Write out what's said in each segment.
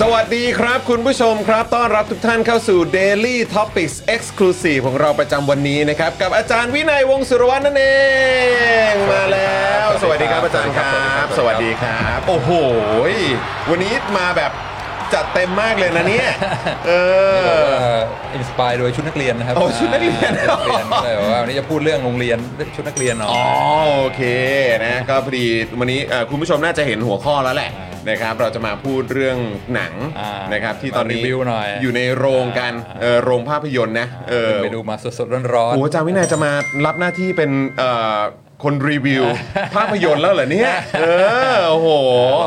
สวัสดีครับคุณผู้ชมครับต้อนรับทุกท่านเข้าสู่ Daily Topics Exclusive ของเราประจำวันนี้นะครับ กับอาจารย์วินัยวงศ์สุรวัฒน์นั่นเองมาแล้ว สวัสดีครับอาจารย์ครับ สวัสดีครับ โอ้โห วันนี้มาแบบ จัดเต็มมากเลยนะเนี่ยเอออินสปายโดยชุดนักเรียนนะครับโอ้ชุดนักเรียนชุดนักเรียนใช่ว่าวันนี้จะพูดเรื่องโรงเรียนชุดนักเรียนหน่อยอ๋อโอเคนะก็พอดีวันนี้เอ่อคุณผู้ชมน่าจะเห็นหัวข้อแล้วแหละอ่านะครับเราจะมาพูดเรื่องหนังอ่านะครับที่ตอนนี้มารีวิวหน่อยอยู่ในโรงกันอ่าเออโรงภาพยนตร์นะเออไปดูมาสดๆร้อนโอ้อาจารย์วินัยจะมารับหน้าที่เป็นเอ่อ คนรีวิว ภาพยนตร์แล้วเหรอเนี่ยเออโอ้โห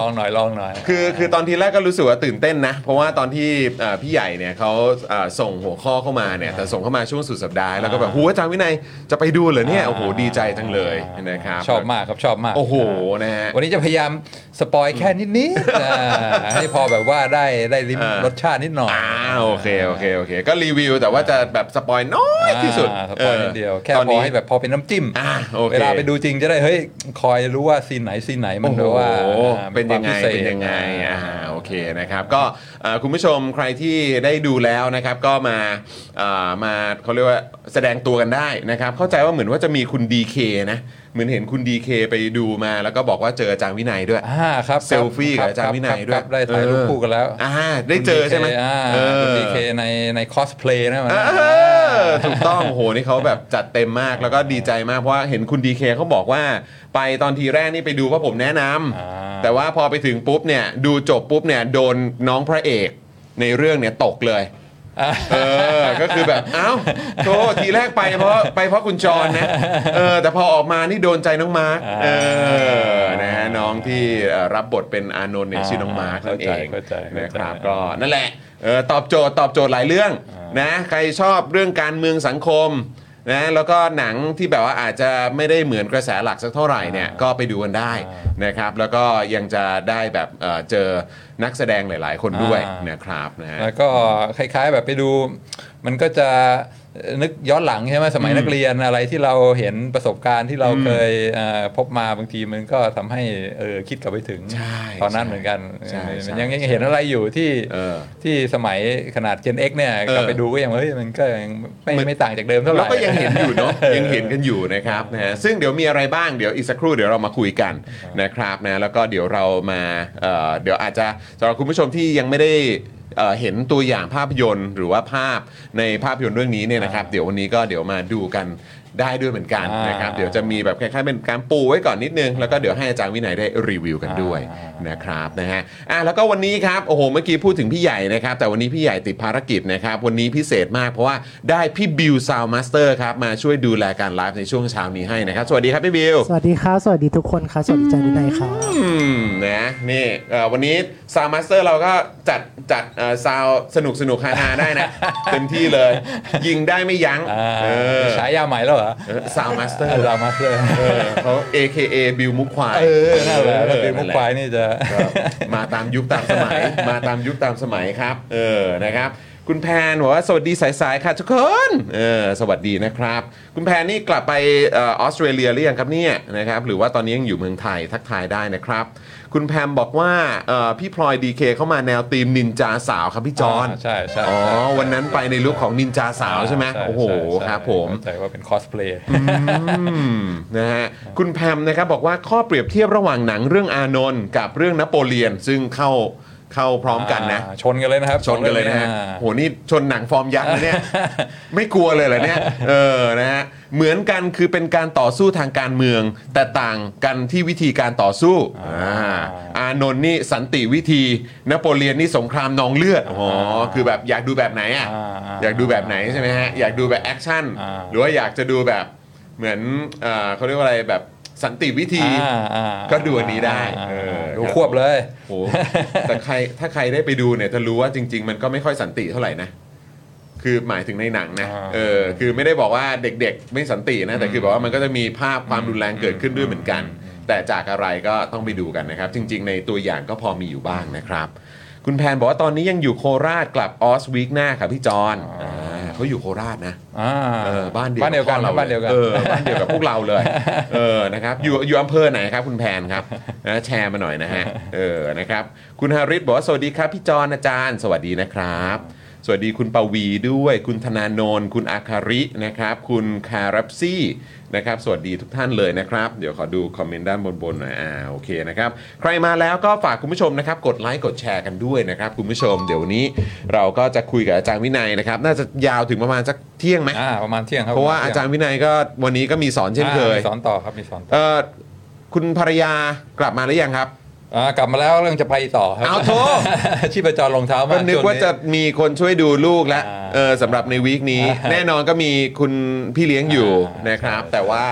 ลองหน่อยลองหน่อย คือคือตอนทีแรกก็รู้สึกว่าตื่นเต้นนะ เพราะว่าตอนที่เอ่อพี่ใหญ่เนี่ยเขาเอ่อส่งหัวข้อเข้ามาเนี่ยแต่ส่งเข้ามาช่วงสุดสัปดาห์แล้วก็แบบโหอาจารย์วินัยจะไปดูเหรอเนี่ยโอ้โหดีใจจังเลยนะครับชอบมากครับชอบมากโอ้โหนะฮะวันนี้จะพยายามสปอยแค่นิดนิดๆอ่าให้พอแบบว่าได้ได้ลิ้มอ่ารรสชาตินิดหน่อยอ่าโอเคโอเคโอเค ก็รีวิวแต่ว่าจะแบบ spoil น้อยที่สุดอ่า spoil นิดเดียวแค่ตอนพอนี้ให้แบบพอเป็นน้ำจิ้มอ่าโอเคเวลาไปดูจริงจะได้เฮ้ยคอยรู้ว่า scene ไหน scene ไหนมันแบบว่าโอ้โหอ่าเป็นยังไงมีความพิศษเป็นยังไงอ่าโอเคนะครับ ก็เอ่อคุณผู้ชมใครที่ได้ดูแล้วนะครับก็มาเอ่อมาเขาเรียกว่าแสดงตัวกันได้นะครับ เข้าใจว่าเหมือนว่าจะมีคุณ DK นะ เหมือนเห็นคุณ DK ไปดูมา แล้วก็บอกว่าเจออาจารย์วินัยด้วยอ่าครับเซลฟี่กับอาจารย์วินัยด้วยครับได้ถ่ายรูปคู่กันแล้วอ่าได้เจอใช่ไหมอ่าเออคุณ DK ในในคอสเพลย์นะมันเออถูกต้องโอ้โหนี่เขาแบบจัดเต็มมากแล้วก็ดีใจมากเพราะว่าเห็นคุณ DK เขาบอกว่า ไปตอนทีแรกนี่ไปดูเพราะผมแนะนำอ่าแต่ว่าพอไปถึงปุ๊บเนี่ยดูจบปุ๊บเนี่ยโดนน้องพระเอกในเรื่องเนี่ยตกเลยอ่า เออ ก็คือแบบเอ้าโธ่ทีแรกไปเพราะไปเพราะคุณจอห์นนะเออแต่พอออกมานี่โดนใจน้องมาร์คอ่าเออนะฮะน้องที่เอ่อรับบทเป็นอานนท์เนี่ยชื่อน้องมาร์คนั่นเองเข้าใจเข้าใจนะครับก็นั่นแหละเออตอบโจทย์ตอบโจทย์หลายเรื่องนะใครชอบเรื่องการเมืองสังคมนะแล้วก็หนังที่แบบว่าอาจจะไม่ได้เหมือนกระแสหลักสักเท่าไหร่เนี่ยก็ไปดูกันได้นะครับ แล้วก็ยังจะได้แบบเอ่อเจอนักแสดงหลาย ๆ คนด้วยอ่าน นะครับนะฮะ แล้วก็คล้ายๆแบบไปดู มันก็จะนึกย้อนหลังใช่ไหมสมัยนักเรียนอะไรที่เราเห็นประสบการณ์ที่เราเคยเอ่อพบมาบางทีมันก็ทำให้เออคิดกลับไปถึงใช่ตอนนั้นเหมือนกันใช่ใช่มันยังยังเห็นอะไรอยู่ที่เออ ที่สมัยขนาด Gen X เนี่ยเออ กลับไปดูก็ยังเฮ้ยมันก็ยังไม่ไม่ต่างจากเดิมเท่าไหร่ แล้วก็ยังเห็นอยู่เนาะ ยังเห็นกันอยู่นะครับนะฮะซึ่งเดี๋ยวมีอะไรบ้างเดี๋ยวอีกสักครู่เดี๋ยวเรามาคุยกันนะครับนะแล้วก็เดี๋ยวเรามาเอ่อเดี๋ยวอาจจะสำหรับคุณผู้ชมที่ยังไม่ได้เอ่อเห็นตัวอย่างภาพยนตร์ หรือว่าภาพในภาพยนตร์เรื่องนี้เนี่ยนะครับ เดี๋ยววันนี้ก็เดี๋ยวมาดูกัน ได้ด้วยเหมือนกันอ่านนะครับเดี๋ยวจะมีแบบคล้ายๆเป็นการปูไว้ก่อนนิดนึง แล้วก็เดี๋ยวให้อาจารย์วินัยได้รีวิวกันด้วยอ่านะครับนะฮะอะแล้วก็วันนี้ครับโอ้โหเมื่อกี้พูดถึงพี่ใหญ่นะครับ แต่วันนี้พี่ใหญ่ติดภารกิจนะครับวันนี้พิเศษมากเพราะว่าได้พี่บิว sound master ครับมาช่วยดูแลการไลฟ์ในช่วงเช้านี้ให้นะครับสวัสดีครับพี่บิวสวัสดีครับสวัสดีทุกคนครับสวัสดีอาจารย์วินัยครับอืมนะนี่เอ่อวันนี้sound master เราก็จัดจัด sound สนุกสนุกฮาๆได้นะเต็มที่เลย ยิงได้ไม่ยั้งอ่าเออมีฉายาใหม่แล้วเหรออซาวมาสเตอร์เรามาสเตอร์เขา AKA บิลมุกควายเออนั่นแหละถ้าเป็นมุกควายนั่นแหละนี่จะก็มาตามยุคตามสมัย มาตามยุคตามสมัยครับ เออนะครับคุณแพนบอกว่าสวัสดีสายๆค่ะทุกคนเออสวัสดีนะครับ คุณแพนนี่กลับไปเออออสเตรเลียหรือยังครับเนี่ยนะครับหรือว่าตอนนี้ยังอยู่เมืองไทยทักทายได้นะครับ คุณแพมบอกว่าเอ่อพี่พลอย DK เข้ามาแนวทีมนินจาสาวครับพี่จอห์นใช่ใช่อ๋อใช่วันนั้นไปในลุคของนินจาสาวใช่ไหมโอ้โหใช่ครับผมเข้าใจว่าเป็นคอสเพลย์อืมนะฮะคุณแพมนะครับบอกว่าข้อเปรียบเทียบระหว่างหนังเรื่องอานนท์กับเรื่องนโปเลียนซึ่งเข้า เข้าพร้อมกันนะชนกันเลยนะครับชนกันเลยนะฮะ อ่า โห นี่ชนหนังฟอร์มยักษ์นะเนี่ย ไม่กลัวเลยเหรอเนี่ย เออ นะฮะ เหมือนกันคือเป็นการต่อสู้ทางการเมือง แต่ต่างกันที่วิธีการต่อสู้อ่าอานนท์นี่สันติวิธี นโปเลียนนี่สงครามนองเลือด อ๋อ คือแบบอยากดูแบบไหนอะ อ่าอยากดูแบบไหนใช่ไหมฮะ อยากดูแบบ action อ่า หรือว่าอยากจะดูแบบเหมือนเอ่อเขาเรียกว่าอะไรแบบ สันติวิธีอ่าอ่าก็ดูอันนี้ได้อ่าเออดูครับ ควบเลยโหแต่ใครถ้าใครได้ไปดูเนี่ยจะรู้ว่าจริง ๆ มันก็ไม่ค่อยสันติเท่าไหร่นะ คือหมายถึงในหนังนะอ่า เออคือไม่ได้บอกว่าเด็กๆ ไม่สันตินะ แต่คือบอกว่ามันก็จะมีภาพความรุนแรงเกิดขึ้นด้วยเหมือนกัน แต่จากอะไรก็ต้องไปดูกันนะครับ จริง ๆ ในตัวอย่างก็พอมีอยู่บ้างนะครับ คุณแพนบอกว่าตอนนี้ยังอยู่โคราชกลับออสวีคหน้าครับพี่จอนอ่า เขาอยู่โคราชนะอ่าเออบ้านเดียวบ้านเดียวกันบพ่อบ้านเดียวกันเออบ้านเดียวกับพวกเราเลยเออนะครับอยู่อยู่อำเภอไหนครับคุณแพนครับนะแชร์มาหน่อยนะฮะเออนะครับคุณฮาริสบอกว่าสวัสดีครับพี่จอนอาจารย์ สวัสดีนะครับ สวัสดีคุณปวีด้วย คุณธนาโนน คุณอาคารินะครับ คุณคารับซี่นะครับสวัสดีทุกท่านเลยนะครับ เดี๋ยวขอดูคอมเมนต์ด้านบนๆหน่อยอ่าโอเคนะครับ ใครมาแล้วก็ฝากคุณผู้ชมนะครับ กดไลค์กดแชร์กันด้วยนะครับ คุณผู้ชมเดี๋ยววันนี้เราก็จะคุยกับอาจารย์วินัยนะครับ น่าจะยาวถึงประมาณสักเที่ยงไหมอ่าประมาณเที่ยงครับเพราะว่าอาจารย์วินัยก็วันนี้ก็มีสอนเช่นเคยอ่ามีสอนต่อครับมีสอนต่อเออคุณภรรยากลับมาหรือยังครับ อ่ากลับมาแล้วเรื่องจะไปต่อครับเอาโถชีพจรรองเท้าก็มากนึกช่งว่าจะมีคนช่วยดูลูกแล้วอ่าเออสำหรับในวีคนี้อ่าแน่นอนก็มีคุณพี่เลี้ยงอยู่อ่านนะครับใช่แต่ว่า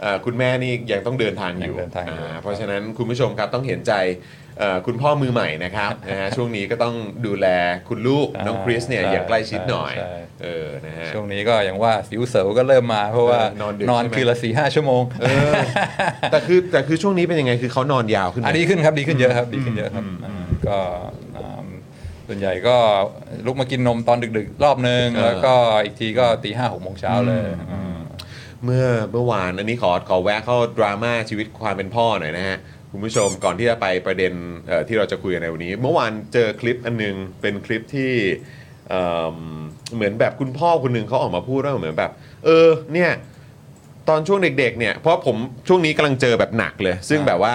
เอ่อคุณแม่นี่ยังต้องเดินทางอยู่ยังเดินทางอยู่อ่าเพราะฉะนั้นคุณผู้ชมครับต้องเห็นใจเอ่อ คุณพ่อมือใหม่นะครับนะฮะช่วงนี้ก็ต้องดูแลคุณลูกน้องคริสเนี่ยอย่างใกล้ชิดหน่อยใช่เออนะฮะช่วงนี้ก็อย่างว่าสิวเสาก็เริ่มมาเพราะว่าเออนอนดึกนอนใช่ไหมคืนละสี่ห้าชั่วโมงเออแต่คือแต่คือช่วงนี้เป็นยังไงคือเขานอนยาวขึ้นไหมอันดีขึ้นครับดีขึ้นเยอะครับดีขึ้นเยอะครับอ่าก็อ่าส่วนใหญ่ก็ลุกมากินนมตอนดึกๆ รอบนึงเออแล้วก็อีกทีก็ตีห้าหกโมงเช้าเลยอืมเมื่อเมื่อวานอันนี้ขอขอแวะเข้าดราม่าชีวิตความเป็นพ่อหน่อยนะฮะ คุณผู้ชมก่อนที่จะไปประเด็นที่เราจะคุยกันในวันนี้ เมื่อวานเจอคลิปอันนึงเป็นคลิปที่เเหมือนแบบคุณพ่อคนหนึ่งเขาออกมาพูดว่าเหมือนแบบ เออเนี่ยตอนช่วงเด็กๆเนี่ยเพราะผมช่วงนี้กำลังเจอแบบหนักเลย ซึ่งแบบว่า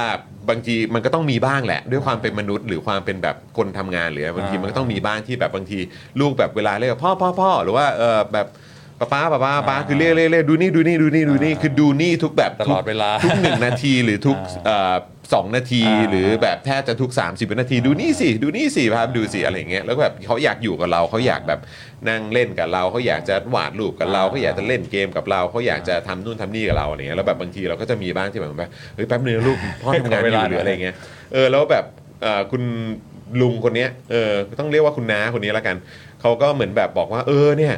บางทีมันก็ต้องมีบ้างแหละ ด้วยความเป็นมนุษย์หรือความเป็นแบบคนทำงานหรือบางทีมันก็ต้องมีบ้างที่แบบบางทีลูกแบบเวลาเรียกพ่อพ่อพ่อหรือว่าเออแบบ ป้าป้าป้าป้าป้าคือเรียกเรียกเรียกดูนี่ดูนี่ดูนี่ดูนี่คือดูนี่ทุกแบบตลอดเวลาทุกหนึ่งนาทีหรือทุกอ่าเอ่อสองนาทีอ่าหรือแบบแทบจะทุก 30วินาที ดูนี่สิดูนี่สิครับดูสิอะไรอย่างเงี้ยแล้วก็แบบเขาอยากอยู่กับเราเขาอยากแบบนั่งเล่นกับเราเขาอยากจะวาดรูปกับเราเขาอยากจะเล่นเกมกับเราเขาอยากจะทำนู่นทำนี่กับเราอะไรเงี้ยแล้วแบบบางทีเราก็จะมีบ้างที่แบบว่าเฮ้ยแป๊บนึงนะลูกพ่อทำงานอยู่หรืออะไรเงี้ยเออแล้วแบบเอ่อคุณลุงคนเนี้ยเออต้องเรียกว่าคุณน้าคนนี้แล้วกันเขาก็เหมือนแบบบอกว่าเออเนี่ย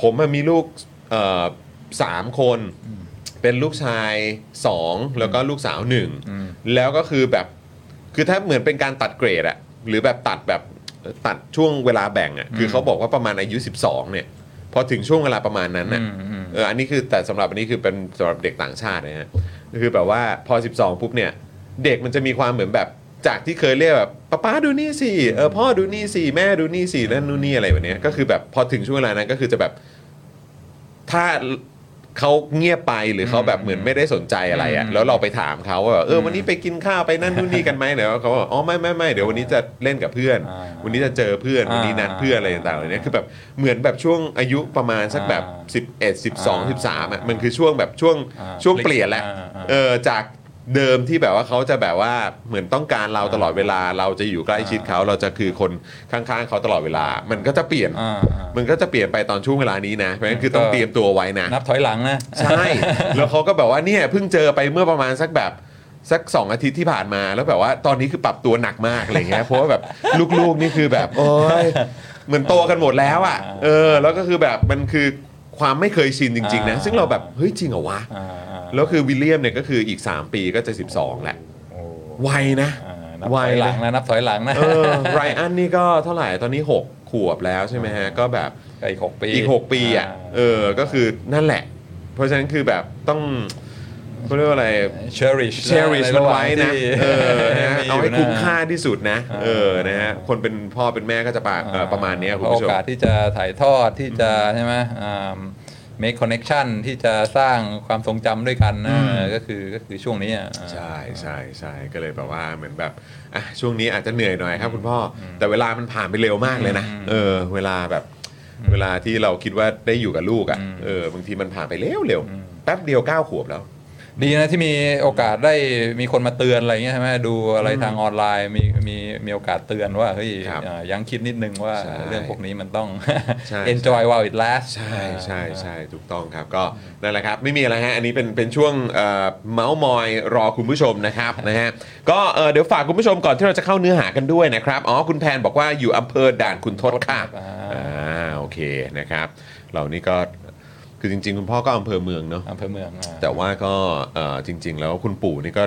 ผมอะมีลูกเอ่อสามคน เป็นลูกชาย2แล้วก็ลูกสาวหนึ่งอืมแล้วก็คือแบบคือถ้าเหมือนเป็นการตัดเกรดอะหรือแบบตัดแบบตัดช่วงเวลาแบ่งอะคือเขาบอกว่าประมาณอายุ 12 เนี่ยพอถึงช่วงเวลาประมาณนั้นน่ะอืมอืมเอออันนี้คือแต่สำหรับอันนี้คือเป็นสำหรับเด็กต่างชาตินะฮะคือแบบว่าพอ 12 ปุ๊บเนี่ย เด็กมันจะมีความเหมือนแบบ จากที่เคยเรียกแบบป้าป้าดูนี่สิเออพ่อดูนี่สิแม่ดูนี่สินั่นนู่นนี่อะไรแบบเนี้ยก็คือแบบพอถึงช่วงเวลานั้นก็คือจะแบบ ถ้าเขาเงียบไปหรือเขาแบบเหมือนไม่ได้สนใจอะไรอะ่ะอืมแล้วเราไปถามเขาว่าแบบเออวันนี้ไปกินข้าวไปนั่นนู่นนี่กันไหมเดี๋ยวเขาบอกอ๋อไม่ไม่ไม่เดี๋ยววันนี้จะเล่นกับเพื่อนอ่าวันนี้จะเจอเพื่อนอ่าวันนี้นัดเพื่อนอะไรต่างๆเหล่านี้คือแบบเหมือนแบบช่วงอายุประมาณสักแบบ 11 12 13อะมันคือช่วงแบบช่วงอ่าช่วงเปลี่ยนแล้วอ่าอ่าเออจาก เดิมที่แบบว่าเขาจะแบบว่าเหมือนต้องการเราตลอดเวลา เราจะอยู่ใกล้ชิดเขาเราจะคือคนข้างๆเขาตลอดเวลา มันก็จะเปลี่ยนอ่าอ่ามันก็จะเปลี่ยนไปตอนช่วงเวลานี้นะเพราะฉะนั้นคือต้องเตรียมตัวไว้นะนับถอยหลังนะใช่แล้วเขาก็แบบว่าเนี่ยเพิ่งเจอไปเมื่อประมาณสักแบบสักสองอาทิตย์ที่ผ่านมาแล้วแบบว่าตอนนี้คือปรับตัวหนักมากอะไรเงี้ยเพราะว่าแบบลูกๆนี่คือแบบโอ้ยเหมือนโตกันหมดแล้วอะเออแล้วก็คือแบบมันคือ ความไม่เคยชินจริง ๆ นะอ่าซึ่งเราแบบเฮ้ยจริงเหรอวะอ่าอ่าแล้วคือวิลเลียมเนี่ยก็คืออีก 3 ปีก็จะ 12แหละโอ้ไวนะอ่านับไวถอยหลันะงนะนับถอยหลังนะเออไรอันนี่ก็เท่าไหร่ตอนนี้ 6 ขวบแล้วใช่ไหมฮะ ก็แบบก็อีกหกปีอีก 6 ปีอะเออก็คือนั่นแหละ เพราะฉะนั้นคือแบบต้อง เขาเรียกว่าอะไร cherish cherish มันไว้นะเออนะเอาให้คุ้มค่าที่สุดนะอ่าเออนะฮะคนเป็นพ่อเป็นแม่ก็จะปะเอ่อประมาณเนี้ยคุณโอผู้ชมกาสที่จะถ่ายทอดที่จะใช่ไหมอ่า make connection ที่จะสร้างความทรงจำด้วยกันนะก็คือก็คือช่วงนี้อะใช่ใช่ใช่ก็เลยแบบว่าเหมือนแบบอะช่วงนี้อาจจะเหนื่อยหน่อยครับคุณพ่ออแต่เวลามันผ่านไปเร็วมากเลยนะเออ เวลาแบบเวลาที่เราคิดว่าได้อยู่กับลูกอะเออบางทีมันผ่านไปเร็วเร็วแป๊บเดียวเก้าขวบแล้ว ดีนะที่มีโอกาสได้มีคนมาเตือนอะไรเงี้ยใช่ไหมดูอะไรทางออนไลน์มีมีมีโอกาสเตือนว่าเฮ้ยครับอ่ายังคิดนิดนึงว่าใช่เรื่องพวกนี้มันต้องใช่ enjoy while it lasts ใช่ใช่ใช่ถูกต้องครับก็นั่นแหละครับไม่มีอะไรฮะอันนี้เป็นเป็นช่วงเอ่อเมาส์มอยรอคุณผู้ชมนะครับนะฮะก็เอ่อเดี๋ยวฝากคุณผู้ชมก่อนที่เราจะเข้าเนื้อหากันด้วยนะครับอ๋อคุณแพนบอกว่าอยู่อำเภอด่านคุณทศค่ะอ่าอ่าโอเคนะครับเรานี่ก็ คือจริง ๆ คุณพ่อก็อำเภอเมืองเนาะอำเภอเมืองอ่าแต่ว่าก็เอ่อจริง ๆ แล้วคุณปู่นี่ก็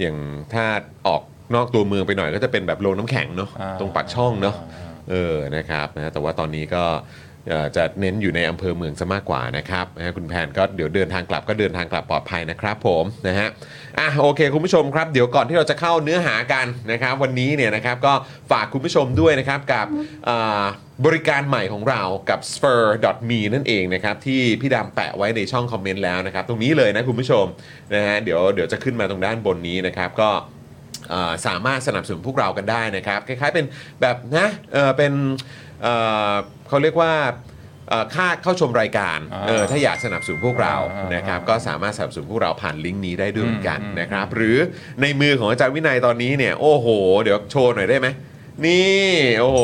อย่างถ้าออกนอกตัวเมืองไปหน่อยก็จะเป็นแบบโรงน้ำแข็งเนาะอ่าตรงปากช่องเนาะ อ่า เออ นะครับนะ แต่ว่าตอนนี้ก็เอ่อ จะเน้นอยู่ในอำเภอเมืองซะมากกว่านะครับนะคุณแพนก็เดี๋ยวเดินทางกลับก็เดินทางกลับปลอดภัยนะครับผมนะฮะอะโอเค คุณผู้ชมครับเดี๋ยวก่อนที่เราจะเข้าเนื้อหากันนะครับ วันนี้เนี่ยนะครับก็ฝากคุณผู้ชมด้วยนะครับกับบริการใหม่ของเรากับ spur.me นั่นเองนะครับ ที่พี่ดำแปะไว้ในช่องคอมเมนต์แล้วนะครับ ตรงนี้เลยนะคุณผู้ชมนะฮะเดี๋ยวเดี๋ยวจะขึ้นมาตรงด้านบนนี้นะครับก็สามารถสนับสนุนพวกเรากันได้นะครับ คล้ายๆเป็นแบบนะเออเป็นเออ เขาเรียกว่าเอ่อค่าเข้าชมรายการอ่าเออถ้าอยากสนับสนุนพวกเราอ่านนะครับก็สามารถสนับสนุนพวกเราผ่านลิงก์นี้ได้ด้วยเหมือนกันอืมนะครับ หรือในมือของอาจารย์วินัยตอนนี้เนี่ยโอ้โห เดี๋ยวโชว์หน่อยได้ไหมนี่โอ้โห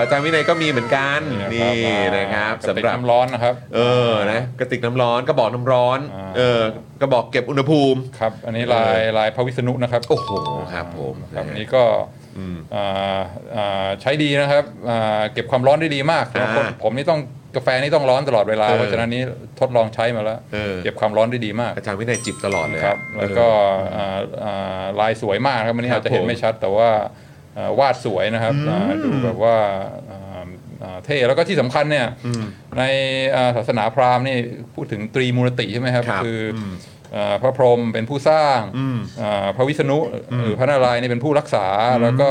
อาจารย์วินัยก็มีเหมือนกันนี่นะครับกระติสำกหรับน้ำร้อนนะครับ เออ นะ กระติกน้ำร้อน กระบอกน้ำร้อน อ่า เออ กระบอกเก็บอุณหภูมิ ครับ อันนี้ลายลายพระวิษณุนะครับโอ้โหครับผม ครับนะฮะอันนี้ก็อืมอ่าอ่า ใช้ดีนะครับอ่าเก็บความร้อนได้ดีมากอ่าผมผมนี่ต้องกาแฟนี่ต้องร้อนตลอดเวลาเออเพราะฉะนั้นนี้ทดลองใช้มาแล้วเออเก็บความร้อนได้ดีมาก อาจารย์วินัยจิบตลอดเลยอะครับ แล้วก็อ่าอ่าลายสวยมากครับวันนี้ครับอาจจะเห็นผมไม่ชัด แต่ว่าอ่าวาดสวยนะครับอ่าดูแบบว่าอ่าอ่าเท่แล้วก็ที่สำคัญเนี่ยในอ่าศาสนาพราหมณ์นี่พูดถึงตรีมูลติใช่ไหมครับครับคืออมอ่า พระพรหมเป็นผู้สร้างอืมอ่าพระวิษณุหรือพระนารายณ์นี่เป็นผู้รักษาแล้วก็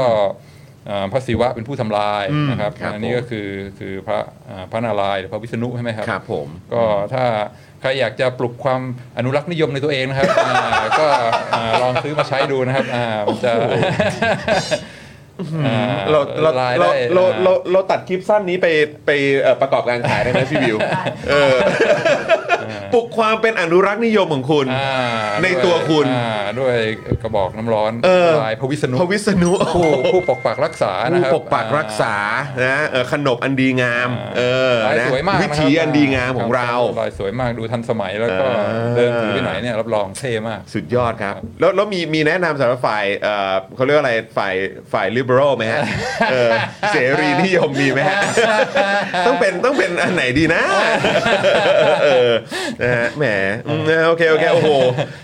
อ่าพระศิวะเป็นผู้ทำลายอืมนะครับครับอันนี้ผมก็คือคือพระอ่าพระนารายณ์หรือพระวิษณุใช่ไหมครับครับผมก็ถ้าใครอยากจะปลุกความอนุรักษ์นิยมในตัวเองนะครับอ่าก็อ่าลองซื้อมาใช้ดูนะครับอ่ามันจะอ่เราเราลายเราได้เราอ่าเราเราตัดคลิปสั้นนี้ไปไปเอ่อประกอบการขายได้ไหมพี่วิว เออ ปลุกความเป็นอนุรักษ์นิยมของคุณ อ่าในตัวคุณ อ่าด้วยกระบอกน้ำร้อนเออ ลายพระวิษณุพระวิษณุผู้ผู้ปกปักรักษานะผู้ครับ ปกปักรักษานะเออขนบอันดีงามเออลายนะสวยมากวินะครับถีอันดีงามของเรา ลายสวยมากดูทันสมัยแล้วก็เออเดินถือไปไหนเนี่ยรับรองเท่มาก สุดยอดครับ แล้วแล้วมีมีแนะนำสำหรับฝ่ายเอ่อเขาเรียกว่าอะไรฝ่ายฝ่าย liberal ไหมฮะเออเสรีนิยมมีไหมฮะ ต้องเป็นต้องเป็นอันไหนดีนะเออนะฮะแหมอืมโอเคโอเคโอ้โห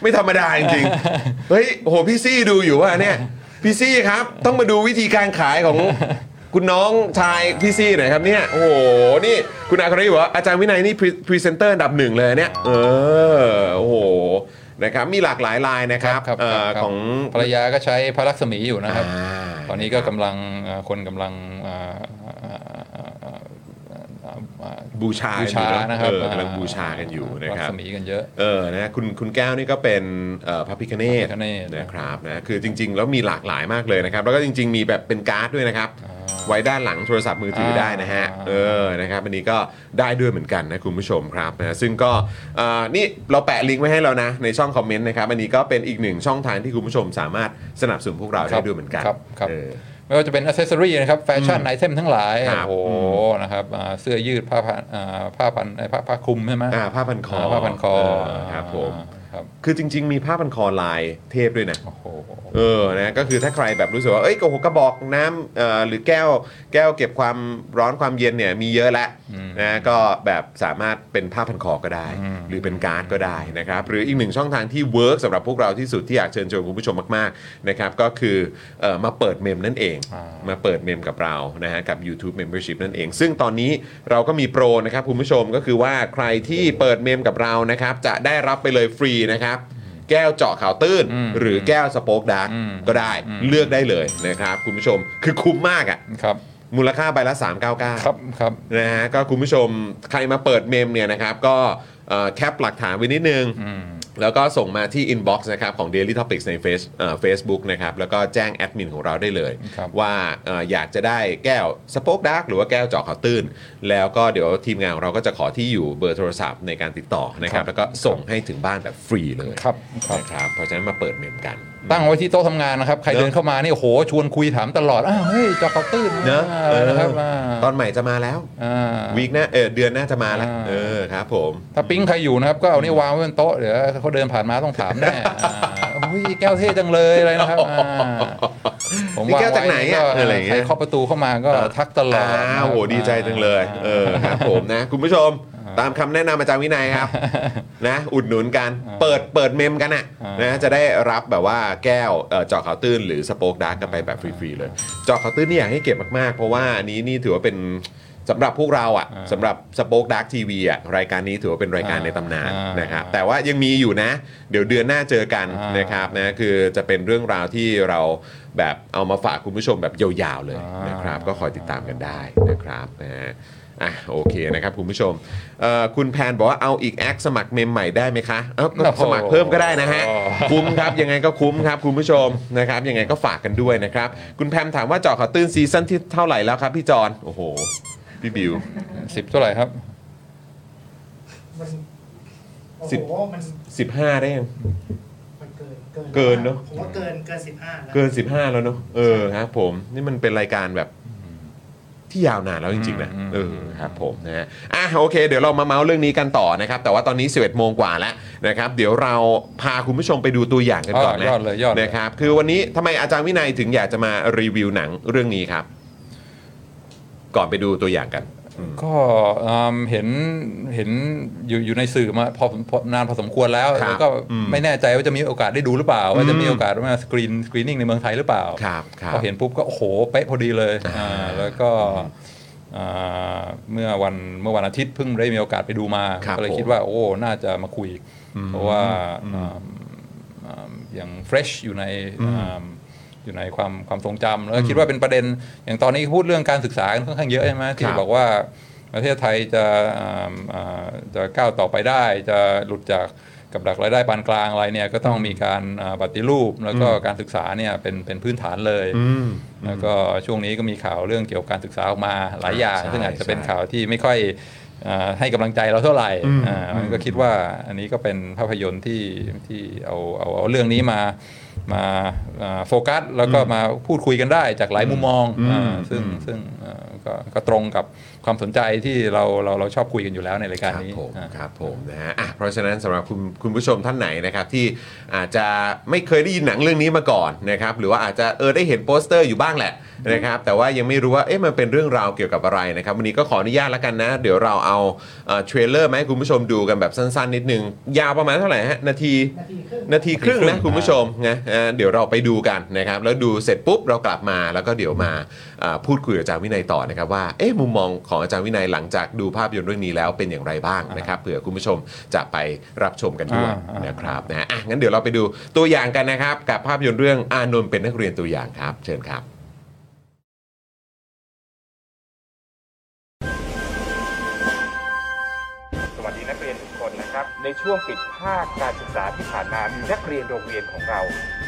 ไม่ธรรมดาจริงๆเฮ้ยโอ้โหพี่ซี่ดูอยู่ว่าเนี่ยพี่ซี่ครับต้องมาดูวิธีการขายของคุณน้องชายพี่ซี่หน่อยครับเนี่ยโอ้โหนี่คุณอาคาริบอกว่าอาจารย์วินัยนี่พรีเซนเตอร์อันดับหนึ่งเลยเนี่ยเออโอ้โหนะครับมีหลากหลายลายนะครับครับเอ่อครับของภรรยาก็ใช้พระลักษมีอยู่นะครับอ่าตอนนี้ก็กำลังเอ่อคนกำลังเอ่อเอ่อเอ่อเอ่อเอ่อ บูชาบูชาอยู่เอนะครับเออกำลังบูชากันอยู่นะครับ ลักษมีกันเยอะเออนะคุณคุณแก้วนี่ก็เป็นเอ่อพระพิฆเนศพระพิฆเนศนะครับนะคือจริง ๆ แล้วมีหลากหลายมากเลยนะครับ แล้วก็จริง ๆ มีแบบเป็นการ์ดด้วยนะครับ ไว้ด้านหลังโทรศัพท์มือถือได้นะฮะอ่าเออนะครับอันนี้ก็ได้ด้วยเหมือนกันนะคุณผู้ชมครับนะซึ่งก็เอ่อนี่เราแปะลิงก์ไว้ให้แล้วนะในช่องคอมเมนต์นะครับอันนี้ก็เป็นอีกหนึ่งช่องทางที่คุณผู้ชมสามารถสนับสนุนพวกเราได้ด้วยเหมือนกันครับครับเออ ไม่ว่าจะเป็นอ c เซสซอรีนะครับ fashion item ทั้งหลาย ครับ โอ้โหนะครับอ่าเสื้อยืดผ้าพันอ่าผ้าพันไอ้ผ้าผ้าคลุมใช่ไหมอ่าผ้าพันคอผ้าพันคอเครับผม ครับคือจริง ๆ มีผ้าพันคอลายเทพด้วยนะ โอ้โห เออ นะ ก็คือถ้าใครแบบรู้สึกว่า เอ้ยกระหกกระบอกน้ำเอ่อหรือแก้ว แก้วเก็บความร้อนความเย็นเนี่ย มีเยอะแล้วอืม นะ ก็แบบสามารถเป็นผ้าพันคอก็ได้ อืม หรือเป็นการ์ดก็ได้นะครับ หรืออีกหนึ่งช่องทางที่ work สำหรับพวกเราที่สุดที่อยากเชิญชวนคุณผู้ชมมากๆนะครับ ก็คือเอ่อมาเปิด mem นั่นเอง อ่า มาเปิด mem กับเรานะฮะกับ YouTube Membership นั่นเอง ซึ่งตอนนี้เราก็มีโปรนะครับคุณผู้ชมก็คือว่าใครที่เปิด mem กับเรานะครับจะได้รับไปเลยฟรีนะครับ แก้วเจาะข่าวตื้นอืมหรือแก้ว SpokeDark อืมก็ได้อืมเลือกได้เลยนะครับคุณผู้ชมคือคุ้มมากอะ่ะครับมูลค่าใบละ 399 ครับครับนะฮะก็คุณผู้ชมใครมาเปิด mem เนี่ยนะครับ ก็เอ่อ cap หลักฐานไว้นิดนึงอืม แล้วก็ส่งมาที่ inbox นะครับของ Daily Topics ใน Face เอ่อ Facebook นะครับแล้วก็แจ้งแอดมินของเราได้เลย ครับ ว่าเอ่ออยากจะได้แก้ว SpokeDark หรือว่าแก้วเจาะข่าวตื้น แล้วก็เดี๋ยวทีมงานของเราก็จะขอที่อยู่เบอร์โทรศัพท์ในการติดต่อนะครับ แล้วก็ส่งให้ถึงบ้านแบบฟรีเลยครับครับ นะครับเพราะฉะนั้นมาเปิด mem กัน ตั้งไว้ที่โต๊ะทำงานนะครับ ใครเนอะเดินเข้ามานี่โอ้โหชวนคุยถามตลอดอ้าวเฮ้ยเจาะข่าวตื้นเนอะอะไรนะครับเอออ่าตอนใหม่จะมาแล้วอ่า week หน้าเออเดือนหน้าจะมาแล้วอ่าเออครับผมถ้าปิ๊งใครอยู่นะครับ ก็เอานี่วางไว้บนโต๊ะเดี๋ยวเขาเดินผ่านมาต้องถามแน่อ่าอุ้ยแก้วเท่จังเลยอะไรนะครับอ่าผมนี่วางแก้วจากไหนว้อะก็อะไรอย่างเงี้ใครเคาะประตูเข้ามาก็ทักตลอดอ้าวโหดีใจจังเลยเออครับผมนะคุณผู้ชม ตามคำแนะนำอาจารย์วินัยครับ นะอุดหนุนกัน เปิดเปิด mem กันอะอ่านนะจะได้รับแบบว่าแก้วเอ่อเจาะข่าวตื้นหรือ SpokeDark กันไปแบบฟรีๆเลยเจาะข่าวตื้นนี่อยากให้เก็บมากๆ เพราะว่าอันนี้นี่ถือว่าเป็นสำหรับพวกเราอะสำหรับ SpokeDark TV อะรายการนี้ถือว่าเป็นรายการในตำนานนะครับแต่ว่ายังมีอยู่นะ เดี๋ยวเดือนหน้าเจอกันนะครับนะคือจะเป็นเรื่องราวที่เราแบบเอามาฝากคุณผู้ชมแบบยาวๆเลยนะครับก็คอยติดตามกันได้นะครับนะฮะ อะโอเคนะครับคุณผู้ชมเอ่อคุณแพนบอกว่าเอาอีกแอคสมัครเมมใหม่ได้ไหมคะเอ้าก็สมัครเพิ่มก็ได้นะฮะ คุ้มครับ ยังไงก็คุ้มครับคุณผู้ชมนะครับยังไงก็ฝากกันด้วยนะครับ คุณแพมถามว่าเจาะข่าวตื้นซีซั่นที่เท่าไหร่แล้วครับพี่จอนโอ้โห พี่บิว สิบเท่าไหร่ครับ มันโอ้สิบ โหมัน15 ได้ยัง มันเกินเกินเนอะ ผมว่าเกินเกินสิบห้าแล้ว เกิน 15 แล้วเนอะเออครับผมนี่มันเป็นรายการแบบ ที่ยาวนานแล้วจริงๆนะอืมเออครับผมนะฮะอะโอเค เดี๋ยวเรามาเมาส์เรื่องนี้กันต่อนะครับ แต่ว่าตอนนี้ 11โมงกว่าแล้วนะครับ เดี๋ยวเราพาคุณผู้ชมไปดูตัวอย่างกันก่อนนะยอดเลยยอดเลยนะครับ คือวันนี้ทำไมอาจารย์วินัยถึงอยากจะมารีวิวหนังเรื่องนี้ครับ ก่อนไปดูตัวอย่างกัน ก็อืมเห็นเห็นอยู่อยู่ในสื่อมาพอพอนานพอสมควรแล้วครับแล้วก็อืมไม่แน่ใจว่าจะมีโอกาสได้ดูหรือเปล่า ว่าจะมีโอกาสมาสกรีนสกรีนนิ่งในเมืองไทยหรือเปล่าครับครับพอเห็นปุ๊บก็โอ้โหเป๊ะพอดีเลยอ่าอ่าแล้วก็อ่าเมื่อวันเมื่อวันอาทิตย์เพิ่งได้มีโอกาสไปดูมาครับก็เลยผมคิดว่าโอ้น่าจะมาคุย เพราะว่าอ่าอ่าอย่างเฟรชอยู่ใน อ่าอยู่ในความความทรงจำแล้วก็คิดว่าเป็นประเด็น อย่างตอนนี้พูดเรื่องการศึกษากันค่อนข้างเยอะใช่ไหมที่ครับบอกว่าประเทศไทยจะอ่าอ่าจะก้าวต่อไปได้ จะหลุดจากกับดักรายได้ปานกลางอะไรเนี่ยก็ต้องมีการอ่าปฏิรูปแล้วก็การศึกษาเนี่ยเป็นเป็นพื้นฐานเลยอืมแล้วก็ช่วงนี้ก็มีข่าวเรื่องเกี่ยวกับการศึกษาออกมาหลายอย่างใช่ซึ่งอาจจะเป็นใช่ข่าวที่ไม่ค่อยอ่าให้กำลังใจเราเท่าไหร่อืมอ่ามันก็คิดว่าอันนี้ก็เป็นภาพยนตร์ที่ที่เอาเอาเอาเรื่องนี้มา มาอ่าโฟกัส แล้วก็มาพูดคุยกันได้จากหลายมุมมองอืมอ่าซึ่งอืมซึ่งอ่าก็ก็ตรงกับ ความสนใจที่เราเราเราชอบคุยกันอยู่แล้วในรายการนี้ครับผมอ่าครับผมนะฮะอะเพราะฉะนั้นสำหรับคุณคุณผู้ชมท่านไหนนะครับที่อาจจะไม่เคยได้ยินหนังเรื่องนี้มาก่อนนะครับหรือว่าอาจจะเออได้เห็นโปสเตอร์อยู่บ้างแหละนะครับแต่ว่ายังไม่รู้ว่าเอ๊ะมันเป็นเรื่องราวเกี่ยวกับอะไรนะครับวันนี้ก็ขออนุญาตแล้วกันนะ เดี๋ยวเราเอาเอ่อ trailer มาให้คุณผู้ชมดูกันแบบสั้นๆ นิดนึง ยาวประมาณเท่าไหร่ฮะนาทีนาทีครึ่งนาทีครึ่งนาทีครึ่นะคุณผู้ชมนะอ่าเดี๋ยวเราไปดูกันนะครับแล้วดูเสร็จปุ๊บเรากลับมาแล้วก็เดี๋ยวมาอ่าพูดคุยกับอาจารย์วินัยต่อนะครับว่าเอ๊ะมุมมองของอาจารย์วินัยหลังจากดูภาพยนตร์เรื่องนี้แล้วเป็นอย่างไรบ้างนะครับเผื่อคุณผู้ชมจะไปรับชมกันด้วยอ่าอ่านนะครับนะฮะอะงั้นเดี๋ยวเราไปดูตัวอย่างกันนะครับกับภาพยนตร์เรื่องอานนท์เป็นนักเรียนตัวอย่างครับ เชิญครับ สวัสดีนักเรียนทุกคนนะครับ ในช่วงปิดภาคการศึกษาที่ผ่านมามีนักเรียนโรงเรียนของเรา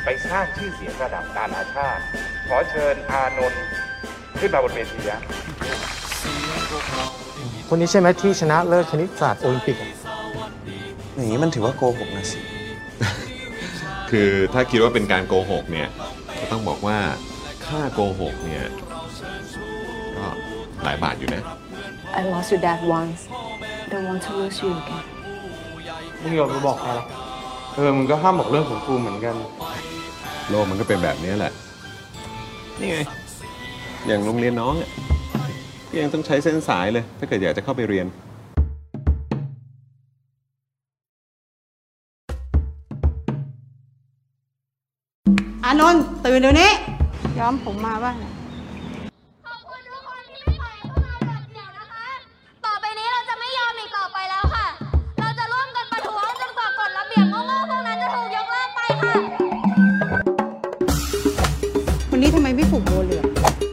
ไปสร้างชื่อเสียงระดับนานาชาติ ขอเชิญอานนท์ขึ้นมาบนเวทีนะ คนนี้ใช่ไหมที่ชนะเลิศคณิตศาสตร์โอลิมปิกอะอย่างนี้มันถือว่าโกหกนะสิ คือถ้าคิดว่าเป็นการโกหกเนี่ยก็ต้องบอกว่าค่าโกหกเนี่ยก็หลายบาทอยู่นะ I lost your dad once. I don't want to lose you again. ไม่ยอมไปบอกใครหรอกเออมึงก็ห้ามบอกเรื่องของกูเหมือนกัน โลกมันก็เป็นแบบนี้แหละ นี่ไง อย่างโรงเรียนน้องอะก็ ยังต้องใช้เส้นสายเลย ถ้าเกิดอยากจะเข้าไปเรียนอานนท์ตื่นเดี๋ยวนี้ย้อมผมมาบ้างต่อไปนี้เราจะไม่ยอมอีกต่อไปแล้วค่ะ เราจะร่วมกันประท้วงจนกว่ากฎระเบียบโง่ๆพวกนั้นจะถูกยกเลิกไปค่ะวันนี้ทำไมไม่ผูกโบเหลือง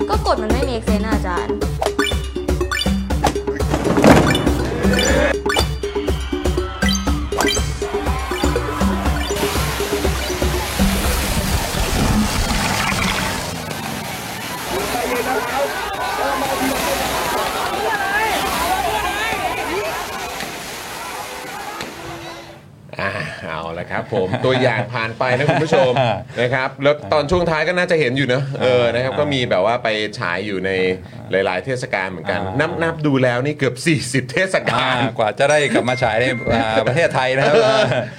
ก็กฎมันไม่มีเอกเซนอาจารย์ ครับผมตัวอย่างผ่านไปนะคุณผู้ชมนะครับแล้วตอนช่วงท้ายก็น่าจะเห็นอยู่เนอะเออนะครับก็มีแบบว่าไปฉายอยู่ในหลาย ๆ เทศกาลเหมือนกันอ่านันับนับดูแล้วนี่เกือบ 40 เทศกาอ่าลกว่าจะได้กลับมาฉายในอ่าประเทศไทยนะครับ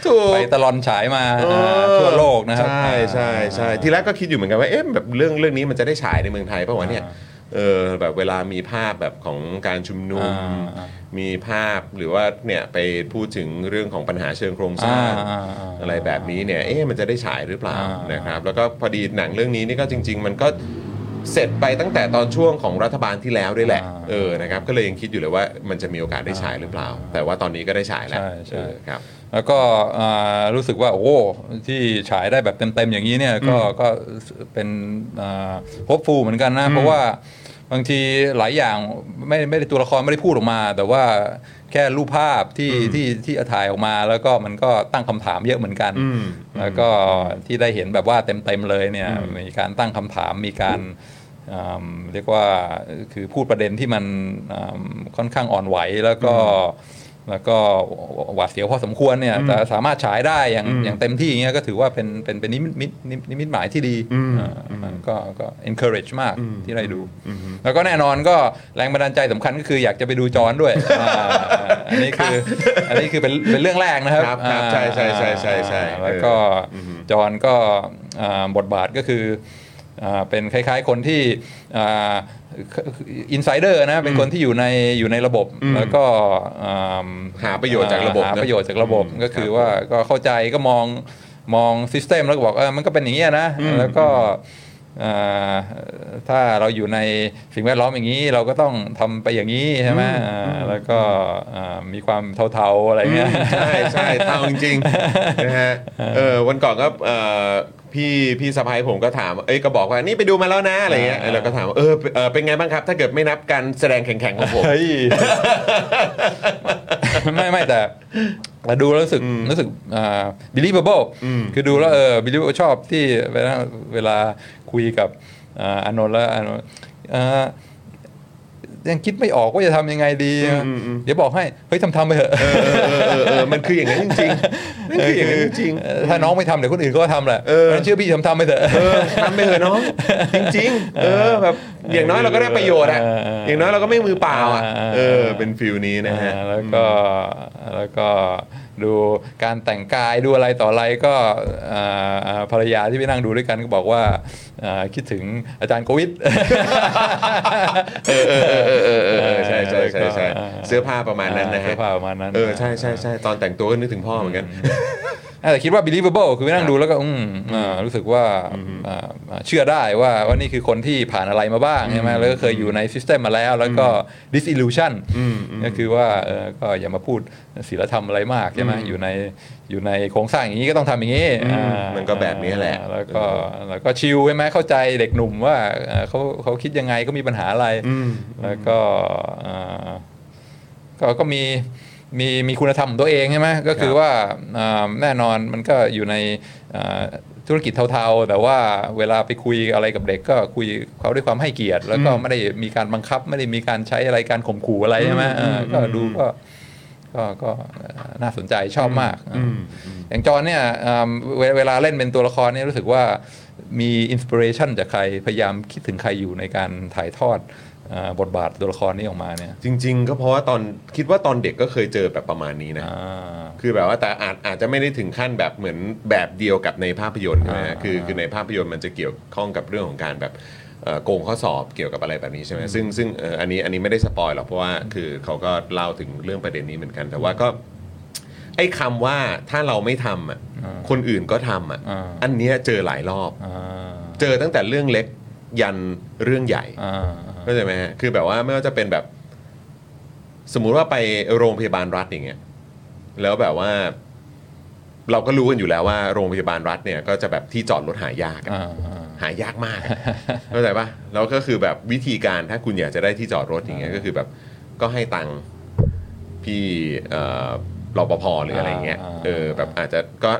ถูกไปตลอนฉายมาเอออ่าทั่วโลกนะครับใช่ใช่ใช่ทีแรกก็คิดอยู่เหมือนกันว่าเอ๊ะแบบเรื่องเรื่องนี้มันจะได้ฉายในเมืองไทยป่าวะเนี่ย เออแบบเวลามีภาพแบบของการชุมนุมอ่ามีภาพหรือว่าเนี่ยไปพูดถึงเรื่องของปัญหาเชิงโครงสร้างอ่าอ่าอ่าอะไรแบบนี้เนี่ยเอ๊ะมันจะได้ฉายหรือเปล่าอ่านนะครับ แล้วก็พอดีหนังเรื่องนี้นี่ก็จริง ๆ มันก็เสร็จไปตั้งแต่ตอนช่วงของรัฐบาลที่แล้วด้วยแหละอ่าเออ นะครับ ก็เลยยังคิดอยู่เลยว่ามันจะมีโอกาสได้ฉายหรือเปล่า แต่ว่าตอนนี้ก็ได้ฉายแล้ว ใช่ใช่เออครับ แล้วก็อ่ารู้สึกว่าโอ้ที่ฉายได้แบบเต็มๆอย่างนี้เนี่ย ก็ก็เป็นพบฟูเหมือนกันนะ เพราะว่า บางทีหลายอย่างไม่ไม่ได้ตัวละครไม่ได้พูดออกมา แต่ว่าแค่รูปภาพที่ที่ที่ถ่ายออกมา แล้วก็มันก็ตั้งคำถามเยอะเหมือนกันอืมแล้วก็ที่ได้เห็นแบบว่าเต็มๆเลยเนี่ยมีการตั้งคำถามมีการอืมเรียกว่าคือพูดประเด็นที่มันอืมค่อนข้างอ่อนไหวแล้วก็ แล้วก็หวาดเสียวพอสมควรเนี่ยแต่สามารถฉายได้อย่างอืมอย่างเต็มที่อย่างเงี้ยก็ถือว่าเป็นเป็นเป็นนิมิตนิมิตนิมิตหมายที่ดีอืมอ่าก็ก็ encourage มากอืมที่ได้ดูอืมแล้วก็แน่นอนก็แรงบันดาลใจสำคัญก็คืออยากจะไปดูจอนด้วยอ่าอันนี้คืออันนี้คือเป็นเป็นเรื่องแรกนะครับครับครับใช่ใช่ใช่ใช่ใช่อ่าแล้วก็เอออืมจอนก็อ่าบทบาทก็คืออ่า เป็นคล้าย ๆ คนที่อินไซเดอร์นะเป็นคนที่อยู่ในอยู่ในระบบอืมแล้วก็อ่าหาประโยชน์จากระบบหานะประโยชน์จากระบบอืมก็คือครับว่าก็เข้าใจก็มองมองซิสเต็มแล้วก็บอกเออมันก็เป็นอย่างนี้ยนะอืมแล้วก็อ่า ถ้าเราอยู่ในสิ่งแวดล้อมอย่างนี้ เราก็ต้องทำไปอย่างนี้ใช่ไหมอ่าแล้วก็อ่ามีความเทาๆอะไรเงี้ยใช่ใช่เท่าจริงๆนะฮะเออวันก่อนก็เอ่อพี่พี่สะพายผมก็ถาม เอ้ยก็บอกว่านี่ไปดูมาแล้วนะอะไรเงี้ยอ่าแล้วก็ถามว่าเออเออเป็นไงบ้างครับ ถ้าเกิดไม่นับการแสดงแข่งๆของผมเฮ้ยไม่ไม่แต่แต่ดูแล้วรู้สึกรู้สึกอ่า believable อืมคือดูแล้วเออ believable ชอบที่เวลาเวลา คุยกับอ่าอานนท์แล้วอานนท์อ่ายังคิดไม่ออกว่าจะทำยังไงดี เดี๋ยวบอกให้ เฮ้ยทำทำไปเถอะเออเออเออเออมันคืออย่างนั้นจริงๆนั่นคืออย่างนั้นจริงเออถ้าน้องไม่ทำเดี๋ยวคนอื่นก็ทำแหละเออเพราะฉะนั้นเชื่อพี่ทำทำไปเถอะๆเออทำไปเถอะน้องจริงๆเออแบบอย่างน้อยเราก็ได้ประโยชน์อะเออเอออย่างน้อยเราก็ไม่มือเปล่าอะเออเออเป็นฟิลนี้นะฮะอ่าแล้วก็แล้วก็ดูการแต่งกายดูอะไรต่ออะไรก็อ่าอ่าภรรยาที่ไปนั่งดูด้วยกันก็บอกว่าอ่าคิดถึงอาจารย์โควิดเออเออเออเออเออเออเออใช่ใช่ใช่ใช่อ่าเสื้อผ้าประมาณนั้นนะฮะเสื้อผ้าประมาณนั้นเออใช่ใช่ใช่ตอนแต่งตัวก็นึกถึงพ่อเหมือนกันอ่า แต่คิดว่า believable คือไปนั่งดูแล้วก็อืมอ่ารู้สึกว่าอ่าอ่าเชื่อได้ว่าว่านี่คือคนที่ผ่านอะไรมาบ้างใช่ไหมแล้วก็เคยอยู่ใน system มาแล้ว แล้วก็ disillusion อืมอืมก็คือว่าเออก็อย่ามาพูดศีลธรรมอะไรมากใช่ไหมอยู่ในอยู่ในโครงสร้างอย่างนี้ก็ต้องทำอย่างนี้อืมอ่ามันก็แบบนี้แหละแล้วก็แล้วก็ชิลใช่ไหมเข้าใจเด็กหนุ่มว่าเอ่อเขาเขาคิดยังไงก็มีปัญหาอะไรอืมแล้วก็อ่าก็ก็มี มีมีคุณธรรมของตัวเองใช่ไหมก็คือว่าอ่าแน่นอนมันก็อยู่ในอ่าธุรกิจเทาๆ แต่ว่าเวลาไปคุยอะไรกับเด็กก็คุยเขาด้วยความให้เกียรติ แล้วก็ไม่ได้มีการบังคับ ไม่ได้มีการใช้อะไรการข่มขู่อะไรใช่ไหมเออก็ดูก็ก็ก็น่าสนใจชอบมากอืมอย่างจอห์นเนี่ยอ่าเวเวลาเล่นเป็นตัวละครเนี่ยรู้สึกว่ามี inspiration จากใครพยายามคิดถึงใครอยู่ในการถ่ายทอดอ่า บทบาทตัวละครนี้ออกมาเนี่ย จริง ๆ ก็เพราะว่าตอนคิดว่าตอนเด็กก็เคยเจอแบบประมาณนี้นะอ่าคือแบบว่าแต่อาจอาจจะไม่ได้ถึงขั้นแบบเหมือนแบบเดียวกับในภาพยนตร์ใช่ไหมอ่าคือคือในภาพยนตร์มันจะเกี่ยวข้องกับเรื่องของการแบบเอ่อโกงข้อสอบเกี่ยวกับอะไรแบบนี้ใช่ไหมซึ่งซึ่งเอ่ออันนี้อันนี้ไม่ได้สปอยหรอกเพราะว่าคือเขาก็เล่าถึงเรื่องประเด็นนี้เหมือนกัน แต่ว่าก็ไอ้คำว่าถ้าเราไม่ทำอะอ่าคนอื่นก็ทำอะอ่าอันเนี้ยเจอหลายรอบอ่าเจอตั้งแต่เรื่องเล็ก ยันเรื่องใหญ่อ่าเข้าใจไหมฮะคือแบบว่าไม่ว่าจะเป็นแบบ สมมุติว่าไปโรงพยาบาลรัฐอย่างเงี้ยแล้วแบบว่า เราก็รู้กันอยู่แล้วว่าโรงพยาบาลรัฐเนี่ย ก็จะแบบที่จอดรถหายากอะอ่าอ่าหายากมากอะเข้าใจปะแล้วก็คือแบบวิธีการถ้าคุณอยากจะได้ที่จอดรถอย่างเงี้ยก็คือแบบก็ให้ตังค์พี่เอ่อรปภหรืออะไรเงี้ยอ่าเออแบบอาจจะก็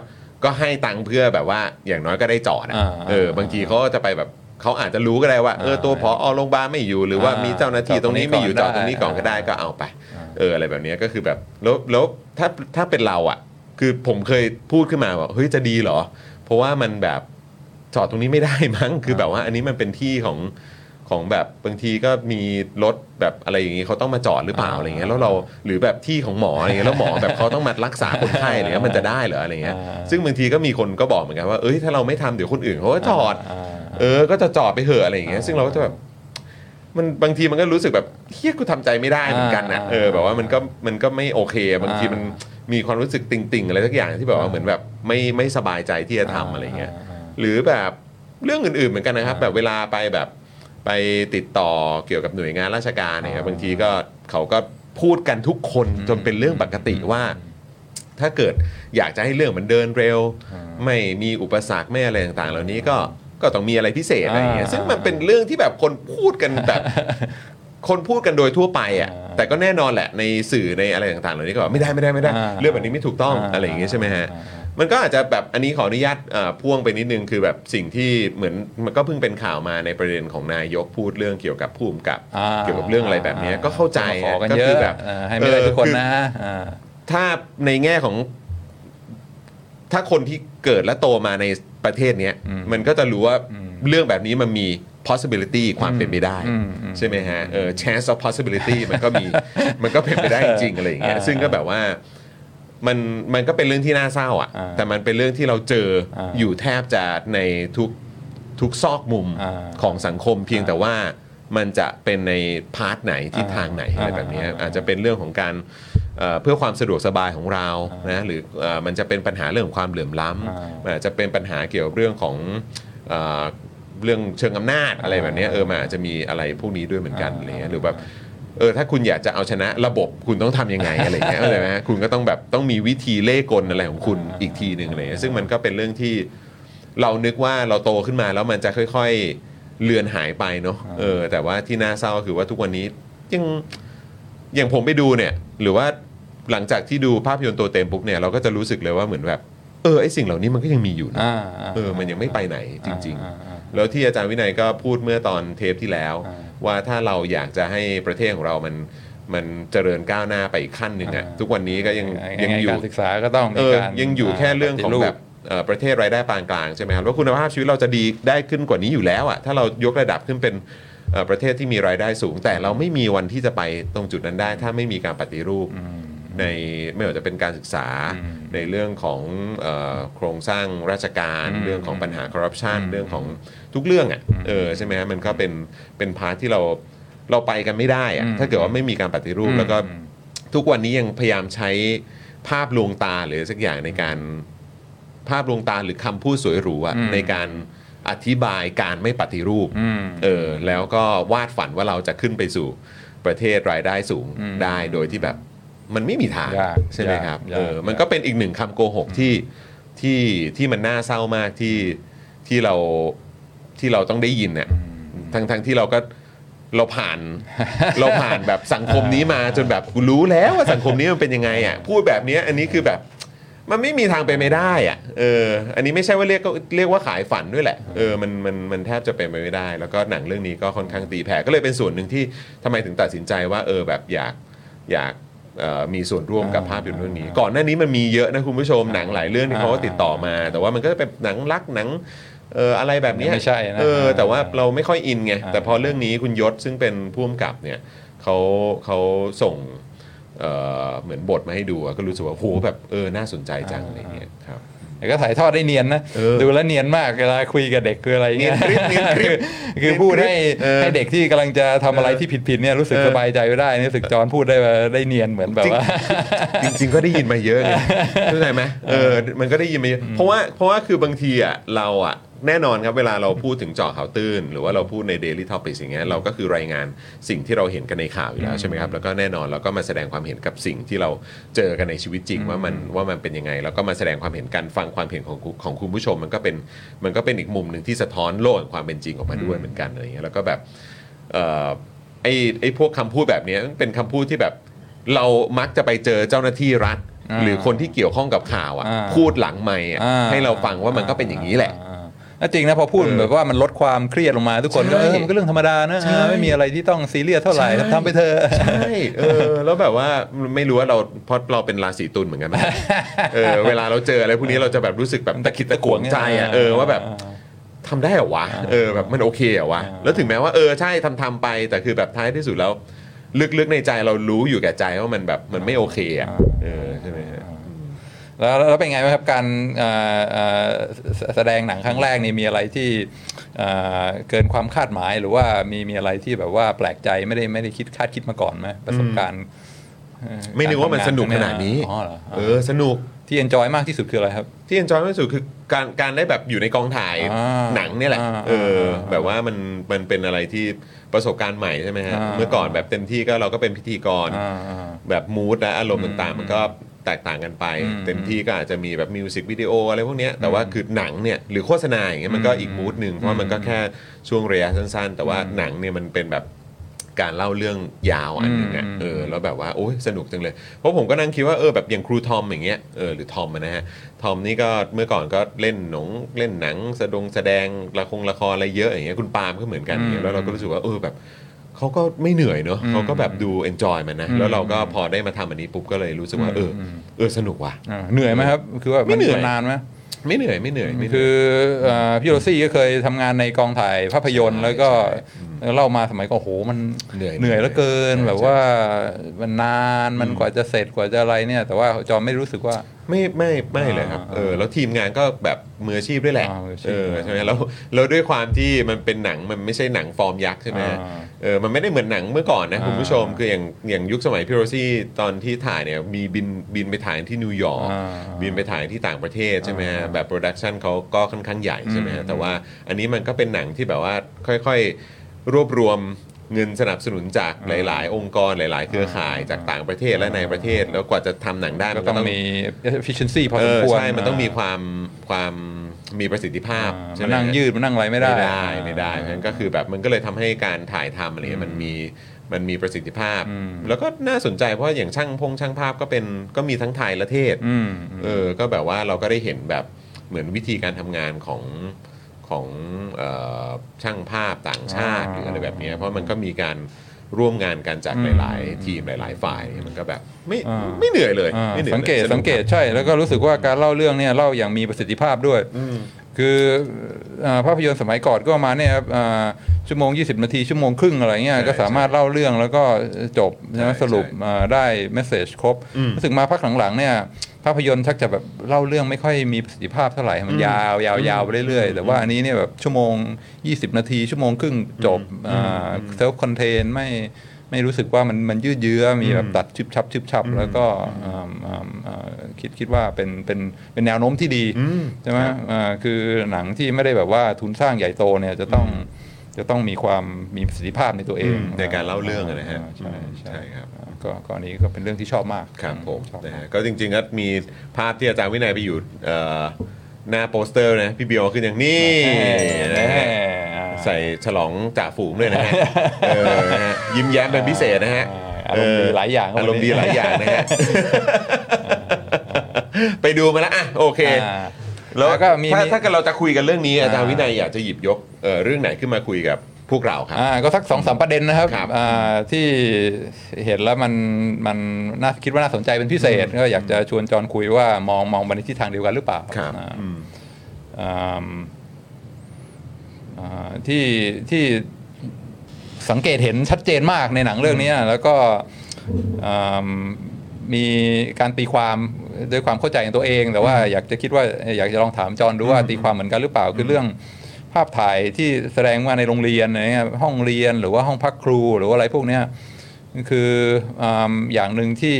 ก็ให้ตังค์เพื่อแบบว่าอย่างน้อยก็ได้จอดอะอ่าเออบางทีเขาก็จะไปแบบ เขาอาจจะรู้ก็ได้ว่าเออตัวพอโรงพยาบาลไม่อยู่หรือว่าอ่ามีมีเจ้าหน้าที่ตรงนี้ไม่อยู่จจออดดตรงนี้ก่อนได้ก็ได้อ่าก็เอาไปอ่าเอออะไรแบบเนี้ยก็คือแบบแล้วแล้วถ้าถ้าเป็นเราอะ คือผมเคยพูดขึ้นมาว่าเฮ้ยจะดีเหรอ เพราะว่ามันแบบจอดตรงนี้ไม่ได้มั้งคือแบบว่าอันนี้มันเป็นที่ของของแบบบางทีก็มีรถแบบอะไรอย่างงี้เขาต้องมาจอดหรือเปล่าอะไรเงี้ยแล้วเราหรือแบบที่ของหมออะไรเงี้ยแล้วหมอแบบเขาต้องมารักษาคนไข้อะไรเงี้ยมันจะได้เหรออะไรเงี้ยอ่าซึ่งบางทีก็มีคนก็บอกเหมือนกันว่าเอ้ยถ้าเราไม่ทำเดี๋ยวคนอื่นเขาก็จอดา เออก็จะจอดไปเหอะอะไรอย่างเงี้ยซึ่งเราก็จะแบบมันบางทีมันก็รู้สึกแบบเฮียกูทำใจไม่ได้เหมือนกันนะอ่าเออแบบว่ามันก็มันก็ไม่โอเค บางทีอ่ามัมันมีความรู้สึกติ่งๆอะไรสักอย่างที่แบบว่าเหมือนแบบไม่ไม่สบายใจที่จะทำอะไรเงี้ยหรือแบบเรื่องอื่นๆเหมือนกันนะครับ แบบเวลาไปแบบไปติดต่อเกี่ยวกับหน่วยงานราชการเนี่ยครับบางทีก็เขาก็พูดกันทุกคนจนเป็นเรื่องปกติว่า ถ้าเกิดอยากจะให้เรื่องมันเดินเร็ว ไม่มีอุปสรรคไม่อะไรต่างๆ เหล่านี้ก็ ก็ต้องมีอะไรพิเศษอะไรอย่างเงี้ยอ่าซึ่งมันเป็นเรื่องที่แบบคนพูดกันแบบคนพูดกันโดยทั่วไปอะอ่าแต่ก็แน่นอนแหละในสื่อในอะไรต่างๆเหล่านี้ก็บอกไม่ได้ไม่ได้ไม่ได้อ่าเรื่องแบบนี้ไม่ถูกต้องอ่าอะไรอย่างเงี้ยใช่ไหมฮะอ่ามันก็อาจจะแบบอันนี้ขออนุญาตเอ่อพ่วงไปนิดนึงคือแบบสิ่งที่เหมือนมันก็เพิ่งเป็นข่าวมาในประเด็นของนายกพูดเรื่องเกี่ยวกับผู้กำกับอ่าเกี่ยวกับเรื่องอะไรแบบเนี้ยก็เข้าใจขอกันก็เยคือะแบบเออให้ไม่ได้ทุกคนเออนะอ่าถ้าในแง่ของ ถ้าคนที่เกิดและโตมาในประเทศเนี้ยอืมมันก็จะรู้ว่าอืมเรื่องแบบนี้มันมี possibility ความเป็นไปได้ อืมอืมใช่ไหมฮะเออ chance of possibility มันก็มี มันก็เป็นไปได้จริงๆอะไรอย่างเงี้ยอ่าซึ่งก็แบบว่ามันมันก็เป็นเรื่องที่น่าเศร้าอะ อ่าแต่มันเป็นเรื่องที่เราเจออาอยู่แทบจะในทุกทุกซอกมุมอ่าของสังคมเพียงแต่ว่ามันจะเป็นในพาร์ทไหนทิศอ่าทางไหนอะไรแบบเนี้ยอ่า อาจจะเป็นเรื่องของการ เอ่อเพื่อความสะดวกสบายของเรานะหรือเอ่อมันจะเป็นปัญหาเรื่องของความเหลื่อมล้อ่าำมันอาจจะเป็นปัญหาเกี่ยวกับเรื่องของเอ่อเรื่องเชิงอำนาจอะไรแบบเนี้ยเออมันอาจจะมีอะไรพวกนี้ด้วยเหมือนกันอ่าอะไรเงี้ยหรือแบบเออถ้าคุณอยากจะเอาชนะระบบคุณต้องทำยังไงอะไรเงี้ยเข้าใจไหมคุณก็ต้องแบบต้องมีวิธีเล่ห์กลอะไรของคุณอีกทีหนึ่งอะไรเงี้ยซึ่งมันก็เป็นเรื่องที่เรานึกว่าเราโตขึ้นมาแล้วมันจะค่อย ๆเลือนหายไปเนาะเออแต่ว่าที่น่าเศร้าก็คือว่าทุกวันนี้ยัง อย่างผมไปดูเนี่ย หรือว่าหลังจากที่ดูภาพยนตร์ตัวเต็มปุ๊บเนี่ยเราก็จะรู้สึกเลยว่าเหมือนแบบ เออไอสิ่งเหล่านี้มันก็ยังมีอยู่นะอ่าาเออ มันยังไม่ไปไหนจริงอ่าอ่าๆแล้วที่อาจารย์วินัยก็พูดเมื่อตอนเทปที่แล้วอ่าว่าถ้าเราอยากจะให้ประเทศของเรามันมันเจริญก้าวหน้าไปอีกขั้นหนึ่งอะอ่าทุกวันนี้ก็ยังยัยังงไงอยู่การศึกษาก็ต้องเอมีอการยังอยู่แค่เรื่องของปฏิแบบเอ่อประเทศรายได้ปานกลางใช่ไหมครับว่าคุณภาพชีวิตเราจะดีได้ขึ้นกว่านี้อยู่แล้วอะถ้าเรายกระดับขึ้นเป็นเอ่อ ประเทศที่มีรายได้สูง แต่เราไม่มีวันที่จะไปตรงจุดนั้นได้ ถ้าไม่มีการปฏิรูปอืมในไม่ว่าจะเป็นการศึกษาอืมในเรื่องของเออโครงสร้างราชการอืมเรื่องของปัญหาคอร์รัปชันอืมเรื่องของทุกเรื่องอะอืมเออใช่ไหมฮะมันก็เป็นเป็นพาร์ทที่เราเราไปกันไม่ได้อะอืมถ้าเกิดว่าไม่มีการปฏิรูปอืมแล้วก็ทุกวันนี้ยังพยายามใช้ภาพลวงตาหรือสักอย่างในการภาพลวงตาหรือคำพูดสวยหรูอะอืมในการ อธิบายการไม่ปฏิรูปอืมเออแล้วก็วาดฝันว่าเราจะขึ้นไปสู่ประเทศรายได้สูงอืมได้โดยที่แบบมันไม่มีทางยากใช่ไหมครับยากเออยากมันก็เป็นอีกหนึ่งคำโกหกที่ที่ที่มันน่าเศร้ามากที่ที่เราที่เราต้องได้ยินเนี่ยทั้งทั้งที่เราก็เราผ่านเราผ่านแบบสังคมนี้มาจนแบบกูรู้แล้วว่าสังคมนี้มันเป็นยังไงอะพูดแบบเนี้ยอันนี้คือแบบ มันไม่มีทางเป็นไม่ได้อะเออ อันนี้ไม่ใช่ว่าเรียกก็เรียกว่าขายฝันด้วยแหละ เออ มัน มัน มันแทบจะเป็นไปไม่ได้ แล้วก็หนังเรื่องนี้ก็ค่อนข้างตีแผ่ ก็เลยเป็นส่วนหนึ่งที่ทำไมถึงตัดสินใจว่า เออ แบบอยาก อยากเอ่อมีส่วนร่วมกับภาพยนตร์เรื่องนี้ ก่อนหน้านี้มันมีเยอะนะคุณผู้ชม หนังหลายเรื่องที่เขาก็ติดต่อมา แต่ว่ามันก็เป็นหนังรัก หนัง เอออะไรแบบเนี้ยไม่ใช่นะเออ แต่ว่าเราไม่ค่อยอินไงอ่าแต่พอเรื่องนี้คุณยศซึ่งเป็นผู้กำกับเนี่ยเขาเขาส่ง เอ่อเหมือนบทมาให้ดูอะก็รู้สึกว่าโหแบบเออน่าสนใจจังอะไรเงี้ยครับแต่ก็ถ่ายทอดได้เนียนนะเออดูแล้วเนียนมากเวลาคุยกับเด็กคืออะไรเงี้ยเนียนกริ๊บเนียนกริ๊บคือพูดให้เออให้เด็กที่กำลังจะทำอะไรที่ผิดๆเนี่ยรู้สึกเออสบายใจไม่ได้นี่รู้สึกจอนพูดได้ว่าได้เนียนเหมือนแบบว่าจริง ๆ ก็ได้ยินมาเยอะไงเข้าใจไหมเออมันก็ได้ยินมาเยอะเพราะว่าเพราะว่าคือบางทีอะเราอะ แน่นอนครับเวลาเราพูดถึงเจาะข่าวตื้น หรือว่าเราพูดใน Daily Topics อย่างเงี้ยเราก็คือรายงานสิ่งที่เราเห็นกันในข่าวอยู่แล้วใช่ไหมครับแล้วก็แน่นอนเราก็มาแสดงความเห็นกับสิ่งที่เราเจอกันในชีวิตจริงว่ามันว่ามันเป็นยังไง แล้วก็มาแสดงความเห็นกันฟังความเห็นของคุณของคุณผู้ชม มันก็เป็นมันก็เป็นอีกมุมหนึ่งที่สะท้อนโลกแห่งความเป็นจริงออกมาด้วยเหมือนกันอะไรเงี้ยแล้วก็แบบเอ่อไอ้ไอ้พวกคำพูดแบบเนี้ยมันเป็นคำพูดที่แบบเรามักจะไปเจอเจ้าหน้าที่รัฐอ่าหรือคนที่เกี่ยวข้องกับข่าวอะอ่าพูดหลังไม่อะอ่าให้เราฟังว่ามันก็เป็นอย่างนี้แหละแล้ว จริงนะพอพูดเออแบบว่ามันลดความเครียดลงมาทุกคนใช่ก็เออมันก็เรื่องธรรมดานะใช่เออไม่มีอะไรที่ต้องซีเรียสเท่าไหร่ใช่ทำไปเถอะใช่เออแล้วแบบว่าไม่รู้ว่าเราเพราะเราเป็นราศีตุลเหมือนกันไหมเออเวลาเราเจออะไรพวกนี้เราจะแบบรู้สึกแบบตะขิดตะขวงใจอะเออว่าแบบทำได้เหรอวะเออแบบมันโอเคเหรอวะแล้วถึงแม้ว่าเออใช่ทำทำไปแต่คือแบบท้ายที่สุดแล้ว ลึกๆในใจเรารู้อยู่แก่ใจว่ามันแบบมันไม่โอเคอะเออใช่ไหมฮะ แล้วแล้วเป็นไงบ้างครับการเอ่อเอ่อแสแสดงหนังครั้งแรกนี่มีอะไรที่เอ่อเกินความคาดหมายหรือว่ามีมีอะไรที่แบบว่าแปลกใจไม่ได้ไม่ได้คิดคาดคิดมาก่อนไหมประสบการณ์เอ่อไม่นึกว่ามันสนุกขนาดนี้อ๋อเหรอเออสนุกที่ enjoy มากที่สุดคืออะไรครับ ที่ enjoy มากที่สุดคือการการได้แบบอยู่ในกองถ่ายอ่าหนังเนี่ยแหละอ่าเอออ่าแบบว่ามันมันเป็นอะไรที่ประสบการณ์ใหม่ใช่ไหมฮะอ่าเมื่อก่อนแบบเต็มที่ก็เราก็เป็นพิธีกรอ่าอ่าแบบมูดและอารมณ์อืมต่างๆ มันก็ แตกต่างกันไป อืมเต็มที่ก็อาจจะมีแบบมิวสิกวิดีโออะไรพวกเนี้ยแต่ว่าคือหนังเนี่ยหรือโฆษณาอย่างเงี้ยมันก็อีก mood หนึ่งเพราะว่ามันก็แค่ช่วงระยะสั้นๆ แต่ว่าหนังเนี่ยมันเป็นแบบการเล่าเรื่องยาวอันหนึ่งอะอืม เออแล้วแบบว่าโอ้ยสนุกจังเลย เพราะผมก็นั่งคิดว่าเออแบบอย่างครูทอมอย่างเงี้ยเออหรือทอมอะนะฮะทอมนี่ก็เมื่อก่อนก็เล่นหนังเล่นหนังแสดงแสดงละครละครอะไรเยอะอย่างเงี้ยคุณปาล์มก็เหมือนกันอย่างเงี้ยแล้วเราก็รู้สึกว่าเออแบบ เขาก็ไม่เหนื่อยเนอะอืมเขาก็แบบดู enjoy มันนะอืมแล้วเราก็พอได้มาทำอันนี้ปุ๊บก็เลยรู้สึกว่าเอออมเออสนุกว่ะอ่าเหนื่อยไหมครับ คือว่าไม่เหนื่อยนานไหมไม่เหนื่อยไม่เหนื่อยไม่เหนื่อยคือเอ่อพี่โรซี่ก็เคยทำงานในกองถ่ายภาพยนตร์ใช่แล้วก็ใช่เล่ามาสมัยก็โอ้โหมันเหนื่อยเหนื่อยเหลือเกินใช่แบบว่ามันนานมันอืมกว่าจะเสร็จกว่าจะอะไรเนี่ย แต่ว่าจอมไม่รู้สึกว่า ไม่ไม่ไม่เลยครับอ่าเออแล้วทีมงานก็แบบมืออาชีพด้วยแหละอ่ามืออาชีพเออใช่ไหมแล้วแล้วด้วยความที่มันเป็นหนังมันไม่ใช่หนังฟอร์มยักษ์ใช่ไหมอ่าเออมันไม่ได้เหมือนหนังเมื่อก่อนนะอ่าคุณผู้ชมคืออย่างอย่างยุคสมัยพี่โรซี่ตอนที่ถ่ายเนี่ยมีบินบินไปถ่ายที่นิวยอร์กอ่าบินไปถ่ายที่ต่างประเทศใช่ไหมฮะอ่าแบบ production เขาก็ค่อนข้างใหญ่ใช่ไหมฮะอืมแต่ว่าอันนี้มันก็เป็นหนังที่แบบว่าค่อยๆรวบรวม เงินสนับสนุนจากหลาย ๆ องค์กรหลาย ๆ เครือข่ายจากต่างประเทศและในประเทศ แล้วกว่าจะทำหนังได้ก็มันก็ต้องต้องมี efficiency เออพอสมควรใช่มันต้องมีความความมีประสิทธิภาพอ่าใช่มาไหมนั่งฮะยืดมานั่งอะไรไม่ได้ไม่ได้ไม่ได้เพราะฉะนั้นก็คือแบบมันก็เลยทำให้การถ่ายทำอะไรเงี้ยมันมีมันมีประสิทธิภาพอืมแล้วก็น่าสนใจเพราะอย่างช่างพงช่างภาพก็เป็นก็มีทั้งไทยและเทศอืมเออก็แบบว่าเราก็ได้เห็นแบบเหมือนวิธีการทำงานของ ของเออช่างภาพต่างชาติอ่าหรืออะไรแบบเนี้ยเพราะมันก็มีการร่วมงานกันจากอืมหลาย ๆ ทีมหลาย ๆ ฝ่ายมันก็แบบไม่อ่าไม่เหนื่อยเลยอ่าไม่หนื่อยสังเกตลยนุสังเกตใช่แล้วก็รู้สึกว่าการเล่าเรื่องเนี่ยเล่าอย่างมีประสิทธิภาพด้วยอืม คืออ่าภาพยนตร์สมัยก่อนก็ประมาณเนี่ยครับอ่าชั่วโมง 20 นาที ชั่วโมงครึ่งอะไรเงี้ยใช่ก็สามารถเล่าเรื่องแล้วก็จบใช่ไหมใช่สรุปใช่อ่าได้ message ครบอืมรู้สึกมาพักหลังๆเนี่ยภาพยนตร์ชักจะแบบเล่าเรื่องไม่ค่อยมีประสิทธิภาพเท่าไหร่ มันยาวยาวยาวไปเรื่อยๆ แต่ว่าอันนี้เนี่ยแบบชั่วโมง 20 นาที ชั่วโมงครึ่งจบ self-contained ไม่ ไม่รู้สึกว่ามันมันยืดเยื้อมีแบบตัดชึบชับชึบชับ แล้วก็อ่าอ่าอ่าคิดคิดว่าเป็นเป็นเป็นแนวโน้มที่ดีอืมใช่ไหมอ่าคือหนังที่ไม่ได้แบบว่าทุนสร้างใหญ่โตเนี่ยจะต้องจะต้องมีความมีประสิทธิภาพในตัวเองอืมในการเล่าเรื่องอะนะฮะาใช่ใช่ใช่ครับอ่าก็ก็อันนี้ก็เป็นเรื่องที่ชอบมากครับผมชอบนะมากฮะก็จริงๆก็มีภาพที่อาจารย์วินัยไปอยู่เอ่อ หน้าโปสเตอร์นะพี่เบียวขึ้นอย่างนี้นะฮะใส่ฉลองจ่าฝูงด้วยนะฮะเออนะฮะยิ้มแย้มเป็นพิเศษนะฮะอารมณ์ดีหลายอย่างครับอารมณ์ดีหลายอย่างนะฮะไปดูมาแล้วอะโอเคอ่าแล้วแล้วก็มีถ้ามีถ้าเกิดเราจะคุยกันเรื่องนี้อาจารย์อ่าวินัยอยากจะหยิบยกเอ่อเรื่องไหนขึ้นมาคุยกับ พวกเราครับอ่าก็สักสองสามประเด็นนะครับครับอ่าที่เห็นแล้วมันมันน่าคิดว่าน่าสนใจเป็นพิเศษ ก็อยากจะชวนจอนคุยว่ามองมองไปในทิศทางเดียวกันหรือเปล่าครับอ่าอืมอ่าอ่าที่ที่สังเกตเห็นชัดเจนมากในหนังเรื่องนี้แล้วก็อ่ามีการตีความด้วยความเข้าใจของตัวเอง แต่ว่าอยากจะคิดว่าอยากจะลองถามจอห์นดูว่าตีความเหมือนกันหรือเปล่าคือเรื่อง ภาพถ่ายที่แสดงว่าในโรงเรียนอะไรเงี้ยห้องเรียนหรือว่าห้องพักครูหรือว่าอะไรพวกเนี้ยคืออ่าอย่างหนึ่งที่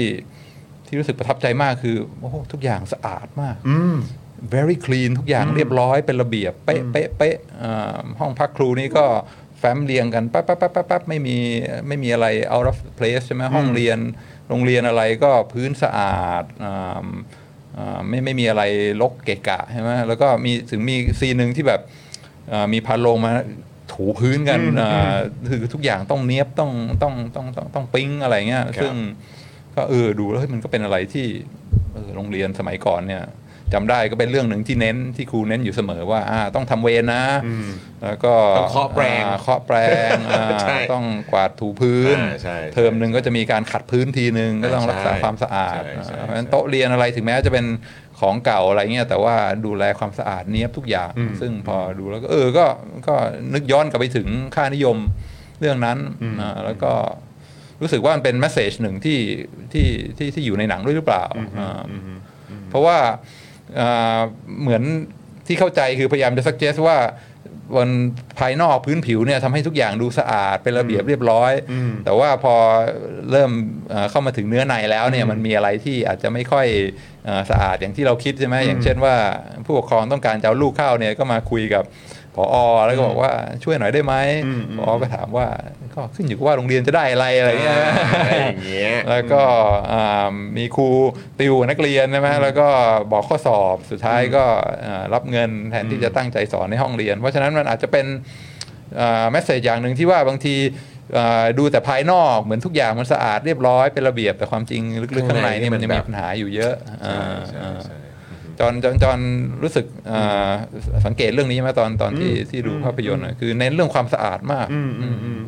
ที่รู้สึกประทับใจมากคือโอ้โหทุกอย่างสะอาดมากอืม very clean ทุกอย่างเรียบร้อยเป็นระเบียบ เป๊ะเป๊ะเป๊ะอ่าห้องพักครูนี่ก็แฟ้มเรียงกันปั๊บปั๊บปั๊บปั๊บปั๊บไม่มีไม่มีอะไร out of place ใช่ไหมห้องเรียนโรงเรียนอะไรก็พื้นสะอาดอ่าอ่าไม่ไม่มีอะไรลกเกะกะใช่ไหมแล้วก็มีถึงมีซีนหนึ่งที่แบบอ่า มีพันโลงมาถูพื้นกันอ่าคือทุกอย่างต้องเนี้ยบต้องต้องต้องต้องต้องปิ๊งอะไรเงี้ยครับซึ่งก็เออดูแล้วเฮ้ยมันก็เป็นอะไรที่เออโรงเรียนสมัยก่อนเนี่ยจำได้ก็เป็นเรื่องหนึ่งที่เน้นที่ครูเน้นอยู่เสมอว่าอ่าต้องทำเวรนะ แล้วก็ต้องเคาะแปรงอ่าเคาะแปรงอ่าใช่ต้องกวาดถูพื้นอ่าใช่เทอมหนึ่งก็จะมีการขัดพื้นทีหนึ่งก็ต้องรักษาใช่ความสะอาดใช่ใช่อ่าเพราะฉะนั้นโต๊ะเรียนอะไรถึงแม้จะเป็น ของเก่าอะไรเงี้ยแต่ว่าดูแลความสะอาดเนี้ยบทุกอย่าง ซึ่งพอดูแล้วก็เออก็ก็นึกย้อนกลับไปถึงค่านิยมเรื่องนั้นอ่าแล้วก็รู้สึกว่ามันเป็นแมสเซจหนึ่งที่ที่ที่ที่อยู่ในหนังด้วยหรือเปล่าอ่าเพราะว่าอ่าเหมือนที่เข้าใจคือพยายามจะ suggest ว่า บนภายนอกพื้นผิวเนี่ยทำให้ทุกอย่างดูสะอาดเป็นระเบียบเรียบร้อย แต่ว่าพอเริ่มเอ่อเข้ามาถึงเนื้อในแล้วเนี่ยมันมีอะไรที่อาจจะไม่ค่อยเอ่อสะอาดอย่างที่เราคิดใช่ไหมอย่างเช่นว่าผู้ปกครองต้องการจะเอาลูกเข้าเนี่ยก็มาคุยกับ พอแล้วก็บอกว่าช่วยหน่อยได้ไหมพอก็ถามว่าก็ขึ้นอยู่กับว่าโรงเรียนจะได้อะไรอะไรเงี้ยอะไรอย่างเงี้ยแล้วก็อ่ามีครูติวนักเรียนใช่ไหมแล้วก็บอกข้อสอบสุดท้ายก็อ่ารับเงินแทนที่จะตั้งใจสอนในห้องเรียน เพราะฉะนั้นมันอาจจะเป็น message อย่างหนึ่งที่ว่าบางทีอ่าดูแต่ภายนอกเหมือนทุกอย่างมันสะอาดเรียบร้อยเป็นระเบียบแต่ความจริงลึกๆข้างในนี่มันยังมีปัญหาอยู่เยอะอ่าอ่า จอนจอนจอนรู้สึกอ่าสังเกตเรื่องนี้ไหมตอนตอนที่ที่ดูภาพยนตร์อะคือเน้นเรื่องความสะอาดมาก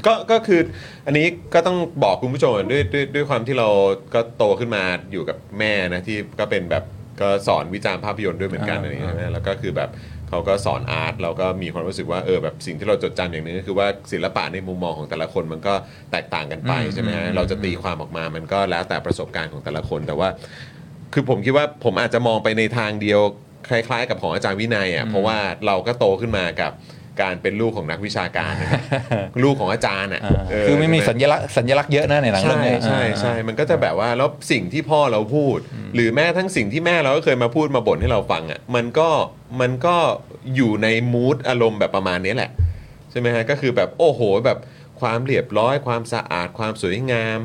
ก็ก็คืออันนี้ก็ต้องบอกคุณผู้ชมด้วยด้วยด้วยความที่เราก็โตขึ้นมาอยู่กับแม่นะที่ก็เป็นแบบก็สอนวิจารณ์ภาพยนตร์ด้วยเหมือนกันอ่าอะไรอย่างเงี้ยใช่ไหมแล้วก็คือแบบเขาก็สอนอาร์ตเราก็มีความรู้สึกว่าเออแบบสิ่งที่เราจดจำอย่างหนึงก็คือว่าศิลปะในมุมมองของแต่ละคนมันก็แตกต่างกันไปอืมใช่ไหมฮะอืมเราจะตีความออกมามันก็แล้วแต่ประสบการณ์ของแต่ละคนแต่ว่า คือผมคิดว่าผมอาจจะมองไปในทางเดียวคล้าย ๆ กับของอาจารย์วินัยอะเพราะว่าเราก็โตขึ้นมากับการเป็นลูกของนักวิชาการนะครับลูกของอาจารย์อะเคือไม่มีใช่หสัญลักษณ์สัญลักษณ์เยอะนะในหนังเรื่ใช่องนี้ใช่ใช่มันก็จะแบบว่าแล้วสิ่งที่พ่อเราพูด หรือแม้ทั้งสิ่งที่แม่เราก็เคยมาพูดมาบ่นให้เราฟังอะมันก็มันก็อยู่ในมูดอารมณ์แบบประมาณนี้แหละใช่ไหมฮะก็คือแบบโอ้โหแบบความเรียบร้อย ความสะอาดความสวยงาม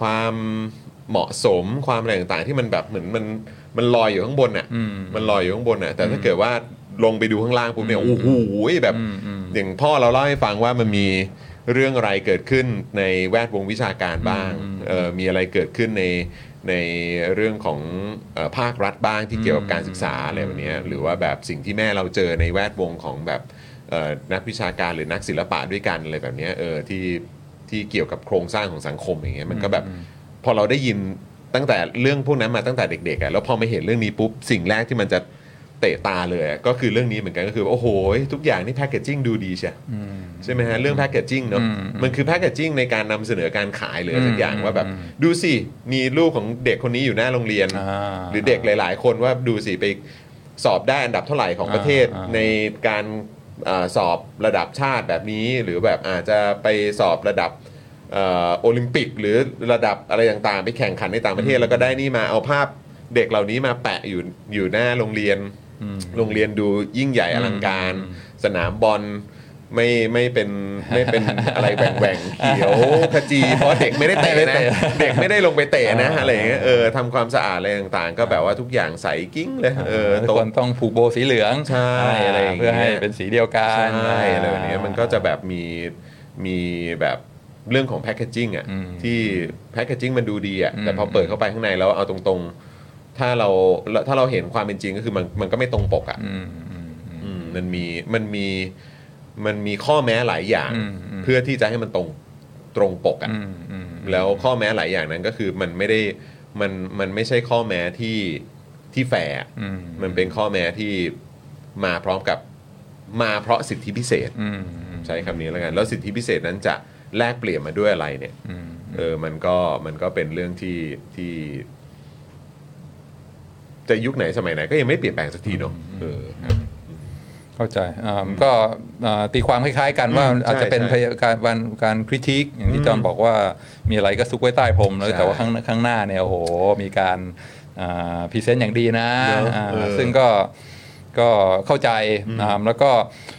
ความ เหมาะสมความอะไรต่างๆ ที่มันแบบเหมือนมันมันลอยอยู่ข้างบนอะอืมมันลอยอยู่ข้างบนอะแต่ถ้าเกิดว่าลงไปดูข้างล่างปุ๊บเนี่ยโอ้โหแบบอืมอืมอย่างพ่อเราเล่าให้ฟังว่ามันมีเรื่องอะไรเกิดขึ้นในแวดวงวิชาการบ้างเออมีอะไรเกิดขึ้นในในเรื่องของเออภาครัฐบ้างที่เกี่ยวกับการศึกษาอะไรแบบเนี้ยหรือว่าแบบสิ่งที่แม่เราเจอในแวดวงของแบบเอ่อนักวิชาการหรือนักศิลปะด้วยกันอะไรแบบเนี้ยเออที่ที่เกี่ยวกับโครงสร้างของสังคมอย่างเงี้ยมันก็แบบ พอเราได้ยินตั้งแต่เรื่องพวกนั้นมาตั้งแต่เด็กๆอะแล้วพอมาเห็นเรื่องนี้ปุ๊บสิ่งแรกที่มันจะเตะตาเลยอะก็คือเรื่องนี้เหมือนกันก็คือโอ้โหทุกอย่างนี่แพคเกจจิ้งดูดีใช่ใช่ไหมฮะเรื่องแพคเกจจิ้งเนาะอืมมันคือแพคเกจจิ้งในการนำเสนอการขายหรืออะไรสักอย่างอืมว่าแบบอืมดูสิมีลูกของเด็กคนนี้อยู่หน้าโรงเรียนอ่าหรือเด็กหลาย ๆ คนว่าดูสิไปสอบได้อันดับเท่าไหร่ของประเทศอ่าอ่าในการอาสอบระดับชาติแบบนี้หรือแบบอาจจะไปสอบระดับเอ่อ โอลิมปิกหรือระดับอะไรต่างๆ ไปแข่งขันในต่างประเทศแล้วก็ได้นี่มาเอาภาพเด็กเหล่านี้มาแปะอยู่อยู่หน้าโรงเรียนอืมโรงเรียนดูยิ่งใหญ่อลังการอืมสนามบอลไม่ไม่เป็นไม่เป็นอะไรแหว่งๆเขียวขจีเพราะเด็กไม่ได้เตะไม่นะเตะเด็กไม่ได้ลงไปเตะนะอ่าอะไรอย่างเงี้ยเออทำความสะอาดอะไรต่างๆ ก็แบบว่าทุกอย่างใสกิ้งเลยเออทุกโต๊ะคนต้องผูกโบสีเหลืองใช่อะไรอย่างเงี้ยเพื่อให้เป็นสีเดียวกันใช่อะไรแบบเนี้ยมันก็จะแบบมีมีแบบ เรื่องของแพคเกจจิ้งอะอืมที่แพคเกจจิ้งมันดูดีอะอืมแต่พอเปิดเข้าไปข้างในแล้วเอาตรงๆ ถ้าเราถ้าเราเห็นความเป็นจริงก็คือมันมันก็ไม่ตรงปกอะอืมอืมอืมอืมมันมีมันมีมันมีข้อแม้หลายอย่างอืมอืมเพื่อที่จะให้มันตรงตรงปกอะอืมอืมแล้วข้อแม้หลายอย่างนั้นก็คือมันไม่ได้มันมันไม่ใช่ข้อแม้ที่ที่แฟร์อะอืมมันเป็นข้อแม้ที่มาพร้อมกับมาเพราะสิทธิพิเศษอืมใช้คำนี้แล้วกัน แล้วสิทธิพิเศษนั้นจะ แลกเปลี่ยนมาด้วยอะไรเนี่ยอืมเออมันก็มันก็เป็นเรื่องที่ที่ จะยุคไหนสมัยไหนก็ยังไม่เปลี่ยนแปลงสักทีเนอะเออเข้าใจอ่าก็อ่าตีความคล้ายๆกันว่าอืมอาจจะเป็นใช่การการการคริติกอย่างที่จอห์นบอกว่ามีอะไรก็ซุกไว้ใต้พรมแล้วใช่แต่ว่าข้างข้างหน้าเนี่ยโอ้โหมีการ present อย่างดีนะเนอะอ่าเออซึ่งก็ก็เข้าใจอ่าแล้วก็เอ่ออ่า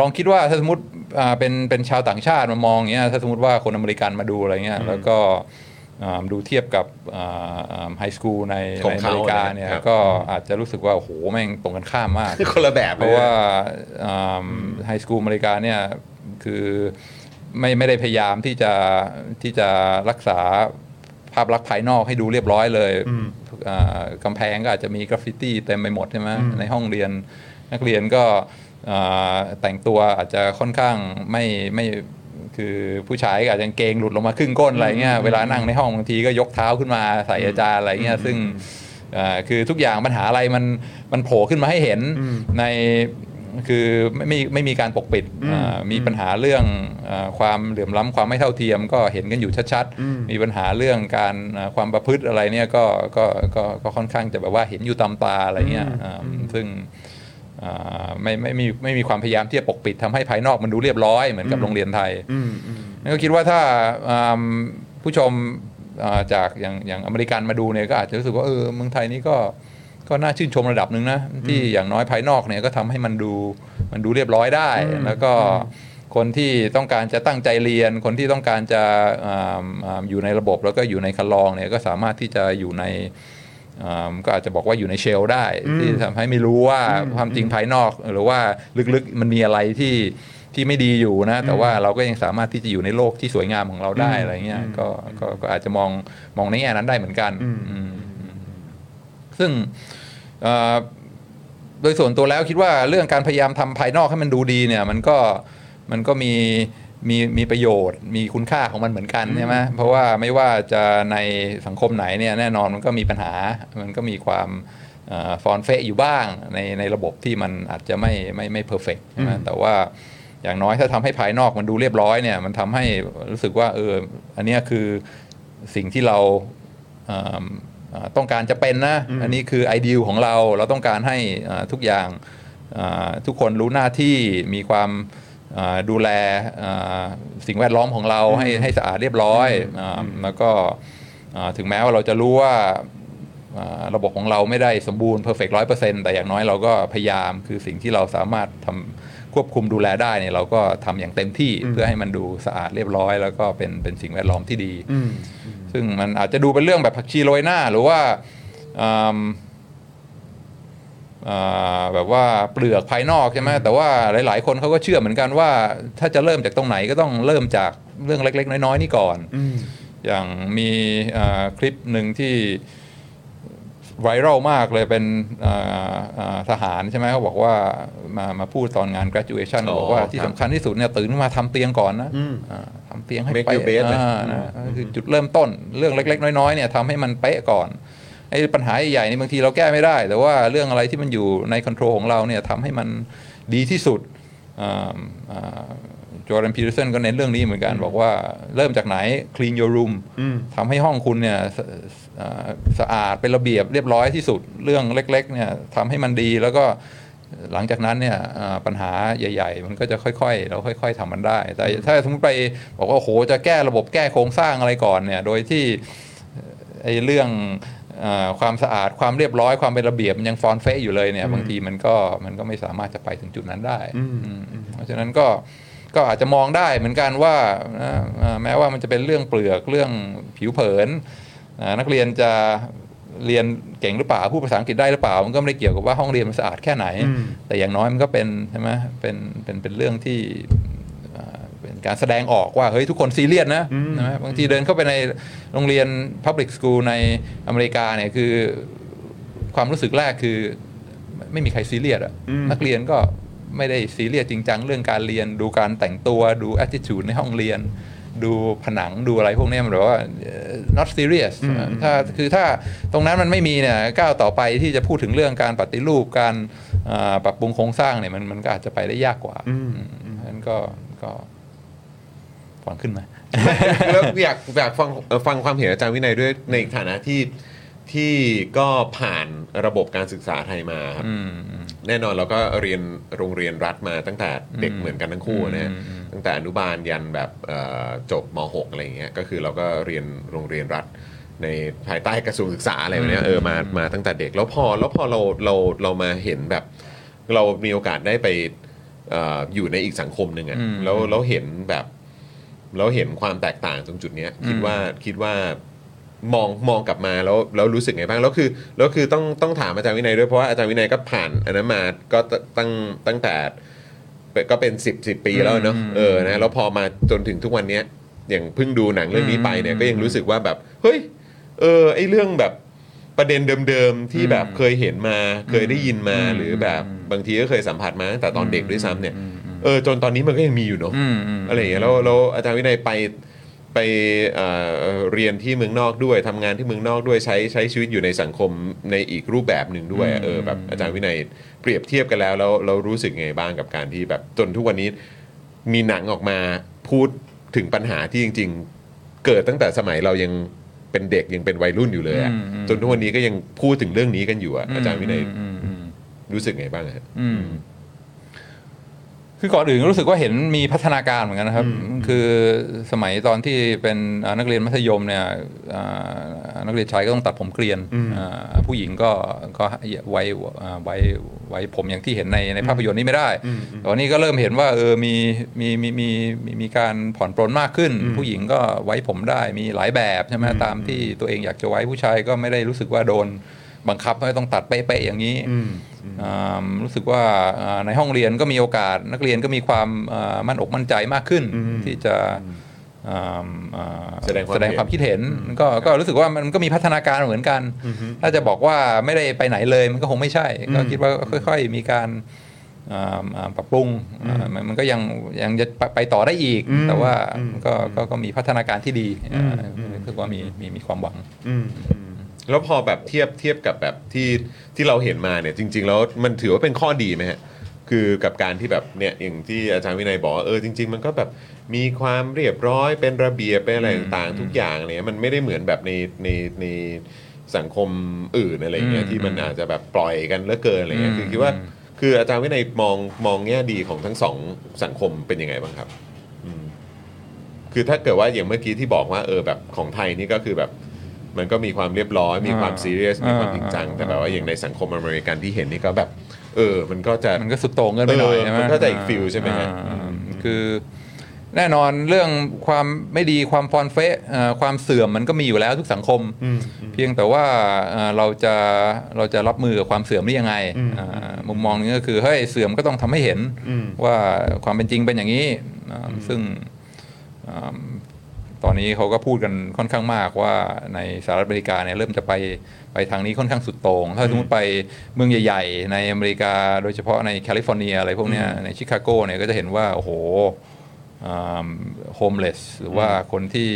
ลองคิดว่าถ้าสมมติอ่าเป็นเป็นชาวต่างชาติมามองอย่างเงี้ยถ้าสมมติว่าคนอเมริกันมาดูอะไรเงี้ยแล้วก็อ่าดูเทียบกับ high school ในของในอเมริกาเขาเนี่ยนะครับก็อาจจะรู้สึกว่า โอ้โห แม่งตรงกันข้ามมากคนละแบบเลยราะว่า high school อเมริกาเนี่ยคือไม่ไม่ได้พยายามที่จะที่จะรักษาภาพลักษณ์ภายนอกให้ดูเรียบร้อยเลยอ่ากำแพงก็อาจจะมีกราฟฟิตี้เต็มไปหมดใช่ไหมในห้องเรียนนักเรียนก็อ่า แต่งตัวอาจจะค่อนข้างไม่ไม่คือผู้ชายก็อาจจะกางเกงหลุดลงมาครึ่งก้นอะไรเงี้ยเวลานั่งในห้องบางทีก็ยกเท้าขึ้นมาใส่อาจารย์อะไรเงี้ยซึ่งอ่าคือทุกอย่างปัญหาอะไรมันมันโผล่ขึ้นมาให้เห็นในคือไม่ไม่ไม่มีการปกปิดอ่ามีปัญหาเรื่องอาความเหลื่อมล้ำความไม่เท่าเทียม ก็เห็นกันอยู่ชัดๆ มีปัญหาเรื่องการอ่าความประพฤติอะไรเนี่ยก็ก็ก็ก็ค่อนข้างจะแบบว่าเห็นอยู่ตามตาอะไรเงี้ยอ่าซึ่งอ่า ไม่ไม่มีไม่มีความพยายามที่จะปกปิดทำให้ภายนอกมันดูเรียบร้อยเหมือนกับโรงเรียนไทยนั่นก็คิดว่าถ้าอืมผู้ชมอ่าจากอย่างอย่างอเมริกันมาดูเนี่ยก็อาจจะรู้สึกว่าเออเมืองไทยนี่ก็ก็น่าชื่นชมระดับหนึ่งนะที่อย่างน้อยภายนอกเนี่ยก็ทำให้มันดูมันดูเรียบร้อยได้ แล้วก็คนที่ต้องการจะตั้งใจเรียน คนที่ต้องการจะอ่าอ่าอยู่ในระบบแล้วก็อยู่ในคันลองเนี่ยก็สามารถที่จะอยู่ในอ่า ก็อาจจะบอกว่าอยู่ในเชลได้ ที่ทำให้ไม่รู้ว่าความจริงภายนอก หรือว่าลึกๆมันมีอะไรที่ที่ไม่ดีอยู่นะ แต่ว่าเราก็ยังสามารถที่จะอยู่ในโลกที่สวยงามของเราได้อะไรเงี้ยก็ก็ก็อาจจะมองมองในแง่นั้นได้เหมือนกันอืมซึ่งเอ่อโดยส่วนตัวแล้วคิดว่าเรื่องการพยายามทำภายนอกให้มันดูดีเนี่ย มันก็มันก็มี มีมีประโยชน์ มีคุณค่าของมันเหมือนกันใช่ไหมเพราะว่าไม่ว่าจะในสังคมไหนเนี่ยแน่นอนมันก็มีปัญหา มันก็มีความเอ่อฟอนเฟะอยู่บ้างในในระบบที่มันอาจจะไม่ไม่ไม่เพอร์เฟกใช่ไหมแต่ว่าอย่างน้อยถ้าทำให้ภายนอกมันดูเรียบร้อยเนี่ยมันทำให้รู้สึกว่าเอออันเนี้ยคือสิ่งที่เราเอิ่มเอ่อต้องการจะเป็นนะ อันนี้คือไอเดียของเราเราต้องการให้เอ่อทุกอย่างเอ่อทุกคนรู้หน้าที่มีความเอ่อ ดูแลเอ่อสิ่งแวดล้อมของเราให้ให้สะอาดเรียบร้อยอ่าแล้วก็เอ่อถึงแม้ว่าเราจะรู้ว่าอ่าระบบของเราไม่ได้สมบูรณ์ perfect ร้อยเปอร์เซ็นต์แต่อย่างน้อยเราก็พยายามคือสิ่งที่เราสามารถทำควบคุมดูแลได้เนี่ยเราก็ทำอย่างเต็มที่เพื่อให้มันดูสะอาดเรียบร้อย แล้วก็เป็นเป็นสิ่งแวดล้อมที่ดี ซึ่งมันอาจจะดูเป็นเรื่องแบบผักชีโรยหน้า หรือว่าอืมอ่า แบบว่าเปลือกภายนอกใช่ไหมแต่ว่าหลาย ๆ คนเขาก็เชื่อเหมือนกันว่า ถ้าจะเริ่มจากตรงไหนก็ต้องเริ่มจากเรื่องเล็ก ๆ น้อย ๆ นี่ก่อนอย่างมีอ่าคลิปหนึ่งที่ไวรัลมากเลยเป็นอ่าอ่าทหารใช่ไหมเขาบอกว่ามามาพูดตอนงาน graduation อ๋อบอกว่าครับที่สำคัญที่สุดเนี่ยตื่นขึ้นมาทำเตียงก่อนนะอืมอ่าทำเตียงให้ Make เป๊ะ your bed นะอ่านะคือจุดเริ่มต้นเรื่องเล็ก ๆ น้อย ๆ เนี่ยทำให้มันเป๊ะก่อน ไอ้ปัญหาใหญ่ๆนี่บางทีเราแก้ไม่ได้ แต่ว่าเรื่องอะไรที่มันอยู่ใน control ของเราเนี่ยทำให้มันดีที่สุด Jordan Peterson ก็เน้นเรื่องนี้เหมือนกันบอกว่าเริ่มจากไหน clean your room ทำให้ห้องคุณเนี่ยสอ่าสะอาดเป็นระเบียบเรียบร้อยที่สุดเรื่องเล็กๆเนี่ยทำให้มันดีแล้วก็หลังจากนั้นเนี่ยอ่าปัญหาใหญ่ ๆ มันก็จะค่อยๆ เราค่อยๆทำมันได้ แต่ถ้าสมมติไปบอกว่าโอ้โหจะแก้ระบบแก้โครงสร้างอะไรก่อนเนี่ยโดยที่ไอ้เรื่องอา ความสะอาดความเรียบร้อยความเป็นระเบียบมันยังฟอนเฟะอยู่เลยเนี่ย บางทีมันก็มันก็ไม่สามารถจะไปถึงจุดนั้นได้อืมเพราะฉะนั้นก็ก็อาจจะมองได้เหมือนกันว่านะอ่าแม้ว่ามันจะเป็นเรื่องเปลือกเรื่องผิวเผินอ่านักเรียนจะเรียนเก่งหรือเปล่าพูดภาษาอังกฤษได้หรือเปล่า มันก็ไม่ได้เกี่ยวกับว่าห้องเรียนมันสะอาดแค่ไหน แต่อย่างน้อยมันก็เป็นใช่ไหมเป็นเป็นเป็นเรื่องที่อ่า เป็นการแสดงออกว่าเฮ้ยทุกคนซีเรียสนะใช่ไหมบางทีเดินเข้าไปในโรงเรียน Public School ในอเมริกาเนี่ยคือความรู้สึกแรกคือไม่ไม่มีใครซีเรียสอะนักเรียนก็ไม่ได้ซีเรียสจริงจังเรื่องการเรียนดูการแต่งตัวดู attitude ในห้องเรียน ดูผนังดูอะไรพวกเนี้ยมันแบบว่าเอ่อ not serious ถ้าคือถ้าตรงนั้นมันไม่มีเนี่ยก้าวต่อไปที่จะพูดถึงเรื่องการปฏิรูปการอ่าปรับปรุงโครงสร้างเนี่ยมันมันก็อาจจะไปได้ยากกว่าอืมเพราะฉะนั้นก็ก็ ฟังขึ้นไหมแล้วอยากอยากฟังเอ่อฟังความเห็นอาจารย์วินัยด้วยในฐานะที่ที่ก็ผ่านระบบการศึกษาไทยมาครับอืมแน่นอนเราก็เรียนโรงเรียนรัฐมาตั้งแต่เด็กอืมเหมือนกันทั้งคู่นะฮะอืมอืมตั้งแต่อนุบาลยันแบบเอ่อจบม .6 อะไรอย่างเงี้ยก็คือเราก็เรียนโรงเรียนรัฐในภายใต้กระทรวงศึกษาอะไรแบบเนี้ยเออมามาตั้งแต่เด็กแล้วพอแล้วพอเราเราเรามาเห็นแบบ เรามีโอกาสได้ไปเอออยู่ในอีกสังคมหนึ่งอะอืมแล้วเราเห็นแบบ เราเห็นความแตกต่างตรงจุดเนี้ยคิดว่าคิดว่ามองมองกลับมาแล้วแล้วรู้สึกไงบ้างแล้วคือแล้วคือต้องต้องถามอาจารย์วินัยด้วยเพราะว่าอาจารย์วินัยก็ผ่านอันนั้นมาก็ตตั้งตั้งแต่ก็เป็น 10 10 ปีแล้วเนาะอืมเออนะแล้วพอมาจนถึงทุกวันเนี้ยอย่างเพิ่งดูหนังเรื่องนี้ไปเนี่ยอืมก็ยังรู้สึกว่าแบบเฮ้ยเออไอเรื่องแบบประเด็นเดิมๆที่แบบเคยเห็นมาเคยได้ยินมาอืมหรือแบบบางทีก็เคยสัมผัสมาตั้งแต่ตอนเด็กด้วยซ้ำเนี่ยอืมอืม เออจนตอนนี้มันก็ยังมีอยู่เนาะอืมอืมอะไรอย่างเงี้ยแล้วแล้วอาจารย์วินัยไปไปเอ่อเรียนที่เมืองนอกด้วยทำงานที่เมืองนอกด้วยใช้ใช้ชีวิตอยู่ในสังคมในอีกรูปแบบหนึ่งด้วยอืมเออแบบอาจารย์วินัยเปรียบเทียบกันแล้วแล้วเรารู้สึกไงบ้างกับการที่แบบจนทุกวันนี้มีหนังออกมาพูดถึงปัญหาที่จริง ๆ เกิดตั้งแต่สมัยเรายังเป็นเด็กยังเป็นวัยรุ่นอยู่เลยอะอืมอืมจนทุกวันนี้ก็ยังพูดถึงเรื่องนี้กันอยู่อะอาจารย์วินัยอืมอืมรู้สึกไงบ้างฮะอืม คือก่อนอื่นก็รู้สึกว่าเห็นมีพัฒนาการเหมือนกันนะครับ คือสมัยตอนที่เป็นอ่านักเรียนมัธยมเนี่ยอ่านักเรียนชายก็ต้องตัดผมเกลียนอ่าผู้หญิงก็ก็ไว้อ่าไว้ไว้ผมอย่างที่เห็นในในภาพยนตร์นี้ไม่ได้ ตอนนี้ก็เริ่มเห็นว่าเออมีมีมีมีมีมีการผ่อนปรนมากขึ้น ผู้หญิงก็ไว้ผมได้มีหลายแบบใช่ไหมตามที่ตัวเองอยากจะไว้ผู้ชายก็ไม่ได้รู้สึกว่าโดน บังคับให้ต้องตัดเป๊ะๆอย่างนี้อ่ารู้สึกว่าอ่าในห้องเรียนก็มีโอกาส นักเรียนก็มีความอ่ามั่นอกมั่นใจมากขึ้น ที่จะอ่าอ่าแสดงความแสดงความคิดเห็นก็ก็รู้สึกว่ามันก็มีพัฒนาการเหมือนกัน ถ้าจะบอกว่าไม่ได้ไปไหนเลยมันก็คงไม่ใช่ ก็คิดว่าค่อย ๆ มีการอ่าอ่าปรับปรุงอ่ามันมันก็ยังยังจะไปไปต่อได้อีก แต่ว่าก็ก็ก็มีพัฒนาการที่ดีอ่ารู้สึกว่ามีมีมีความหวังอืมอืม แล้วพอแบบเทียบเทียบกับแบบที่ที่เราเห็นมาเนี่ยจริง ๆ แล้วมันถือว่าเป็นข้อดีไหมฮะคือกับการที่แบบเนี่ยอย่างที่อาจารย์วินัยบอกว่าเออจริง ๆ มันก็แบบมีความเรียบร้อยเป็นระเบียบเป็นอะไรต่างๆทุกอย่างเนี่ยมันไม่ได้เหมือนแบบในในในสังคมอื่นอะไรเงี้ยอืมที่มันอาจจะแบบปล่อยกันเหลือเกินอะไรเงี้ยอืมคือคิดว่าคืออาจารย์วินัยมองมองแง่ดีของทั้งสองสังคมเป็นยังไงบ้างครับอืมคือถ้าเกิดว่าอย่างเมื่อกี้ที่บอกว่าเออแบบของไทยนี่ก็คือแบบ มันก็มีความเรียบร้อย มีความอ่าซีเรียส มีความอ่าจริงจังอ่าแต่แบบว่าอย่างในสังคมอเมริกันที่เห็นนี่ก็แบบ เออ มันก็จะมันก็สุดโต่งเกินไปหน่อยเออใช่ไหมมันก็จะอีก feel ใช่ไหมฮะอ่าคือแน่นอนเรื่องความไม่ดีความฟอนเฟะเอ่อความเสื่อมมันก็มีอยู่แล้วทุกสังคม เพียงแต่ว่าเอ่อเราจะเราจะรับมือกับความเสื่อมได้ยังไงอ่ามุมมองนึงก็คือเฮ้ยเสื่อมก็ต้องทำให้เห็นว่าความเป็นจริงเป็นอย่างนี้อ่าซึ่งอ่า ตอนนี้เขาก็พูดกันค่อนข้างมากว่าในสหรัฐอเมริกาเนี่ยเริ่มจะไปไปทางนี้ค่อนข้างสุดโต่งถ้าสมมติไปเมืองใหญ่ๆ ในอเมริกาโดยเฉพาะในแคลิฟอร์เนียอะไรพวกเนี้ยในชิคาโกเนี่ยก็จะเห็นว่า โอ้โห homeless หรือว่าคนที่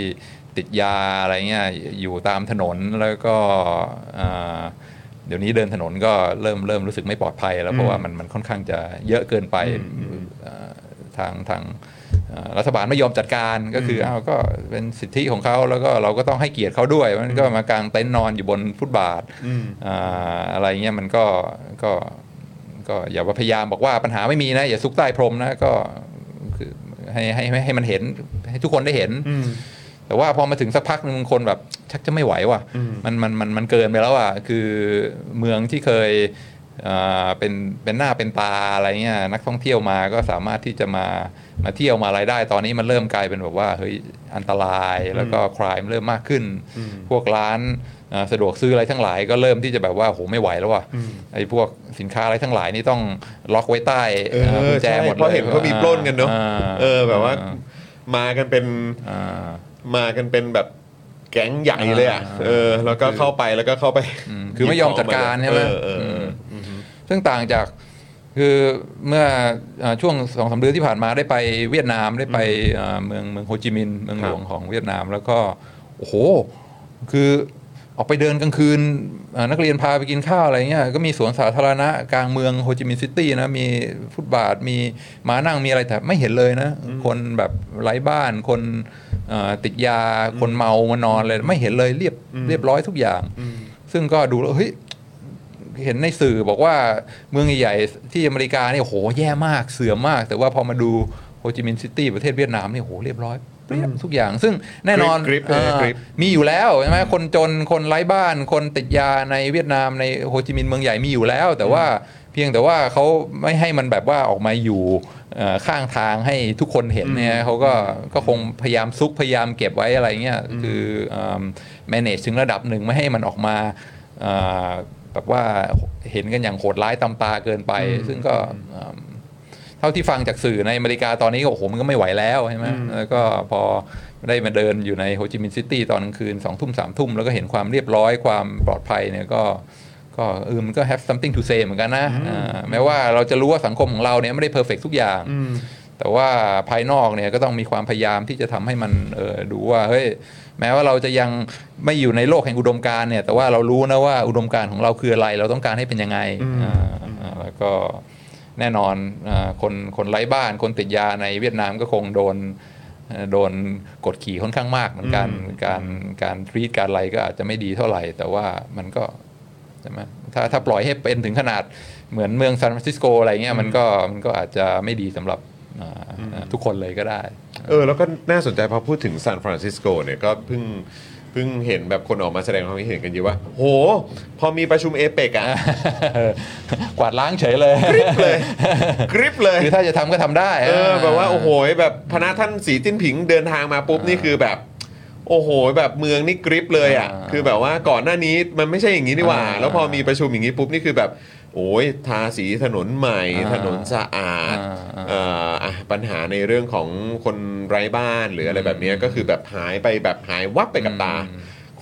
ติดยาอะไรเงี้ยอยู่ตามถนนแล้วก็อ่าเดี๋ยวนี้เดินถนนก็เริ่มเริ่มรู้สึกไม่ปลอดภัยแล้วเพราะว่ามันมันค่อนข้างจะเยอะเกินไปอ่าทางทางอ่า รัฐบาลไม่ยอมจัดการก็คืออ้าวก็เป็นสิทธิของเขาแล้วก็เราก็ต้องให้เกียรติเขาด้วย มันก็มากางเต็นท์นอนอยู่บนฟุตบาทอ่าอะไรเงี้ยมันก็ก็ก็อย่าว่าพยายามบอกว่าปัญหาไม่มีนะ อย่าซุกใต้พรมนะก็คือให้ให้ให้ให้มันเห็นให้ทุกคนได้เห็นแต่ว่าพอมาถึงสักพักหนึ่งบางคนแบบชักจะไม่ไหวว่ะมันมันมันมันเกินไปแล้วอะคือเมืองที่เคยอ่า เป็นเป็นหน้าเป็นตาอะไรเงี้ยนักท่องเที่ยวมาก็สามารถที่จะมามาเที่ยวมาอะไรได้ตอนนี้มันเริ่มกลายเป็นแบบว่าเฮ้ยอันตรายแล้วก็ครายเริ่มมากขึ้น พวกร้านอ่าสะดวกซื้ออะไรทั้งหลายก็เริ่มที่จะแบบว่าโหไม่ไหวแล้วว่ะไอ้พวกสินค้าอะไรทั้งหลายนี่ต้องล็อกไว้ใต้เอออ่ากุญแจใช่หมดเลยเพราะเห็นเขามีปล้นกันเนอะอ่เออแบบว่า มากันเป็นอ่ามากันเป็นแบบ แก๊งใหญ่เลยอะอ่าเออ แล้วก็เข้าไปแล้วก็เข้าไปอืมคือไม่ยอมจัดการใช่ไหมเออเออเอออซึ่งต่างจากคือเมื่ออ่าช่วงสองสามเดือนที่ผ่านมาได้ไปเวียดนามได้ไปอ่าเมืองเมืองโฮจิมินห์เมืองหลวงของเวียดนามแล้วก็โอ้โห คือออกไปเดินกลางคืนอ่านักเรียนพาไปกินข้าวอะไรเงี้ยก็มีสวนสาธารณะกลางเมืองโฮจิมินห์ซิตี้นะมีฟุตบาทมีม้านั่งมีอะไรแต่ไม่เห็นเลยนะ คนแบบไร้บ้านคนเอ่อ ติดยาคนเมามานอนเลยไม่เห็นเลยเรียบเรียบร้อยทุกอย่าง ซึ่งก็ดูแล้วเฮ้ยเห็นในสื่อบอกว่าเมืองใหญ่ๆที่อเมริกาเนี่ยโหแย่มากเสื่อมมาก แต่ว่าพอมาดูโฮจิมินห์ซิตี้ประเทศเวียดนามเนี่ยโหเรียบร้อยเรียบทุกอย่าง ซึ่งแน่นอนกริปกริปเลยเอ่อกริปมีอยู่แล้วใช่ไหมคนจนคนไร้บ้านคนติดยาในเวียดนามในโฮจิมินห์เมืองใหญ่มีอยู่แล้ว แต่ว่าเพียงแต่ว่าเขาไม่ให้มันแบบว่าออกมาอยู่เอ่อข้างทางให้ทุกคนเห็นเนี่ยเขาก็ก็คงพยายามซุกพยายามเก็บไว้อะไรเงี้ยคือเอ่อ manage ถึงระดับหนึ่งไม่ให้มันออกมาเอ่อแบบว่าเห็นกันอย่างโหดร้ายตำตาเกินไป ซึ่งก็เอิ่มเท่าที่ฟังจากสื่อในอเมริกาตอนนี้ก็โอ้โหมันก็ไม่ไหวแล้วใช่ไหมแล้วก็พอได้มาเดินอยู่ในโฮจิมินห์ซิตี้ตอนกลางคืนสองทุ่มสามทุ่มแล้วก็เห็นความเรียบร้อยความปลอดภัยเนี่ยก็ ก็เออมันก็ have something to say เหมือนกันนะอ่าแม้ว่าเราจะรู้ว่าสังคมของเราเนี่ยไม่ได้ perfect ทุกอย่าง แต่ว่าภายนอกเนี่ยก็ต้องมีความพยายามที่จะทำให้มันเออดูว่าเฮ้ยแม้ว่าเราจะยังไม่อยู่ในโลกแห่งอุดมการณ์เนี่ย แต่ว่าเรารู้นะว่าอุดมการณ์ของเราคืออะไร เราต้องการให้เป็นยังไงอ่าอ่าแล้วก็แน่นอนอาคนคนไร้บ้านคนติดยาในเวียดนามก็คงโดนเอ่อโดนกดขี่ค่อนข้างมากเหมือนกัน การการ treat การอะไรก็อาจจะไม่ดีเท่าไหร่ แต่ว่ามันก็ใช่ไหมถ้าถ้าปล่อยให้เป็นถึงขนาดเหมือนเมืองซานฟรานซิสโกอะไรเงี้ยมันก็มันก็อาจจะไม่ดีสำหรับอ่าอ่าทุกคนเลยก็ได้ เออ แล้วก็น่าสนใจพอพูดถึงซานฟรานซิสโกเนี่ยก็เพิ่งเพิ่งเห็นแบบคนออกมาแสดงความคิดเห็นกันเยอะว่า โห พอมีประชุมเอเปกอะกวาดล้างเฉยเลย กริบเลย กริบเลยคือถ้าจะทำก็ทำได้ เออแบบว่า โอ้โหแบบพระท่านสีจิ้นผิงเดินทางมาปุ๊บ นี่คือแบบ โอ้โห แบบเมืองนี่กริปเลยอะอ่าคือแบบว่าก่อนหน้านี้มันไม่ใช่อย่างนี้นี่หว่า อ่าแล้วพอมีประชุมอย่างนี้ปุ๊บนี่คือแบบ โอ้ยทาสีถนนใหม่ อ่าถนนสะอาดอ่าอ่า เอ่ออะปัญหาในเรื่องของคนไร้บ้านหรืออะไรแบบเนี้ยก็คือแบบหายไปแบบหายวับไปกับตา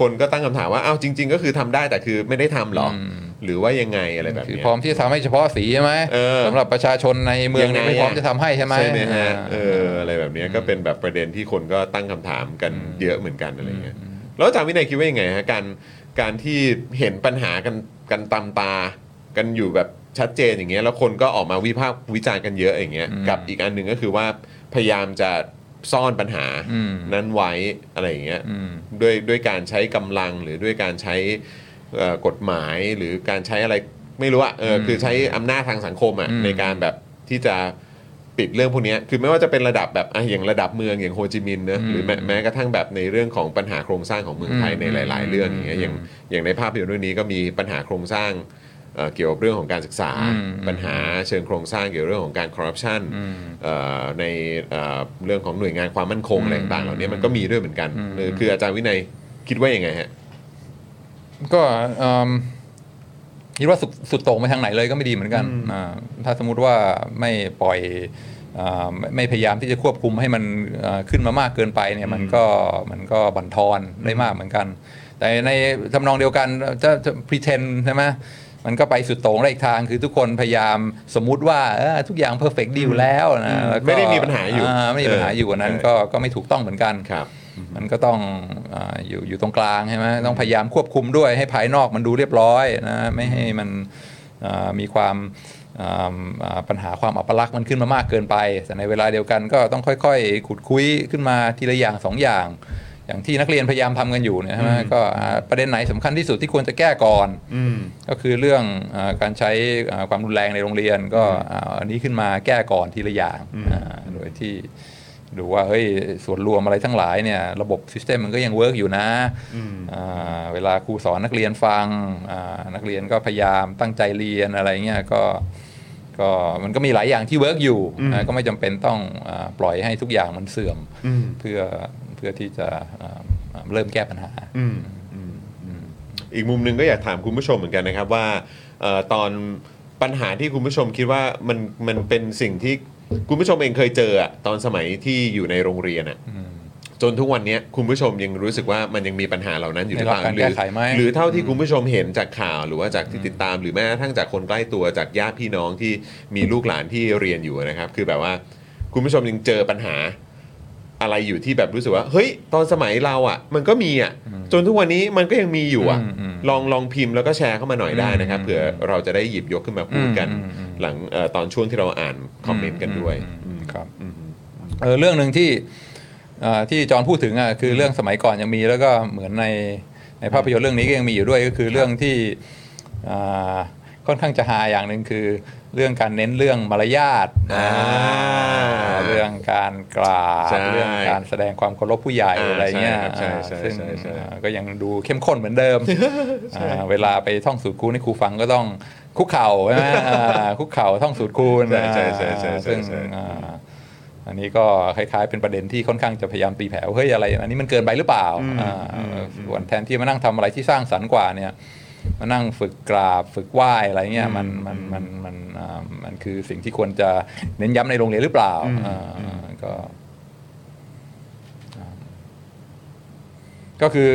คนก็ตั้งคำถามว่าอ้าวจริง ๆ ก็คือทำได้แต่คือไม่ได้ทำหรออ หรือว่ายังไงอะไรแบบคือเนี้ยพร้อมที่จะทำให้เฉพาะสีใช่ไหมเออสำหรับประชาชนในเมืองเนี่ยยังไง ไม่พร้อมอะจะทำให้ใช่ไหมใช่ไหมฮะอ่าเอออะไรแบบเนี้ยก็เป็นแบบประเด็นที่คนก็ตั้งคำถามกันเยอะเหมือนกันอะไรเงี้ยแล้วอาจารย์วินัยคิดว่ายังไงฮะการการที่เห็นปัญหากันกันตามตา กันอยู่แบบชัดเจนอย่างเงี้ยแล้วคนก็ออกมาวิพากษ์วิจารณ์กันเยอะอย่างเงี้ยกับอีกอันหนึ่งก็คือว่าพยายามจะซ่อนปัญหาอืมนั้นไว้อะไรอย่างเงี้ย อืม ด้วยด้วยการใช้กำลังหรือด้วยการใช้เอ่อ กฎหมายหรือการใช้อะไรไม่รู้อะเอออมคือใช้อำนาจทางสังคมอะอืมในการแบบที่จะปิดเรื่องพวกเนี้ยคือไม่ว่าจะเป็นระดับแบบอะอย่างระดับเมืองอย่างโฮจิมินห์เนอะอืมหรือแม้แม้กระทั่งแบบในเรื่องของปัญหาโครงสร้างของเมืองไทยอืมในหลาย ๆ เรื่องอย่างเงี้ยอืมอย่างอย่างในภาพยนตร์เรื่องนี้ก็มีปัญหาโครงสร้างเอ่อเกี่ยวกับเรื่องของการศึกษาอืมปัญหาเชิงโครงสร้างเกี่ยวกับเรื่องของการคอร์รัปชันอืมเอ่อในเอ่อเรื่องของหน่วยงานความมั่นคงอืมอะไรต่างๆเหล่านี้มันก็มีด้วยเหมือนกันอืมเออคืออาจารย์วินัยคิดว่ายังไงฮะ ก็เอิ่มคิดว่าสุดสุดโต่งไปทางไหนเลยก็ไม่ดีเหมือนกันอ่าถ้าสมมุติว่าไม่ปล่อยอ่าไม่ไม่พยายามที่จะควบคุมให้มันอ่าขึ้นมามากเกินไปเนี่ยมันก็มันก็บั่นทอนได้มากเหมือนกัน แต่ในทำนองเดียวกันจะจะ pretend ใช่ไหมมันก็ไปสุดโต่งได้อีกทางคือทุกคนพยายามสมมุติว่าเออทุกอย่าง perfect ดีอยู่แล้วนะแล้วก็ไม่ได้มีปัญหาอยู่ไม่มีปัญหาอยู่อันนั้นเออก็ก็ไม่ถูกต้องเหมือนกันครับ มันก็ต้องอาอยู่อยู่ตรงกลางใช่ไหมต้องพยายามควบคุมด้วยให้ภายนอกมันดูเรียบร้อยนะไม่ให้มันอ่ามีความอ่าอ่าปัญหาความอัปลักษณ์มันขึ้นมามากเกินไป แต่ในเวลาเดียวกันก็ต้องค่อยๆ ขุดคุยขึ้นมาทีละอย่างสองอย่าง อย่างที่นักเรียนพยายามทำกันอยู่เนี่ยใช่ไหมก็อ่าประเด็นไหนสำคัญที่สุดที่ควรจะแก้ก่อนอืมก็คือเรื่องอาการใช้อ่าความรุนแรงในโรงเรียน ก็อ่าอันนี้ขึ้นมาแก้ก่อนทีละอย่างอ่าโดยที่ ดูว่าเฮ้ยส่วนรวมอะไรทั้งหลายเนี่ยระบบ system มันก็ยัง work อยู่นะอ่าเวลาครูสอนนักเรียนฟังอ่านักเรียนก็พยายามตั้งใจเรียนอะไรเงี้ยก็ก็มันก็มีหลายอย่างที่ work อยู่นะก็ไม่จำเป็นต้องอาปล่อยให้ทุกอย่างมันเสื่อมอืมเพื่อเพื่อที่จะอ่าอ่าเริ่มแก้ปัญหาอืมอืมอืมอีกมุมหนึ่งก็อยากถามคุณผู้ชมเหมือนกันนะครับว่าเอ่อตอนปัญหาที่คุณผู้ชมคิดว่ามันมันเป็นสิ่งที่ คุณผู้ชมเองเคยเจออะตอนสมัยที่อยู่ในโรงเรียนอะจนทุกวันเนี้ยคุณผู้ชมยังรู้สึกว่ามันยังมีปัญหาเหล่านั้นอยู่หรือเปล่าได้รับการหรืแก้ไขไหมหรือเท่าที่คุณผู้ชมเห็นจากข่าวหรือว่าจากที่ติดตาม หรือแม้กระทั่งจากคนใกล้ตัวจากญาติพี่น้องที่มีลูกหลานที่เรียนอยู่นะครับ คือแบบว่าคุณผู้ชมยังเจอปัญหาอะไรอยู่ที่แบบรู้สึกว่าเฮ้ยตอนสมัยเราอะ มันก็มีอะ จนทุกวันนี้มันก็ยังมีอยู่อะอืมอืมลองลองพิมพ์แล้วก็แชร์เข้ามาหน่อยได้นะครับอืมเผื่อเราจะได้หยิบยกขึ้นมาพูดกันอืมอืม หลังเอ่อตอนช่วงที่เราอ่านคอมเมนต์กันด้วยครับเออเรื่องหนึ่งที่เอ่อที่จอห์นพูดถึงอะคือเรื่องสมัยก่อนยังมีแล้วก็เหมือนในในภาพยนตร์เรื่องนี้ก็ยังมีอยู่ด้วยก็คือเรื่องที่อ่าค่อนข้างจะฮาอย่างหนึ่งคือ เรื่องการเน้นเรื่องมารยาทอ่าเรื่องการกราบใช่เรื่องการแสดงความเคารพผู้ใหญ่อ่าอะไรเงี้ยใช่ครับใช่ใช่ซึ่งใช่ใช่อ่าก็ยังดูเข้มข้นเหมือนเดิมอ่าเวลาไปท่องสูตรคูณให้ครูฟังก็ต้อง คุกเข่าใช่ไหมอ่าคุกเข่าท่องสูตรคูณใช่ใช่ใช่ใช่ใช่ซึ่งใช่อ่าอันนี้ก็คล้ายๆเป็นประเด็นที่ค่อนข้างจะพยายามตีแผ่ว่าเฮ้ยอะไรอันนี้มันเกินไปหรือเปล่าอ่าส่วนแทนที่มานั่งทำอะไรที่สร้างสรรค์กว่าเนี่ยมานั่งฝึกกราบฝึกไหว้อะไรเงี้ยมันมันมันมันอ่ามันคือสิ่งที่ควรจะเน้นย้ำในโรงเรียนหรือเปล่าอ่าก็ ก็คือ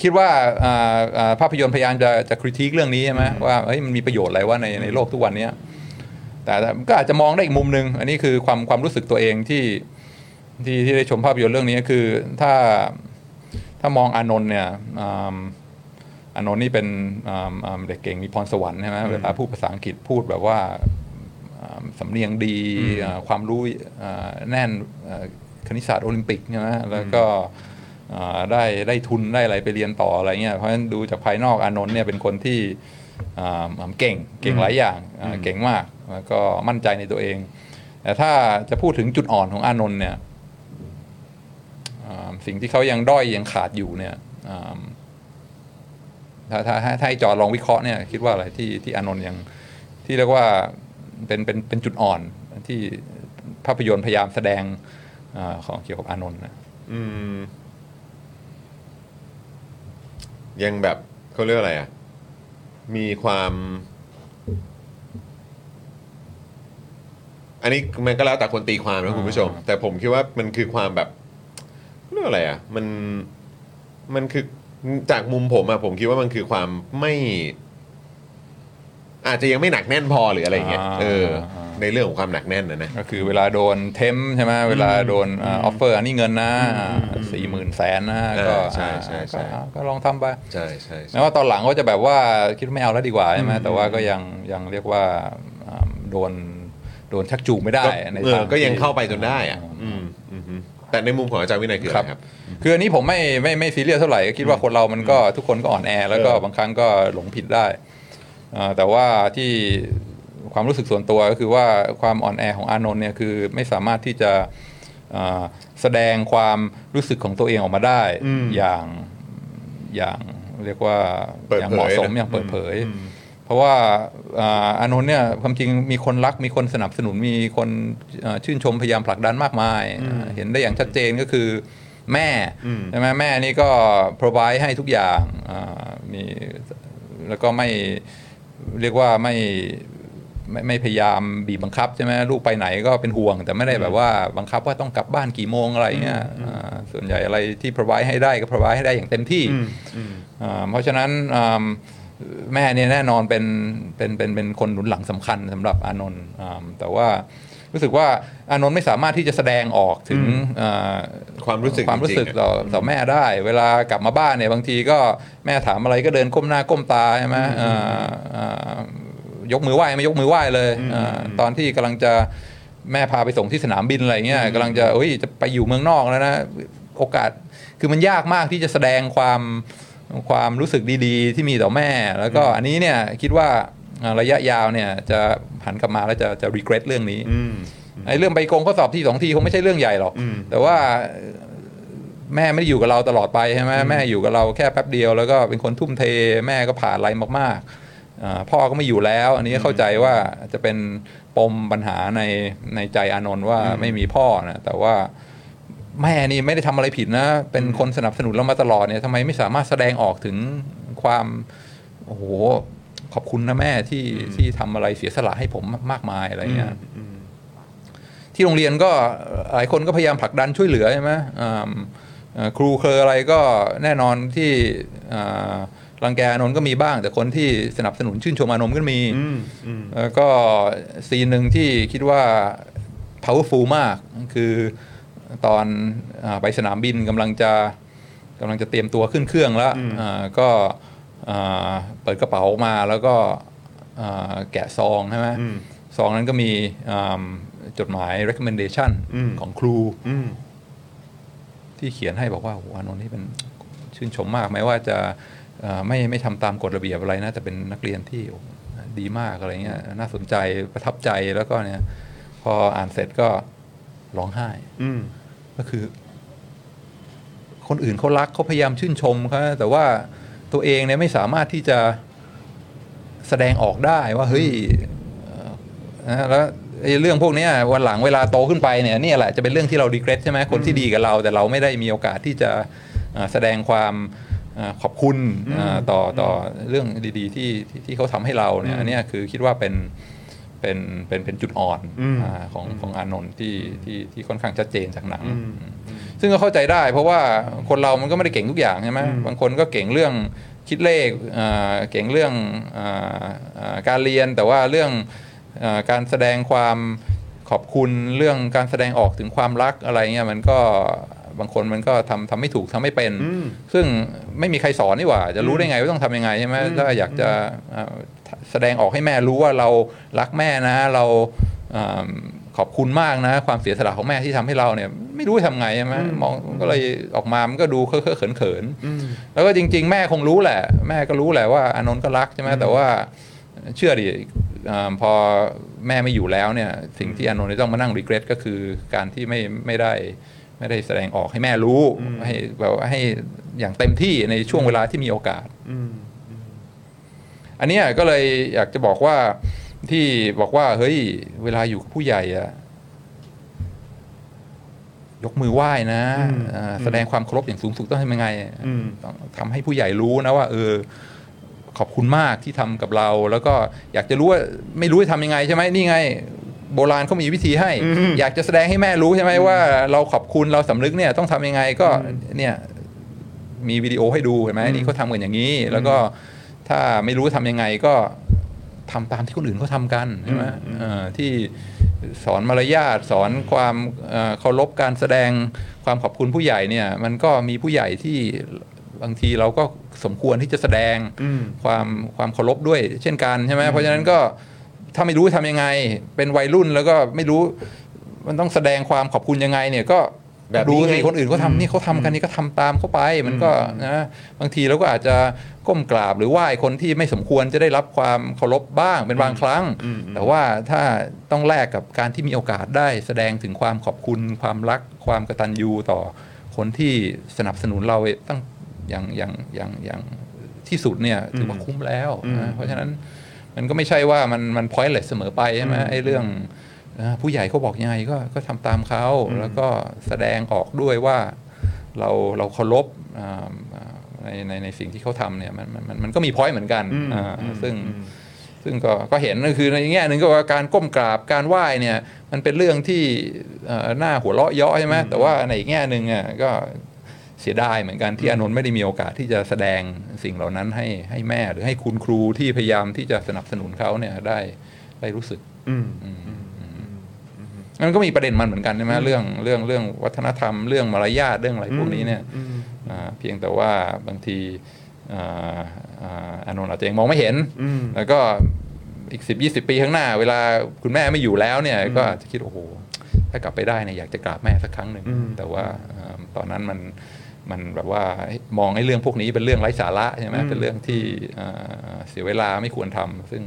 คิดว่าอ่าอ่าภาพยนตร์พยายามจะจะคริติคเรื่องนี้ใช่ไหมว่าเฮ้ยมันมีประโยชน์อะไรว่าในในโลกทุกวันเนี้ยแต่แต่ก็อาจจะมองได้อีกมุมหนึ่งอันนี้คือความความรู้สึกตัวเองที่ที่ที่ได้ชมภาพยนตร์เรื่องนี้คือถ้าถ้ามองอานนท์เนี่ยอ่าอานนท์นี่เป็นอ่าอ่าเด็กเก่งมีพรสวรรค์ใช่ไหมเวลาพูดภาษาอังกฤษพูดแบบว่าอ่าสำเนียงดีอ่าความรู้อ่าแน่นอ่าคณิตศาสตร์โอลิมปิกใช่ไหมแล้วก็อ่า ได้ได้ทุนได้อะไรไปเรียนต่ออะไรเงี้ยเพราะฉะนั้นดูจากภายนอกอานนท์เนี่ยเป็นคนที่อ่าเก่งเก่งหลายอย่างอ่าเก่งมากแล้วก็มั่นใจในตัวเอง แต่ถ้าจะพูดถึงจุดอ่อนของอานนท์เนี่ยอ่าสิ่งที่เขายังด้อยยังขาดอยู่เนี่ยอ่าถ้าถ้าถ้าถ้าให้จอลองวิเคราะห์เนี่ยคิดว่าอะไรที่ที่อานนท์ยังที่เรียกว่าเป็นเป็นเป็นจุดอ่อนที่ภาพยนตร์พยายามแสดงอาของเกี่ยวกับอานนท์นะอืม ยังแบบเขาเรียกอะไรอะ มีความ อันนี้มันก็แล้วแต่คนตีความนะคุณผู้ชม แต่ผมคิดว่ามันคือความแบบเรียกอะไรอะ มันมันคือจากมุมผมอะผมคิดว่ามันคือความไม่ อาจจะยังไม่หนักแน่นพอหรืออะไรอย่างเงี้ยอ่าเออ ในเรื่องของความหนักแน่นนะนะก็คือเวลาโดน tempt ใช่ไหมเวลาโดน offer อันนี้เงินนะสี่หมื่นแสนนะก็อ่าใช่ใช่ใช่ก็ก็ลองทำไปใช่ใช่ใช่แม้ว่าตอนหลังก็จะแบบว่าคิดไม่เอาแล้วดีกว่าใช่ไหมแต่ว่าก็ยังยังเรียกว่าอ่าโดนโดนชักจูงไม่ได้ก็ในเออทางก็ยังที่เข้าไปจนได้อะอืมอืมอืมแต่ในมุมของอาจารย์วินัยคืออะไรครับ คืออันนี้ผมไม่ไม่ไม่ซีเรียสเท่าไหร่ก็คิดว่าคนเรามันก็ทุกคนก็อ่อนแอ แล้วก็เออบางครั้งก็หลงผิดได้อ่าแต่ว่าที่ ความรู้สึกส่วนตัวก็คือว่าความอ่อนแอของอานนท์เนี่ยคือไม่สามารถที่จะอ่าแสดงความรู้สึกของตัวเองออกมาได้อืมอย่างอย่างเรียกว่าเปิดอย่างเผยเหมาะสมนะอย่างเปิดเผย เพราะว่าอ่าอานนท์เนี่ยความจริงมีคนรักมีคนสนับสนุนมีคนอ่าชื่นชมพยายามผลักดันมากมายอ่าเห็นได้อย่างชัดเจนก็คือแม่อืมใช่ไหมแม่นี่ก็ provide ให้ทุกอย่างอ่ามีแล้วก็ไม่เรียกว่าไม่ ไม่ไม่พยายามบีบบังคับใช่ไหมลูกไปไหนก็เป็นห่วง แต่ไม่ได้แบบว่าบังคับว่าต้องกลับบ้านกี่โมงอะไรเงี้ยอ่าส่วนใหญ่อะไรที่ provide ให้ได้ก็ provide ให้ได้อย่างเต็มที่อ่าเพราะฉะนั้นอ่าแม่เนี่ยแน่นอนเป็นเป็นเป็นเป็นคนหนุนหลังสำคัญสำหรับอานนท์อ่าแต่ว่ารู้สึกว่าอานนท์ไม่สามารถที่จะแสดงออกถึงอ่าความรู้สึกความรู้สึกจริงๆอะต่อต่อแม่ได้ เวลากลับมาบ้านเนี่ยบางทีก็แม่ถามอะไรก็เดินก้มหน้าก้มตาใช่ไหมอ่าอ่า ยกมือไหว้ไม่ยกมือไหว้เลยอาตอนที่กำลังจะแม่พาไปส่งที่สนามบินอะไรเงี้ยกำลังจะเอ้ยจะไปอยู่เมืองนอกแล้วนะโอกาสคือมันยากมากที่จะแสดงความความรู้สึกดีๆ ที่มีต่อแม่ แล้วก็อันนี้เนี่ยคิดว่าอ่าระยะยาวเนี่ยจะหันกลับมาแล้วจะจะ regret เรื่องนี้อืมไอ้เรื่องไปโกงข้อสอบที่สองทีคงไม่ใช่เรื่องใหญ่หรอกอืมแต่ว่าแม่ไม่ได้อยู่กับเราตลอดไปใช่ไหมแม่อยู่กับเราแค่แป๊บเดียวแล้วก็เป็นคนทุ่มเท แม่ก็ผ่านอะไรมากๆอ่า พ่อก็ไม่อยู่แล้ว อันนี้เข้าใจว่าจะเป็นปมปัญหาในในใจอานนท์ว่าไม่มีพ่อนะแต่ว่าแม่นี่ไม่ได้ทำอะไรผิดนะ เป็นคนสนับสนุนเรามาตลอดเนี่ยทำไมไม่สามารถแสดงออกถึงความโอ้โหขอบคุณนะแม่ที่ที่ทำอะไรเสียสละให้ผมมากมายอะไรเงี้ยที่โรงเรียนก็หลายคนก็พยายามผลักดันช่วยเหลือใช่ไหมอ่าอ่าครูเคออะไรก็แน่นอนที่อ่า รังแกอานนท์ก็มีบ้าง แต่คนที่สนับสนุนชื่นชมอานนท์ก็มีแล้วก็ซีนหนึ่งที่คิดว่า powerful มากคือตอนอาไปสนามบินกำลังจะกำลังจะเตรียมตัวขึ้นเครื่องแล้วอ่าก็อ่าเปิดกระเป๋าออกมาแล้วก็อ่าแกะซองใช่ไหมซองนั้นก็มีอ่าจดหมาย recommendation ของครูที่เขียนให้บอกว่าโอ้โหอานนท์นี่เป็นชื่นชมมากแม้ว่าจะเอ่อ ไม่ไม่ทำตามกฎระเบียบอะไรนะแต่เป็นนักเรียนที่โอ้โหดีมากอะไรเงี้ยน่าสนใจประทับใจแล้วก็เนี่ย พออ่านเสร็จก็ร้องไห้ อืมก็คือ คนอื่นเขารักเขาพยายามชื่นชมเขาแต่ว่าตัวเองเนี่ยไม่สามารถที่จะแสดงออกได้ว่าเฮ้ยเอ่อนะแล้วไอ้เรื่องพวกเนี้ยวันหลังเวลาโตขึ้นไปเนี่ยเนี่ยแหละจะเป็นเรื่องที่เราดีเกรสใช่ไหมคนที่ดีกับเรา แต่เราไม่ได้มีโอกาสที่จะเอ่อแสดงความเอ่อ ขอบคุณเอ่อต่อต่อเรื่องดีๆที่ที่ที่เขาทำให้เราเนี่ยอันเนี้ยคือคิดว่าเป็นเป็นเป็นเป็นจุดอ่อนอืมอาของของอานนท์ที่ที่ที่ค่อนข้างชัดเจนจากหนัง ซึ่งก็เข้าใจได้ เพราะว่าคนเรามันก็ไม่ได้เก่งทุกอย่างใช่ไหมบางคนก็เก่งเรื่องคิดเลขอ่าเก่งเรื่องอาอ่าการเรียนแต่ว่าเรื่องอาการแสดงความขอบคุณเรื่องการแสดงออกถึงความรักอะไรเงี้ยมันก็ บางคนมันก็ทำทำไม่ถูกทำไม่เป็น ซึ่งไม่มีใครสอนนี่หว่า จะรู้ได้ไงว่าต้องทำยังไงใช่ไหมถ้าอยากจะอ่าแสดงออกให้แม่รู้ว่าเรารักแม่นะ เราอ่าขอบคุณมากนะ ความเสียสละของแม่ที่ทำให้เราเนี่ยไม่รู้จะทำไงใช่ไหมมองก็เลยออกมามันก็ดูเคอะๆเขินๆแล้วก็จริง ๆ แม่คงรู้แหละ แม่ก็รู้แหละว่าอานนท์ก็รักใช่ไหมแต่ว่าเชื่อดิอ่าพอแม่ไม่อยู่แล้วเนี่ย สิ่งที่อานนท์จะต้องมานั่งรีเกรสก็คือการที่ไม่ไม่ได้ ไม่ได้แสดงออกให้แม่รู้ให้แบบว่าให้อย่างเต็มที่ในช่วงเวลาที่มีโอกาสอันเนี้ยก็เลยอยากจะบอกว่าที่บอกว่า เฮ้ย เวลาอยู่กับผู้ใหญ่อะยกมือไหว้นะอ่าแสดงความเคารพอย่างสูงสุดต้องทำยังไงต้องทำให้ผู้ใหญ่รู้นะว่า เออ ขอบคุณมากที่ทำกับเรา แล้วก็อยากจะรู้ว่า ไม่รู้จะทำยังไงใช่ไหมนี่ไง โบราณเขามีวิธีให้ อยากจะแสดงให้แม่รู้ใช่ไหมว่า เราขอบคุณเราสำนึกเนี่ยต้องทำยังไงก็เนี่ยมีวิดีโอให้ดูเห็นไหมนี่เขาทำกันอย่างนี้ แล้วก็ถ้าไม่รู้ทำยังไงก็ทำตามที่คนอื่นเขาทำกันใช่ไหมเอ่อที่สอนมารยาทสอนความเอ่อเคารพการแสดงความขอบคุณผู้ใหญ่เนี่ย มันก็มีผู้ใหญ่ที่บางทีเราก็สมควรที่จะแสดงความความเคารพด้วย เช่นกันใช่ไหมเพราะฉะนั้นก็ ถ้าไม่รู้ทำยังไง เป็นวัยรุ่นแล้วก็ไม่รู้มันต้องแสดงความขอบคุณยังไงเนี่ยก็แบบนี้ดูไงสิคนอื่นเขาทำนี่เขาทำกันนี่ก็ทำตามเข้าไป มันก็นะบางทีเราก็อาจจะก้มกราบหรือไหว้คนที่ไม่สมควรจะได้รับความเคารพบ้างเป็นบางครั้ง แต่ว่าถ้าต้องแลกกับการที่มีโอกาสได้แสดงถึงความขอบคุณ ความรักความกตัญญูต่อคนที่สนับสนุนเราตั้งอย่างอย่างอย่างอย่างที่สุดเนี่ยถือว่าคุ้มแล้วนะเพราะฉะนั้น มันก็ไม่ใช่ว่ามันมัน pointless เสมอไปใช่ไหมไอ้เรื่องอ่าผู้ใหญ่เขาบอกยังไงก็ก็ทำตามเขาแล้วก็แสดงออกด้วยว่าเราเราเคารพอ่าอ่าในในในสิ่งที่เขาทำเนี่ยมันมันมันมันก็มีพอยต์เหมือนกันอ่าซึ่งซึ่งก็ก็เห็นก็คือในแง่หนึ่งก็ว่าการก้มกราบการไหว้เนี่ยมันเป็นเรื่องที่เอ่อน่าหัวเราะเยาะใช่ไหมแต่ว่าในอีกแง่หนึ่งอะก็ เสียดายเหมือนกันที่อานนท์ไม่ได้มีโอกาสที่จะแสดงสิ่งเหล่านั้นให้ให้แม่หรือให้คุณครูที่พยายามที่จะสนับสนุนเขาเนี่ยได้ได้รู้สึกมันก็มีประเด็นมันเหมือนกันใช่ไหมเรื่องเรื่องเรื่องวัฒนธรรมเรื่องมารยาทเรื่องอะไรพวกนี้เนี่ยอ่าเพียงแต่ว่าบางทีอ่าอ่าอานนท์อาจจะยังมองไม่เห็น แล้วก็อีกสิบยี่สิบปีข้างหน้า เวลาคุณแม่ไม่อยู่แล้วเนี่ยก็อาจจะคิดโอ้โหถ้ากลับไปได้เนี่ยอยากจะกราบแม่สักครั้งหนึ่งแต่ว่าอ่าตอนนั้นมัน มันแบบว่ามองไอ้เรื่องพวกนี้เป็นเรื่องไร้สาระใช่ไหมเป็นเรื่องที่อ่าเสียเวลาไม่ควรทำซึ่ง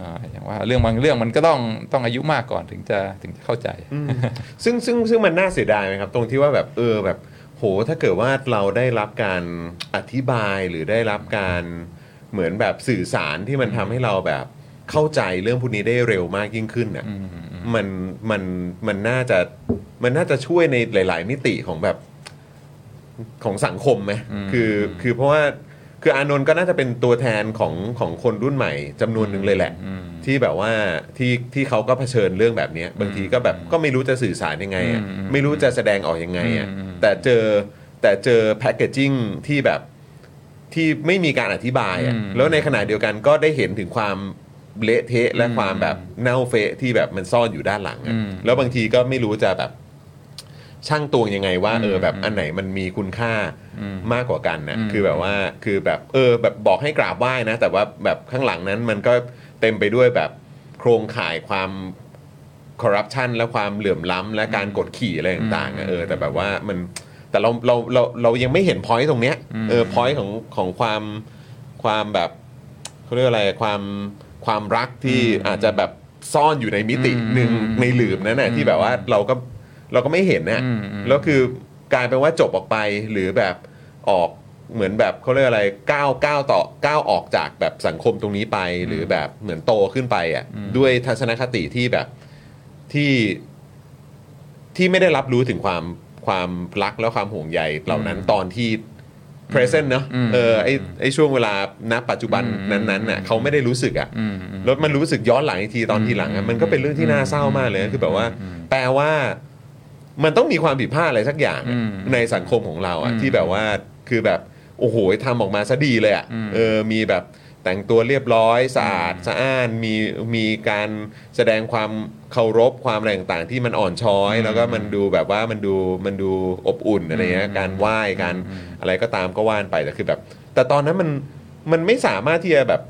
อ่าอย่างว่าเรื่องบางเรื่องมันก็ต้องต้องอายุมากก่อนถึงจะถึงจะเข้าใจ ซึ่งซึ่งซึ่งมันน่าเสียดายไหมครับ ตรงที่ว่าแบบเออแบบโหถ้าเกิดว่าเราได้รับการอธิบายหรือได้รับการเหมือนแบบสื่อสารที่มันทำให้เราแบบเข้าใจเรื่องพวกนี้ได้เร็วมากยิ่งขึ้นเนี่ยมันมันมันน่าจะมันน่าจะช่วยในหลาย ๆ มิติของแบบ ของสังคมไหมคือคือเพราะว่าคืออานนท์ก็น่าจะเป็นตัวแทนของของคนรุ่นใหม่จำนวนหนึ่งเลยแหละ ที่แบบว่าที่ที่เขาก็เผชิญเรื่องแบบเนี้ยบางทีก็แบบก็ไม่รู้จะสื่อสารยังไงอะไม่รู้จะแสดงออกยังไงอะแต่เจอแต่เจอแพคเกจจิ้งที่แบบที่ไม่มีการอธิบายอะแล้วในขณะเดียวกันก็ได้เห็นถึงความเละเทะและความแบบเน่าเฟะที่แบบมันซ่อนอยู่ด้านหลังอะแล้วบางทีก็ไม่รู้จะแบบ ชั่งตวงยังไงว่าอืมเออแบบอืมอันไหนมันมีคุณค่าอืมมากกว่ากันนะอืมคือแบบว่าคือแบบเออแบบบอกให้กราบไหว้นะ แต่ว่าแบบข้างหลังนั้นมันก็เต็มไปด้วยแบบโครงข่ายความคอร์รัปชันและความเหลื่อมล้ำและการกดขี่อะไรต่างๆอะเออแต่แบบว่ามันแต่เราเราเราเรายังไม่เห็น point ตรงเนี้ยอืมเออ point ของของความความแบบเขาเรียกอะไรความความรักที่อาจจะแบบซ่อนอยู่ในมิติหนึ่งในหลืมนั้นน่ะที่แบบว่าเราก็ เราก็ไม่เห็นนะอืมอืม แล้วคือกลายเป็นว่าจบออกไปหรือแบบออกเหมือนแบบเขาเรียกอะไรก้าวก้าวต่อก้าวออกจากแบบสังคมตรงนี้ไป หรือแบบเหมือนโตขึ้นไปอะด้วยทัศนคติที่แบบที่ที่ไม่ได้รับรู้ถึงความความรักและความห่วงใยเหล่านั้นตอนที่ present เนอะอืมเออไอไอช่วงเวลาณปัจจุบันนั้นๆน่ะเขาไม่ได้รู้สึกอะ อืมอืม แล้วมันรู้สึกย้อนหลังอีกทีตอนทีหลังอะมันก็เป็นเรื่องที่น่าเศร้ามากเลย คือแบบว่า แปลว่า มันต้องมีความผิดพลาดอะไรสักอย่างอะอืมในสังคมของเราอะอืมที่แบบว่าคือแบบโอ้โหทำออกมาซะดีเลยอะอืมเออมีแบบแต่งตัวเรียบร้อยสะอาดสะอ้านมีมีการแสดงความเคารพความอะไรต่างๆ ที่มันอ่อนช้อยแล้วก็มันดูแบบว่ามันดูมันดูอบอุ่นอะไรเงี้ยการไหว้การอะไรก็ตามก็ว่านไปแต่คือแบบ แต่ตอนนั้นมันมันไม่สามารถที่จะแบบ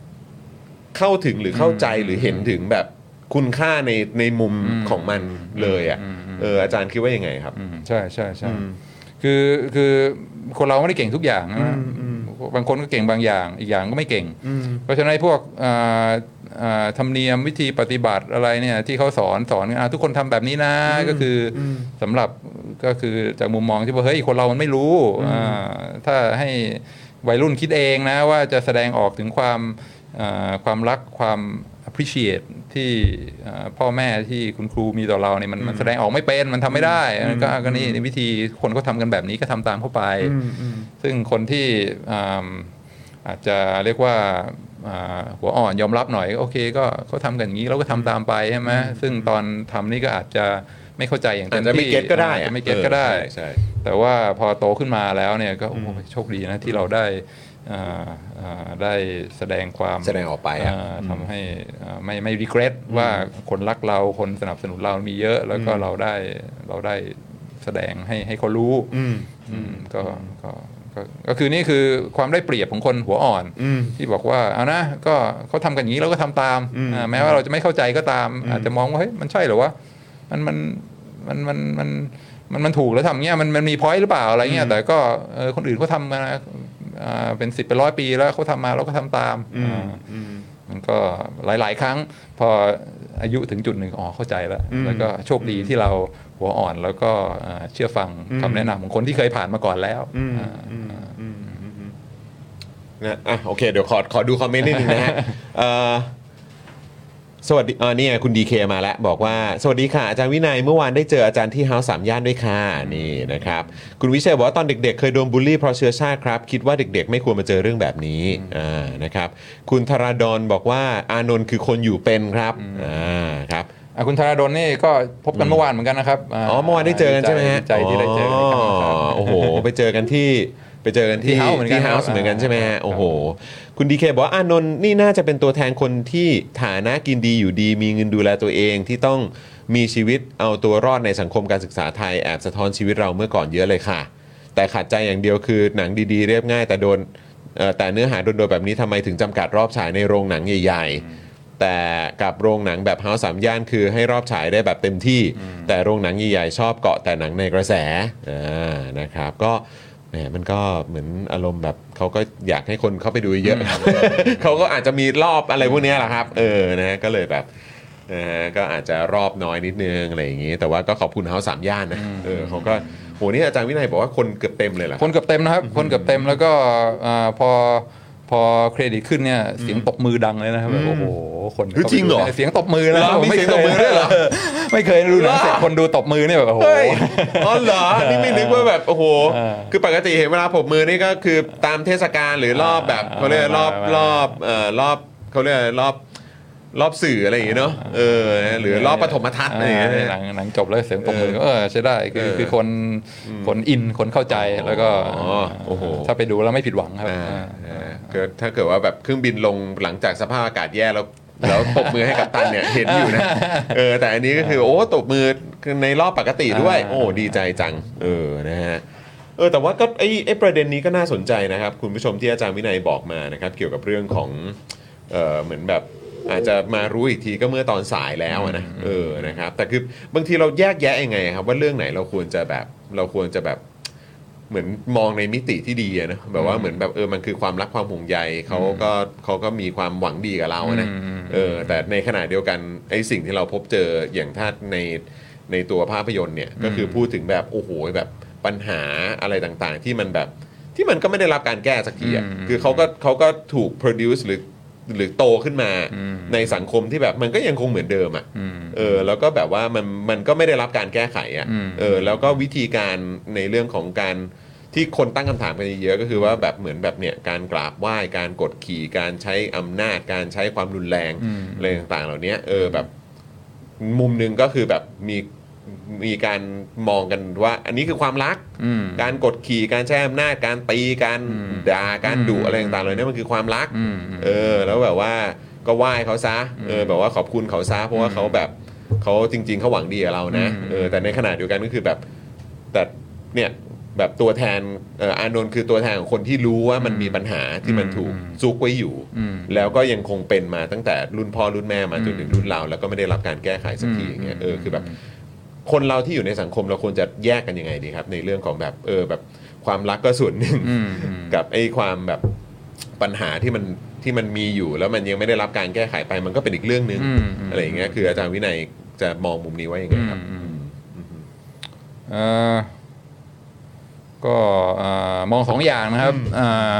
เข้าถึงหรือเข้าใจหรือเห็นถึงแบบคุณค่าในในมุมของมันเลยอะ เอออาจารย์คิดว่ายังไงครับอืมใช่ใช่ใช่คือคือคนเราไม่ได้เก่งทุกอย่างนะบางคนก็เก่งบางอย่าง อีกอย่างก็ไม่เก่ง เพราะฉะนั้นไอ้พวกอ่าอ่าธรรมเนียมวิธีปฏิบัติอะไรเนี่ยที่เขาสอนสอนอะทุกคนทำแบบนี้นะก็คืออสำหรับก็คือจากมุมมองที่ว่าเฮ้ยคนเรามันไม่รู้อ่าถ้าให้วัยรุ่นคิดเองนะว่าจะแสดงออกถึงความอ่าความรักความ appreciate ที่อ่าพ่อแม่ที่คุณครูมีต่อเราเนี่ยมันมันแสดงออกไม่เป็นมันทำไม่ได้ก็ก็นี่วิธีคนเขาทำกันแบบนี้ก็ทำตามเข้าไป ซึ่งคนที่อ่าอาจจะเรียกว่าอ่าหัวอ่อนยอมรับหน่อยโอเค ก็เขาทำกันอย่างนี้เราก็ทำตามไปใช่ไหมซึ่งตอนทำนี่ก็อาจจะไม่เข้าใจอย่างเต็อามจจะไม่ที่เก็ตก็ได้อาจอะจะไม่เก็ตก็ได้เออใช่ใช่แต่ว่าพอโตขึ้นมาแล้วเนี่ยก็โอ้โหโชคดีนะที่เราได้อ่าอ่า ได้แสดงความแสดงออกไปอะาทำให้อ่าไม่ไม่ regret ว่าคนรักเราคนสนับสนุนเรามีเยอะ แล้วก็เราได้เราได้แสดงให้ให้เขารู้อืมอืมก็ก็ก็ก็คือนี่คือความได้เปรียบของคนหัวอ่อนอืมที่บอกว่าเอานะก็เขาทำกันอย่างนี้เราก็ทำตามอืมอ่าแม้ว่าเราจะไม่เข้าใจก็ตาม อาจจะมองว่าเฮ้ยมันใช่เหรอวะมันมันมันมันมันมันมันถูกแล้วทำเงี้ยมันมันมีพอยต์หรือเปล่าอะไรเงี้ยแต่ก็เออคนอื่นเขาทำมาอ่า เป็นสิบเป็นร้อยปีแล้วเขาทำมาเราก็ทำตามอ่ามันก็หลาย ๆ ครั้ง พออายุถึงจุดหนึ่งอ๋อเข้าใจแล้วอืมแล้วก็โชคดีที่เราหัวอ่อนแล้วก็อ่าเชื่อฟังอืมคำแนะนำของคนที่เคยผ่านมาก่อนแล้วอืมอ่าอืมอืมอืมอืมนะอะโอเค เดี๋ยวขอขอดู comment นิดนึงนะฮะเอ่อ สวัสดีอ่านี่ไงคุณดีเคมาแล้ว บอกว่า สวัสดีค่ะ อาจารย์วินัยเมื่อวานได้เจออาจารย์ที่เฮาส์สามย่านด้วยค่ะนี่นะครับ คุณวิเชยบอกว่าตอนเด็กๆเคยโดนบูลลี่เพราะเชื้อชาติครับ คิดว่าเด็กๆ ไม่ควรมาเจอเรื่องแบบนี้อ่านะครับ คุณธนาดลบอกว่าอานนท์คือคนอยู่เป็นครับอ่าครับอะคุณธนาดลนี่ก็พบกันเมื่อวานเหมือนกันนะครับอ๋อเมื่อวานได้เจอกันใช่ไหมฮะดีใจที่ได้เจอกันอีกครั้งครับโอ้โห ไปเจอกันที่ ไปเจอกันที่ที่ House เหมือนกันที่ House ครับเหมือนกันใช่ไหมฮะครับโอ้โห คุณดีเคบอกว่าอานนท์นี่น่าจะเป็นตัวแทนคนที่ฐานะกินดีอยู่ดี มีเงินดูแลตัวเองที่ต้องมีชีวิตเอาตัวรอดในสังคมการศึกษาไทยแอบสะท้อนชีวิตเราเมื่อก่อนเยอะเลยค่ะ แต่ขัดใจอย่างเดียวคือหนังดีๆ เรียบง่ายแต่โดนเอ่อแต่เนื้อหาโดนๆแบบนี้ทำไมถึงจำกัดรอบฉายในโรงหนังใหญ่ ๆ แต่กับโรงหนังแบบเฮาส์สามย่านคือให้รอบฉายได้แบบเต็มที่ แต่โรงหนังใหญ่ๆชอบเกาะแต่หนังในกระแสอ่านะครับก็ แหมมันก็เหมือนอารมณ์แบบเขาก็อยากให้คนเข้าไปดูเยอะครับเขาก็อาจจะมีรอบอะไรพวกเนี้ยแหละครับ เออนะก็เลยแบบนะฮะก็อาจจะรอบน้อยนิดนึงอะไรอย่างงี้ แต่ว่าก็ขอบคุณเฮาส์สามย่านนะเออเขาก็โหนี่อาจารย์วินัยบอกว่าคนเกือบเต็มเลยเหรอคนเกือบเต็มนะครับ คนเกือบเต็มแล้วก็อ่าพอ พอเครดิตขึ้นเนี่ยเสียงตบมือดังเลยนะครับแบบโอ้โหคนเฮ้ยจริงเหรอเสียงตบมือนะเหรอมีเสียงตบมือด้วยเหรอไม่เคยดูหนังเสร็จคนดูตบมือเนี่ยแบบโอ้โหเฮ้ยอ๋อเหรอนี่ไม่นึกว่าแบบโอ้โหเออคือปกติเห็นเวลาผมมือนี่ก็คือตามเทศกาลหรือรอบแบบอ่าเขาเรียกรอบอ่ารอบเอ่อรอบเขาเรียกอะไรรอบ รอบสื่ออะไรอย่างเงี้ยเนาะเออนะหรือรอบปฐมทัศน์อะไรอย่างเงี้ยหนังหนังจบแล้วเสียงตบมือเออก็เออใช้ได้คือเออคือคนคนอินคนเข้าใจแล้วก็อ๋อโอ้โหถ้าไปดูแล้วไม่ผิดหวังครับอ่าอ่าอ่าเกิดถ้าเกิดว่าแบบเครื่องบินลงหลังจากสภาพอากาศแย่แล้วแล้วตบมือให้กับตันเนี่ยเห็นอยู่นะเออแต่อันนี้ก็คือโอ้ตบมือในรอบปกติด้วย โอ้ดีใจจังเออนะฮะเออแต่ว่าก็ไอ้ไอ้ประเด็นนี้ก็น่าสนใจนะครับ คุณผู้ชมที่อาจารย์วินัยบอกมานะครับ เกี่ยวกับเรื่องของเออเหมือนแบบ อาจจะมารู้อีกทีก็เมื่อตอนสายแล้วอะนะเออนะครับแต่คือบางทีเราแยกแยะยังไงครับ ว่าเรื่องไหนเราควรจะแบบเราควรจะแบบเหมือนมองในมิติที่ดีอะนะแบบว่าเหมือนแบบเออมันคือความรักความห่วงใยเขาก็เขาก็มีความหวังดีกับเราอะนะอืมเออแต่ในขณะเดียวกันไอ้สิ่งที่เราพบเจออย่างถ้าในในตัวภาพยนตร์เนี่ยก็คือพูดถึงแบบโอ้โหแบบปัญหาอะไรต่างๆ ที่มันแบบที่มันก็ไม่ได้รับการแก้สักทีอะอืมคือเขาก็เขาก็ถูก produce หรือ หรือโตขึ้นมาอืมในสังคมที่แบบมันก็ยังคงเหมือนเดิมอะอืมเออแล้วก็แบบว่ามันมันก็ไม่ได้รับการแก้ไขอะอืมเออแล้วก็วิธีการในเรื่องของการที่คนตั้งคำถามกันเยอะก็คือว่าแบบเหมือนแบบเนี่ยการกราบไหว้การกดขี่การใช้อำนาจการใช้ความรุนแรงอืมอะไรต่างๆ เหล่านี้เออแบบมุมหนึ่งก็คือแบบมี มีการมองกันว่าอันนี้คือความรัก อืม การกดขี่การใช้อำนาจการตีการอืมด่าการดุอืม อะไรต่างๆเหล่านี้มันคือความรักอืม เออแล้วแบบว่าก็ไหว้เขาซะเออแบบว่าขอบคุณเขาซะเพราะว่าเขาแบบเขาจริง ๆเขาหวังดีกับเรานะอืม เออแต่ในขณะเดียวกันก็คือแบบแต่เนี่ยแบบตัวแทนเอ่ออานนท์คือตัวแทนของคนที่รู้ว่ามันมีปัญหาที่มันถูกซุกไว้อยู่ อืม แล้วก็ยังคงเป็นมาตั้งแต่รุ่นพ่อรุ่นแม่มาจนถึงอืมรุ่นเรา แล้วก็ไม่ได้รับการแก้ไขสักทีอืมอย่างเงี้ยเออคือแบบ คนเราที่อยู่ในสังคมเราควรจะแยกกันยังไงดีครับ ในเรื่องของแบบเออแบบความรักก็ส่วนหนึ่งอืมอืมกับไอ้ความแบบปัญหาที่มันที่มันมีอยู่แล้วมันยังไม่ได้รับการแก้ไขไปมันก็เป็นอีกเรื่องหนึ่งอืมอืมอะไรอย่างเงี้ยคืออาจารย์วินัยจะมองมุมนี้ว่ายังไงครับอืมอืมเอ่อก็อ่ามองสองอย่างนะครับอ่า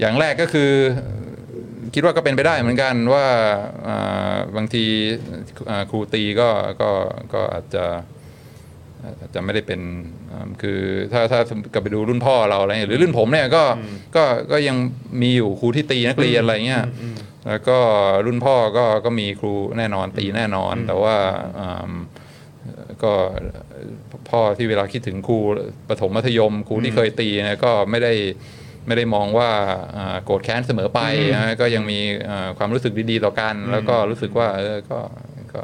อย่างแรกก็คือ คิดว่าก็เป็นไปได้เหมือนกันว่าอ่าบางทีอ่าครูตีก็ก็ก็อาจจะอาจจะไม่ได้เป็นอ่าคือถ้าถ้ากลับไปดูรุ่นพ่อเราอะไรเงี้ยหรือรุ่นผมเนี่ยก็ก็ก็ยังมีอยู่ครูที่ตีนักเรียนอะไรเงี้ยแล้วก็รุ่นพ่อก็ก็มีครูแน่นอนตีแน่นอน แต่ว่าอ่าก็พ่อที่เวลาคิดถึงครูประถมมัธยมครูที่เคยตีเนะก็ไม่ได้ ไม่ได้มองว่าอ่าโกรธแค้นเสมอไปนะก็ยังมีอ่าความรู้สึกดีๆต่อกัน แล้วก็รู้สึกว่าเออก็ก็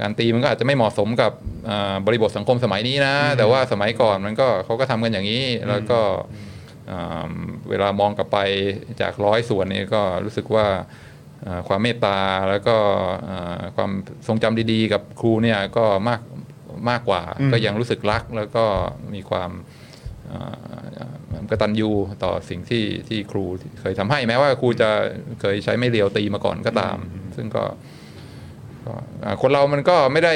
การตีมันก็อาจจะไม่เหมาะสมกับอ่าบริบทสังคมสมัยนี้นะ แต่ว่าสมัยก่อนมันก็เขาก็ทำกันอย่างนี้ แล้วก็อ่าเวลามองกลับไปจากร้อยส่วนนี้ก็รู้สึกว่าอ่าความเมตตาแล้วก็อ่าความทรงจำดีๆ กับครูเนี่ยก็มากมากกว่าอืมก็ยังรู้สึกรักแล้วก็มีความอ่า กตัญญูต่อสิ่งที่ที่ครูเคยทำให้แม้ว่าครูจะเคยใช้ไม่เรียวตีมาก่อนก็ตาม ซึ่งก็ก็อ่าคนเรามันก็ไม่ได้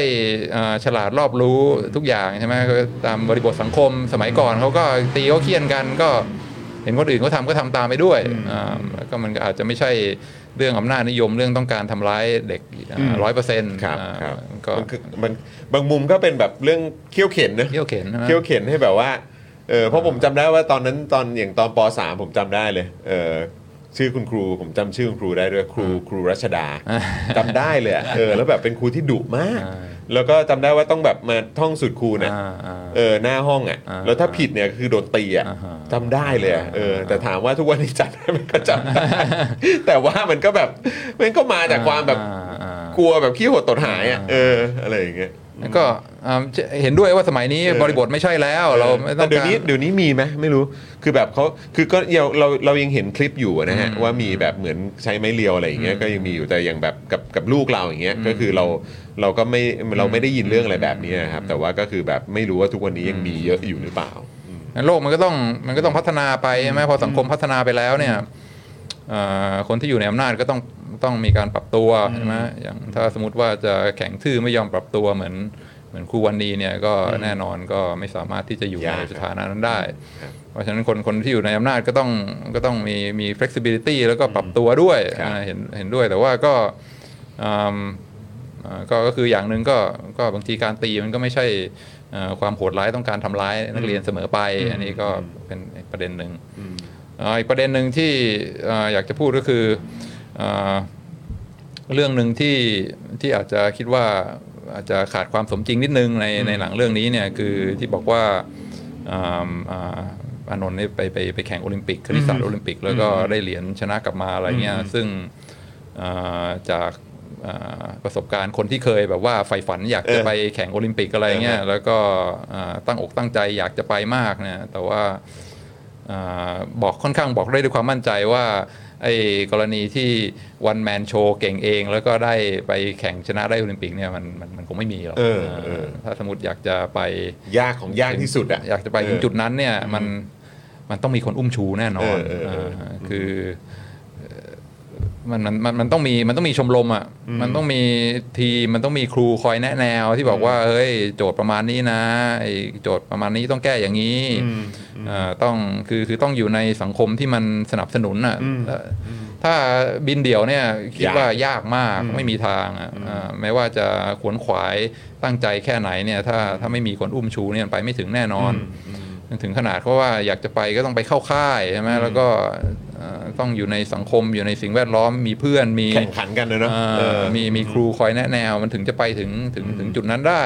อ่าฉลาดรอบรู้ทุกอย่างใช่ไหมก็ตามบริบทสังคมสมัยก่อนเขาก็ตีเขาเคี่ยนกันก็เห็นคนอื่นเขาทำก็ทำตามไปด้วยอ่าแล้วก็มันก็อาจจะไม่ใช่เรื่องอำนาจนิยมเรื่องต้องการทำร้ายเด็กอืมร้อยเปอร์เซ็นต์ครับครับก็มันคือมันบางมุมก็เป็นแบบเรื่องเขี้ยวเข็นนะเที่ยวเข็นใช่ไหมเขี้ยวเข็นให้แบบว่า เออเพราะผมจำได้ว่าตอนนั้นตอนอย่างตอนป .3 ผมจำได้เลยเออชื่อคุณครูผมจำชื่อคุณครูได้ด้วยครูครูรัชดาจำได้เลยอะเออแล้วแบบเป็นครูที่ดุมากอ่าแล้วก็จำได้ว่าต้องแบบมาท่องสุดครูเนี่ยอ่าอ่าเออหน้าห้องอะอ่าแล้วถ้าผิดเนี่ยคือโดนตีอะอ่าฮะจำได้เลยอะเอออ่าแต่ถามว่าทุกวันนี้จำได้ไหมันก็จำได้แต่ว่ามันก็แบบมันก็มาจากความแบบอ่าอ่ากลัวแบบขี้หดตดหายอะเอออะไรอย่างเงี้ยแล้ว ก็อ่าเห็นด้วยว่าสมัยนี้เออบริบทไม่ใช่แล้ว เราไม่ต้แต่องเดี๋ยวการนี้เดี๋ยวนี้มีไหมไม่รู้คือแบบเขาคือก็เราเราเรายังเห็นคลิปอยู่นะฮะอืมว่ามีแบบเหมือนใช้ไม้เรียวอะไรอย่างเงี้ยอืมก็ยังมีอยู่แต่อย่างแบบกับกับลูกเราอย่างเงี้ยอืมก็คือเราเราก็ไม่เราไม่ได้ยินเรื่องอะไรแบบนี้นะครับแต่ว่าก็คือแบบไม่รู้ว่าทุกวันนี้ยังมีเยอะอยู่หรือเปล่าโลกมันก็ต้องมันก็ต้องพัฒนาไปใช่ไหมพอสังคมพัฒนาไปแล้วเนี่ยเอ่อคนที่อยู่ในอำนาจก็ต้อง ต้องมีการปรับตัวใช่ไหมอย่างถ้าสมมติว่าจะแข่งทื่อไม่ยอมปรับตัวเหมือนเหมือนครูวันนีเนี่ยก็แน่นอนก็ไม่สามารถที่จะอยู่ยากในสถานะนั้นได้ครับเพราะฉะนั้นคนคนที่อยู่ในอำนาจก็ต้องก็ต้องมีมี flexibility แล้วก็ปรับตัวด้วยครับอ่าเห็นเห็นด้วยแต่ว่าก็อืมอ่าก็ก็คืออย่างหนึ่งก็ก็บางทีการตีมันก็ไม่ใช่เอ่อความโหดร้ายต้องการทำร้ายนักเรียนเสมอไป อันนี้ก็เป็นอีกประเด็นหนึ่งอ่าอีกประเด็นหนึ่งที่อ่าอยากจะพูดก็คืออ่า เรื่องหนึ่งที่ที่อาจจะคิดว่าอาจจะขาดความสมจริงนิดนึงในในหนังเรื่องนี้เนี่ยคือที่บอกว่าอ่าอ่าอานนท์นี่ไปไปไปแข่งโอลิมปิกคณิตศาสตร์โอลิมปิก แล้วก็ได้เหรียญชนะกลับมาอะไรเงี้ยซึ่งอ่าจากอ่าประสบการณ์คนที่เคยแบบว่าใฝ่ฝันอยากจะเออไปแข่งโอลิมปิกอะไรเงี้ยเออฮะแล้วก็อ่าตั้งอกตั้งใจอยากจะไปมากเนี่ยแต่ว่าอ่าบอกค่อนข้างบอกได้ด้วยความมั่นใจว่า ไอ้กรณีที่ one man show เก่งเอง แล้วก็ได้ไปแข่งชนะได้โอลิมปิกเนี่ยมันมันมันคงไม่มีหรอกเออเออ ถ้าสมมติอยากจะไปยากของยากที่สุดอะอยากจะไปถึงเออจุดนั้นเนี่ยมันมันต้องมีคนอุ้มชูแน่นอนเออเออเออาคือเอ่อ มันมันมันมันต้องมีมันต้องมีชมรมอะ มันต้องมีทีมมันต้องมีครูคอยแนะแนวที่บอกว่าเฮ้ยโจทย์ประมาณนี้นะไอ้โจทย์ประมาณนี้ต้องแก้อย่างนี้อ่าต้องคือคือต้องอยู่ในสังคมที่มันสนับสนุนอะแล้วถ้าบินเดี่ยวเนี่ยคิดว่ายากมากไม่มีทางอะอ่าแม้ว่าจะขวนขวายตั้งใจแค่ไหนเนี่ยถ้าถ้าไม่มีคนอุ้มชูเนี่ยไปไม่ถึงแน่นอน ถึงขนาดเพราะว่าอยากจะไปก็ต้องไปเข้าค่ายใช่ไหมแล้วก็เอ่อ ต้องอยู่ในสังคมอยู่ในสิ่งแวดล้อมมีเพื่อนมีแข่งขันกันนะเนอะอ่าเออมีมีครูคอยแนะแนวมันถึงจะไปถึงถึงถึงจุดนั้นได้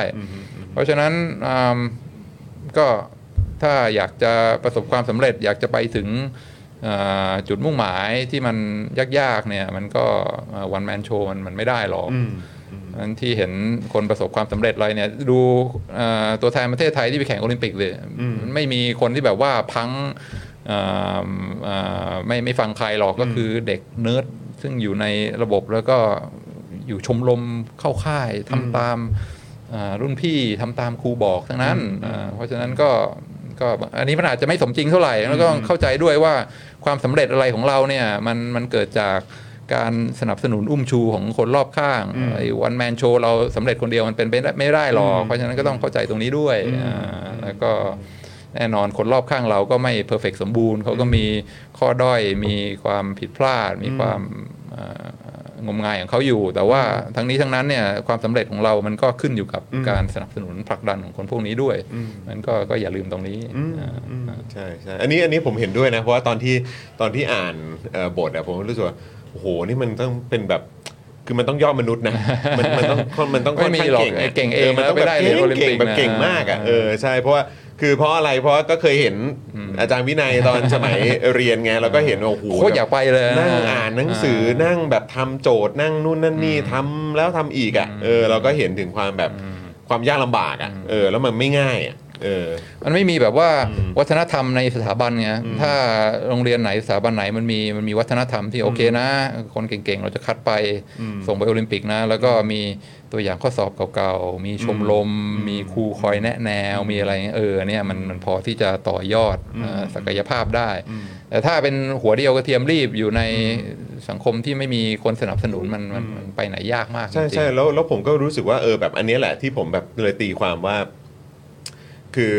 เพราะฉะนั้นอ่าก็ถ้าอยากจะประสบความสำเร็จ อยากจะไปถึงอ่าจุดมุ่งหมายที่มันยากๆเนี่ยมันก็ one man show มันมันไม่ได้หรอกอันที่เห็นคนประสบความสำเร็จอะไรเนี่ยดูเอ่อตัวแทนประเทศไทยที่ไปแข่งโอลิมปิกเลยมันไม่มีคนที่แบบว่าพังเอ่อเอ่อ ไม่ไม่ฟังใครหรอกก็คือเด็กเนิร์ดซึ่งอยู่ในระบบแล้วก็อยู่ชมรมเข้าค่ายทำตามอ่ารุ่นพี่ทำตามครูบอกทั้งนั้นอ่าเพราะฉะนั้นก็ก็อันนี้มันอาจจะไม่สมจริงเท่าไหร่แล้วก็เข้าใจด้วยว่าความสำเร็จอะไรของเราเนี่ยมันมันเกิดจากการสนับสนุนอุ้มชูของคนรอบข้างไอ้วันแมนโชว์เราสำเร็จคนเดียวมันเป็นไปได้ไม่ได้หรอกเพราะฉะนั้นก็ต้องเข้าใจตรงนี้ด้วยอ่าแล้วก็ แน่นอนคนรอบข้างเราก็ไม่เพอร์เฟกสมบูรณ์เขาก็มีข้อด้อยมีความผิดพลาด มีความอ่างมงายของเขาอยู่ แต่ว่าทั้งนี้ทั้งนั้นเนี่ยความสำเร็จของเรามันก็ขึ้นอยู่กับการสนับสนุนผลักดันของคนพวกนี้ด้วยมันก็ก็อย่าลืมตรงนี้อ่าใช่ใช่อันนี้อันนี้ผมเห็นด้วยนะ เพราะว่าตอนที่ตอนที่อ่านเอ่อบทอะผมรู้สึกว่าโอ้โหนี่มันต้องเป็นแบบคือมันต้องย่อมนุษย์นะ มันมันต้องมันต้องค่อนไม่ข้างมีหรอกเก่งไอ้อะเก่งเองมันต้องแบบแล้วไม่ได้เก่งเหรียญโอลิมปิเก่งกแบบนะเก่งมากอะเออใช่เพราะว่า คือเพราะอะไรเพราะว่าก็เคยเห็นอาจารย์วินัยตอนสมัยเรียนไงเราก็เห็นว่าโอ้โหโคตรอยากไปเลยนั่งอ่านหนังสือนั่งแบบทำโจทย์นั่งนู่นนั่นนี่ทำแล้วทำอีกอะเออเราก็เห็นถึงความแบบความยากลำบากอะเออแล้วมันไม่ง่ายอะเออมันไม่มีแบบว่าวัฒนธรรมในสถาบันไงถ้าโรงเรียนไหนสถาบันไหนมันมีมันมีวัฒนธรรมที่โอเคนะ คนเก่งๆ เราจะคัดไปส่งไปโอลิมปิกนะ แล้วก็มี ตัวอย่างข้อสอบเก่าๆ มีชมรม มีครูคอยแนะแนว มีอะไรเงี้ยเออเนี่ยมันมันพอที่จะต่อยอดเอ่อศักยภาพได้ แต่ถ้าเป็นหัวเดียวกระเทียมลีบอยู่ในสังคมที่ไม่มีคนสนับสนุนมันมันมันไปไหนยากมากใช่จริงๆใช่แล้วแล้วผมก็รู้สึกว่าเออแบบอันเนี้ยแหละที่ผมแบบเลยตีความว่า คือ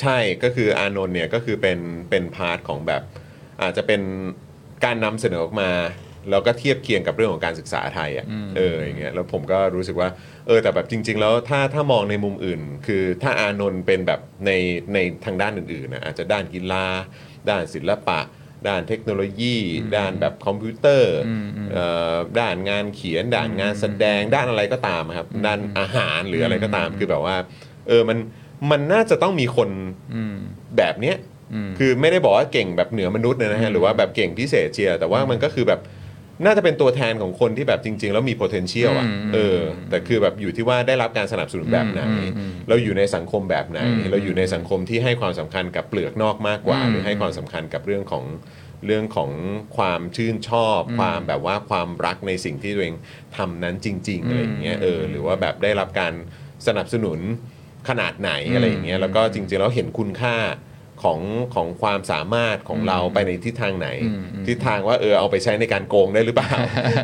ใช่ก็คืออานนท์เนี่ยก็คือเป็นเป็น part ของแบบอาจจะเป็นการนำเสนอออกมา แล้วก็เทียบเคียงกับเรื่องของการศึกษาไทยอะเอออย่างเงี้ยแล้วผมก็รู้สึกว่าเออแต่แบบจริง ๆ แล้วถ้าถ้ามองในมุมอื่น คือถ้าอานนท์เป็นแบบในในทางด้านอื่นๆนะอาจจะด้านกีฬาด้านศิลปะ ด้านเทคโนโลยี ด้านแบบคอมพิวเตอร์เอ่อด้านงานเขียน ด้านงานแสดงด้านอะไรก็ตามอะครับด้านอาหารหรืออะไรก็ตามคือแบบว่า เออมันมันน่าจะต้องมีคนแบบเนี้ยคือไม่ได้บอกว่าเก่งแบบเหนือมนุษย์นะฮะหรือว่าแบบเก่งพิเศษเชียร์แต่ว่ามันก็คือแบบ น่าจะเป็นตัวแทนของคนที่แบบจริง ๆ แล้วมี potential อะเออแต่คือแบบอยู่ที่ว่าได้รับการสนับสนุนแบบไหน เราอยู่ในสังคมแบบไหน เราอยู่ในสังคมที่ให้ความสำคัญกับเปลือกนอกมากกว่า หรือให้ความสำคัญกับเรื่องของเรื่องของความชื่นชอบ ความแบบว่าความรักในสิ่งที่ตัวเองทำนั้นจริงๆอะไรอย่างเงี้ยเออหรือว่าแบบได้รับการสนับสนุนขนาดไหนอะไรอย่างเงี้ยแล้วก็จริงๆแล้วเห็นคุณค่า ของของความสามารถของเราไปในทิศทางไหน ทิศทางว่าเออเอาไปใช้ในการโกงได้หรือเปล่า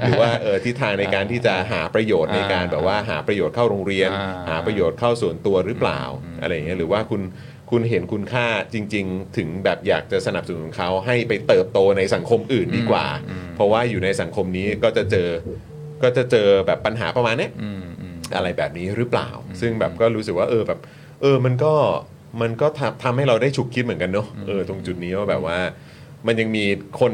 หรือว่าเออทิศทางในการที่จะหาประโยชน์ในการแบบว่าหาประโยชน์เข้าโรงเรียน หาประโยชน์เข้าส่วนตัวหรือเปล่าอะไรอย่างเงี้ยหรือว่าคุณคุณเห็นคุณค่าจริง ๆ ถึงแบบอยากจะสนับสนุนเขาให้ไปเติบโตในสังคมอื่นดีกว่า เพราะว่าอยู่ในสังคมนี้ก็จะเจอก็จะเจอแบบปัญหาประมาณเนี้ยอะไรแบบนี้หรือเปล่า ซึ่งแบบก็รู้สึกว่าเออแบบ เออมันก็ มันก็ทำทำให้เราได้ฉุกคิดเหมือนกันเนอะเออตรงจุดนี้ว่าแบบว่า มันยังมีคน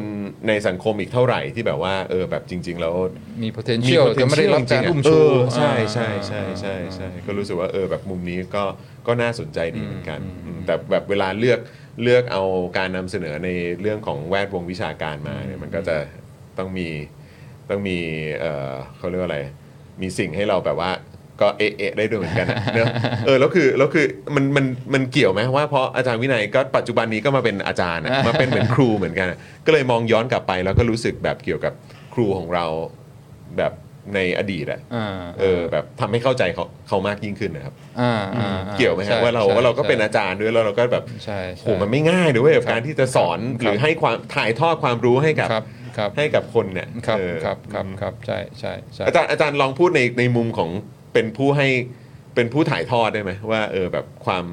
ในสังคมอีกเท่าไหร่ที่แบบว่าเออแบบจริง ๆ แล้วมี potential แต่ไม่ได้รับการอุ้มชูเออใช่ใช่อ่าใช่ใช่ใช่ก็รู้สึกว่าเออแบบมุมนี้ก็ก็น่าสนใจดีเหมือนกันอืมแต่แบบเวลาเลือกเลือกเอาการนำเสนอในเรื่องของแวดวงวิชาการมาเนี่ยมันก็จะต้องมีต้องมีเออเขาเรียกว่าอะไร มีสิ่งให้เราแบบว่า ก็เอะเอะได้ด้วยเหมือนกันนะเนอะเออแล้วคือแล้วคือมันมันมันเกี่ยวไหมว่าเพราะอาจารย์วินัยก็ปัจจุบันนี้ก็มาเป็นอาจารย์อะมาเป็นเหมือนครูเหมือนกันอะก็เลยมองย้อนกลับไปแล้วก็รู้สึกแบบเกี่ยวกับครูของเราแบบในอดีตอะอ่าเออแบบทำให้เข้าใจเขาเขามากยิ่งขึ้นนะครับอ่าอือ่ามอ่เกี่ยวไหมฮะใช่ว่าเราใช่ว่าเราก็เป็นใช่อาจารย์ด้วยแล้วเราก็แบบใช่ใช่ โหมันไม่ง่ายเลยเว้ยกับการที่จะสอนครับหรือให้ความถ่ายทอดความรู้ให้กับครับครับให้กับคนเนี่ยครับเออ ครับครับครับใช่ใช่ใช่ อาจารย์อาจารย์ลองพูดในในมุมของ เป็นผู้ให้เป็นผู้ถ่ายทอดได้ไหมว่าเออแบบความ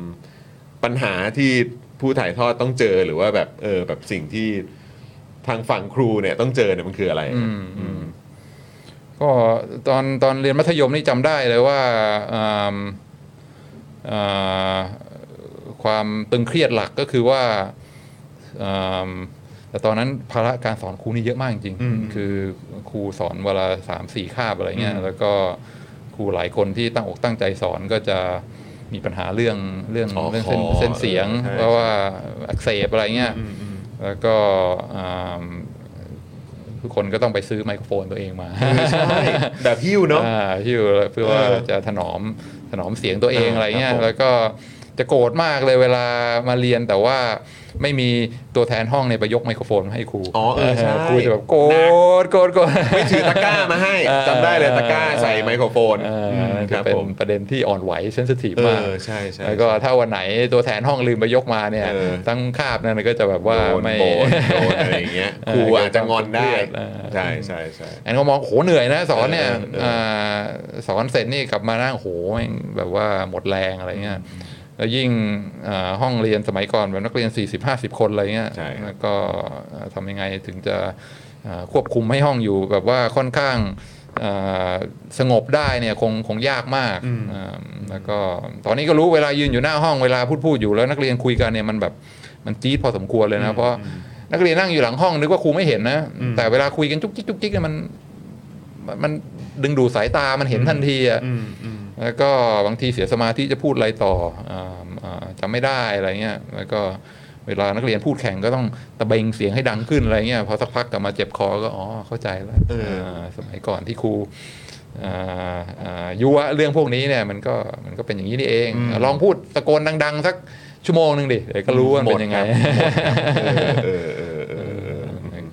ปัญหาที่ผู้ถ่ายทอดต้องเจอหรือว่าแบบเออแบบสิ่งที่ทางฝั่งครูเนี่ยต้องเจอเนี่ยมันคืออะไรอืมอืมก็ตอนตอนเรียนมัธยมนี่จำได้เลยว่าอ่าอ่าความตึงเครียดหลักก็คือว่าอ่าแต่ตอนนั้นภาระการสอนครูนี่เยอะมากจริงๆอืมคือครูสอนเวลาสามสี่คาบอะไรเงี้ยอืมแล้วก็ค รูหลายคนที่ตั้งอกตั้งใจสอนก็จะมีปัญหาเรื่องเรื่องอ๋อเรื่องเส้นคอเส้นเสียงใช่เพราะว่าอักเสบอะไรเงี้ยอืมอืมแล้วก็อ่าทุกคนก็ต้องไปซื้อไมโครโฟนตัวเองมาเออใช่แบบหิ้วเนาะอ่หิ้วเพื่อว่าเออจะถนอมถนอมเสียงตัวเองเอออะไรเงี้ครัยบผมแล้วก็จะโกรธมากเลยเวลามาเรียนแต่ว่า ไม่มีตัวแทนห้องเนี่ยไปยกไมโครโฟนมาให้ครูอ๋อเออใช่ครูจะแบบโกรธโกรธโกรธไม่ถือตะกร้ามาให้จำได้เลยตะกร้าใส่ไมโครโฟนเอออืมคจะรับเป็นผมประเด็นที่อ่อนไหวเซนซิทีฟเอมากอใช่ใช่แล้วก็ถ้าวันไหนตัวแทนห้องลืมไปยกมาเนี่ยเออทั้งคาบนั่นก็จะแบบว่าโดนไม่โดนโดนอะไรอย่างเงี้ยครูอาจจะงอนได้เออใช่ใช่ใช่แอนก็มองโหเหนื่อยนะสอนเนี่ยเออเออาสอนเสร็จนี่กลับมานั่งโหแม่งแบบว่าหมดแรงอะไรเงี้ย แล้วยิ่งอ่าห้องเรียนสมัยก่อนแบบนักเรียน 40-50 คนอะไรเงี้ยใช่ครับแล้วก็อ่าทำยังไงถึงจะอ่าควบคุมให้ห้องอยู่แบบว่าค่อนข้างอ่าสงบได้เนี่ยคงคงยากมากอ่าแล้วก็ตอนนี้ก็รู้เวลายืนอยู่หน้าห้องเวลาพูดพูดอยู่แล้วนักเรียนคุยกันเนี่ยมันแบบมันจี๊ดพอสมควรเลยนะ เพราะนักเรียนนั่งอยู่หลังห้องนึกว่าครูไม่เห็นนะ แต่เวลาคุยกันจุกจิกจุกจิกเนี่ยมันมันมันดึงดูดสายตามันเห็นทันทีอะอืมอืม แล้วก็บางทีเสียสมาธิจะพูดอะไรต่ออ่าอ่าจำไม่ได้อะไรเงี้ยแล้วก็เวลานักเรียนพูดแข่งก็ต้องตะเบงเสียงให้ดังขึ้นอะไรเงี้ยพอสักพักกลับมาเจ็บคอก็อ๋อเข้าใจแล้วเออาสมัยก่อนที่ครูอ่าอ่ายุวะเรื่องพวกนี้เนี่ยมันก็มันก็เป็นอย่างนี้นี่เอง ลองพูดตะโกนดัง ๆ สักชั่วโมงหนึ่งดิเดี๋ยวก็รู้ว่ามันเป็นยังไงเออเออเออเออ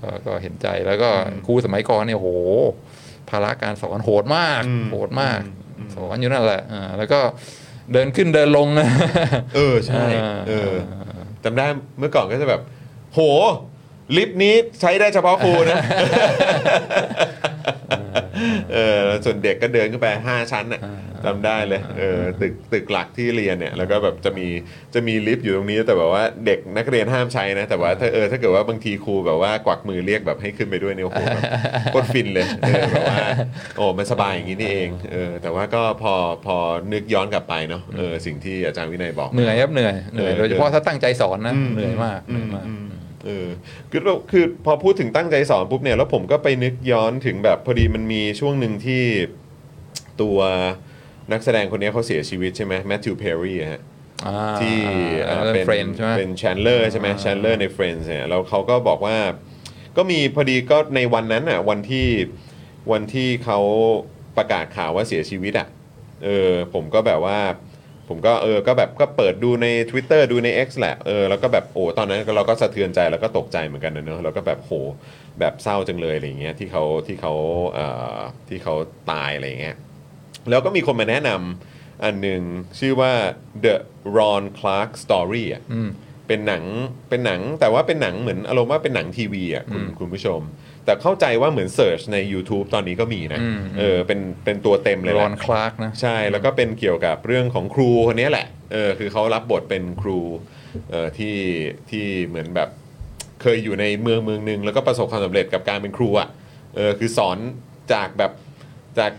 ก็ก็เห็นใจแล้วก็ครูสมัยก่อนเนี่ยโหภาระการสอนโหดมากอืมโหดมาก สอนอยู่นั่นแหละอ่าแล้วก็เดินขึ้นเดินลงนะ เออใช่เออจำได้เมื่อก่อนก็จะแบบ โห ลิฟต์นี้ใช้ได้เฉพาะครูนะ เออแล้วส่วนเด็กก็เดินขึ้นไป 5 ชั้นน่ะจำได้เลยเออตึกตึกหลักที่เรียนเนี่ยแล้วก็แบบจะมีจะมีลิฟต์อยู่ตรงนี้แต่แบบว่าเด็กนักเรียนห้ามใช้นะ แต่ว่าถ้าเออถ้าเกิดว่าบางทีครูแบบว่ากวักมือเรียกแบบให้ขึ้นไปด้วยเนี่ยโอ้โหแบบโคตรฟินเลยเออแบบว่าโอ้มันสบายอย่างนี้นี่เองเออแต่ว่าก็พอพอนึกย้อนกลับไปเนาะเออสิ่งที่อาจารย์วินัยบอกเหนื่อยครับเหนื่อยเหนื่อยเออโดยเฉพาะถ้าตั้งใจสอนนะอืมเหนื่อยมากเหนื่อยมาก เออคือเราคือพอพูดถึงตั้งใจสอนปุ๊บเนี่ยแล้วผมก็ไปนึกย้อนถึงแบบพอดีมันมีช่วงหนึ่งที่ตัวนักแสดงคนนี้เขาเสียชีวิตใช่ไหมแมทธิวเพร์รี่ฮะอ่าที่อ่าเอ่อเป็น Friends ใช่ไหมเป็นแชนเลอร์ใช่ไหมแชนเลอร์ใน Friends เนี่ยแล้วเขาก็บอกว่าก็มีพอดีก็ในวันนั้นอะวันที่วันที่เขาประกาศข่าวว่าเสียชีวิตอะเออผมก็แบบว่า ผมก็เออก็แบบก็เปิดดูใน Twitter ดูใน X แหละเออแล้วก็แบบโอ้ตอนนั้นเราก็สะเทือนใจแล้วก็ตกใจเหมือนกันนะเนอะแล้วก็แบบโหแบบเศร้าจังเลยอะไรอย่างเงี้ยที่เขาที่เขาเอ่อที่เขาตายอะไรอย่างเงี้ยแล้วก็มีคนมาแนะนำอันหนึ่งชื่อว่า The Ron Clark Story อะอืมเป็นหนังเป็นหนังแต่ว่าเป็นหนังเหมือนอารมณ์ว่าเป็นหนังทีวีอะคุณอืมคุณผู้ชม แต่เข้าใจว่าเหมือนเ e ิร์ชใน YouTube ตอนนี้ก็มีนะ อืม เออ เป็น เป็นตัวเต็มเลยแหละรอนคลาร์กนะ ใช่แล้วก็เป็นเกี่ยวกับเรื่องของครูคนนี้แหละเออคือเขารับบทเป็นครูเออที่ที่เหมือนแบบเคยอยู่ในเมืองเมืองหนึ่งแล้วก็ประสบความสำเร็จกับการเป็นครูอะเออคือสอนจากแบบจาก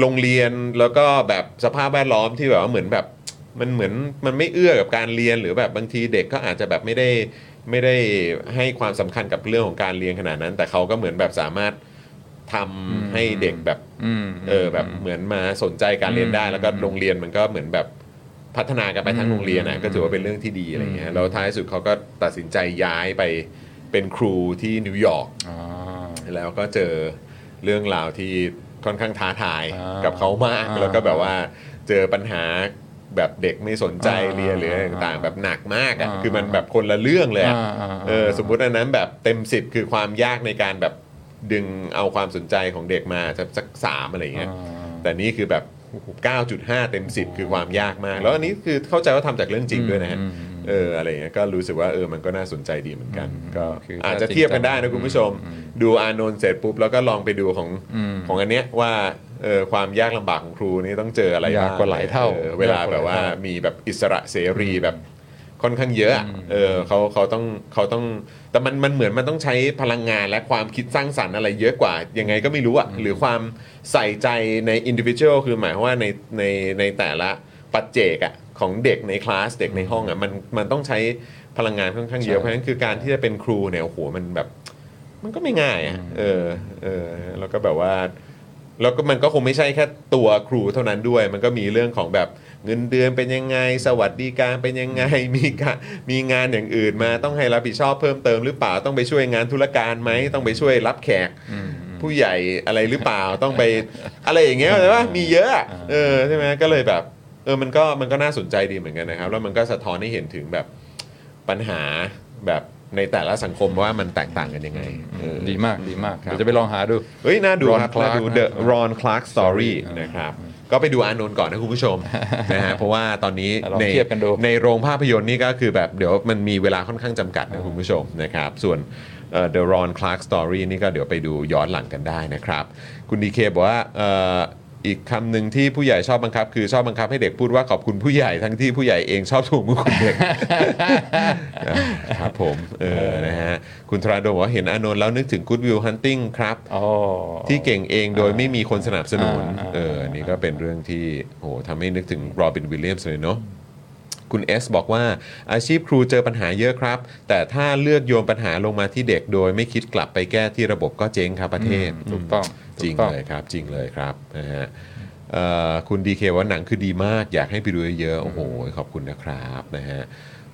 โรงเรียนแล้วก็แบบสภาพแวดล้อมที่แบบว่าเหมือนแบบมันเหมือนมันไม่เอื้อกับการเรียนหรือแบบบางทีเด็กก็อาจจะแบบไม่ได้ ไม่ได้ให้ความสำคัญกับเรื่องของการเรียนขนาดนั้น แต่เขาก็เหมือนแบบสามารถทำให้เด็กแบบอืมเออแบบเหมือนมาสนใจการเรียนได้อืมแล้วก็โรงเรียนมันก็เหมือนแบบพัฒนากันไปทั้งโรงเรียนอืนะมก็ถือว่าเป็นเรื่องที่ดีอะไรเงี้อืยมแล้วท้ายสุดเขาก็ตัดสินใจย้ายไปเป็นครูที่นิวยอร์กอ๋อแล้วก็เจอเรื่องราวที่ค่อนข้างท้าทายอ่ากับเขามากอ่าแล้วก็แบบว่าเจอปัญหา แบบเด็กไม่สนใจอ่าเรียนหรืออะไรต่างๆแบบหนักมากอะอ่าคือมันแบบคนละเรื่องเลยอะอ่าอ่าเออสมมุติอันนั้นแบบเต็มสิบคือความยากในการแบบดึงเอาความสนใจของเด็กมาจะสักสามอะไรอย่างเงี้ยแต่นี่คือแบบ 9.5 เต็ม 10 คือความยากมาก แล้วอันนี้คือเข้าใจว่าทำจากเรื่องจริงด้วยนะฮะเอออะไรเงี้ยก็รู้สึกว่าเออมันก็น่าสนใจดีเหมือนกัน ก็คือถ้าอาจจะเทียบกันได้นะคุณผู้ชม ดูอานนท์เสร็จปุ๊บแล้วก็ลองไปดูของอืมของอันเนี้ยว่าเออความยากลำบากของครูนี่ต้องเจออะไรยากบ้างกว่าหลายเท่าออเวลาแบบว่ามีแบบอิสระเสรีแบบค่อนข้างเยอะอะเออเขาเขาต้องเขาต้อง แต่มันมันเหมือนมันต้องใช้พลังงานและความคิดสร้างสรรค์อะไรเยอะกว่า ยังไงก็ไม่รู้อะหรือความใส่ใจในอินดิวิช a l คือหมายความว่าในในในแต่ละปัจเจกอะ ของเด็กในคลาสเด็กในห้องอะมันมันต้องใช้พลังงานค่อนข้างเยอะใช่เพราะฉะนั้นคือการที่จะเป็นครูเนี่ยโอ้โหมันแบบ มันก็ไม่ง่ายอะเออเออแล้วก็แบบว่าแล้วก็มันก็คงไม่ใช่แค่ตัวครูเท่านั้นด้วย มันก็มีเรื่องของแบบเงินเดือนเป็นยังไง สวัสดิการเป็นยังไง มีการมีงานอย่างอื่นมาต้องให้รับผิดชอบเพิ่มเติมหรือเปล่าต้องไปช่วยงานธุรการไหมต้องไปช่วยรับแขกผู้ใหญ่อะไรหรือเปล่าต้องไป อะไรอย่างเงี้ยแต่ว่ามีเยอะอะเออใช่ไหมก็เลยแบบ เออมันก็มันก็น่าสนใจดีเหมือนกันนะครับ แล้วมันก็สะท้อนให้เห็นถึงแบบปัญหาแบบในแต่ละสังคมว่ามันแตกต่างกันยังไงเออดีมากดีมากครับเดี๋ยวจะไปลองหาดูเฮ้ยน่าดู Ron ครับ Clark น่าดูนะ The อ่า Ron Clark Story Story นะครับก็ไปดูอานนท์ก่อนนะคุณผู้ชม นะฮะเพราะว่าตอนนี้ลองในเทียบกันดู ในโรงภาพยนตร์นี่ก็คือแบบเดี๋ยวมันมีเวลาค่อนข้างจำกัดนะคุณผู้ชมนะครับส่วนเอ่อ The Ron Clark Story นี่ก็เดี๋ยวไปดูย้อนหลังกันได้นะครับ คุณดีเคบอกว่าเอ่อ อีกคำหนึ่งที่ผู้ใหญ่ชอบบังคับ คือชอบบังคับให้เด็กพูดว่าขอบคุณผู้ใหญ่ทั้งที่ผู้ใหญ่เองชอบถูกมือคุณเด็กครับผมเออนะฮะคุณธราโดมบอกว่าเห็นอานนท์แล้วนึกถึง Good Will Hunting ครับอ๋อที่เก่งเองโดยไม่มีคนสนับสนุนอ่าเออนี่ก็เป็นเรื่องที่โหทำให้นึกถึงโรบินวิลเลียมส์เลยเนาะ คุณเอสบอกว่าอาชีพครูเจอปัญหาเยอะครับ แต่ถ้าเลือกโยนปัญหาลงมาที่เด็กโดยไม่คิดกลับไปแก้ที่ระบบก็เจ๊งครับประเทศถูกต้องจริงถูกต้องเลยครับ จริงเลยครับนะฮะเอ่อคุณดีเคว่าหนังคือดีมาก อยากให้ไปดูเยอะๆโอ้โห ขอบคุณนะครับนะฮะ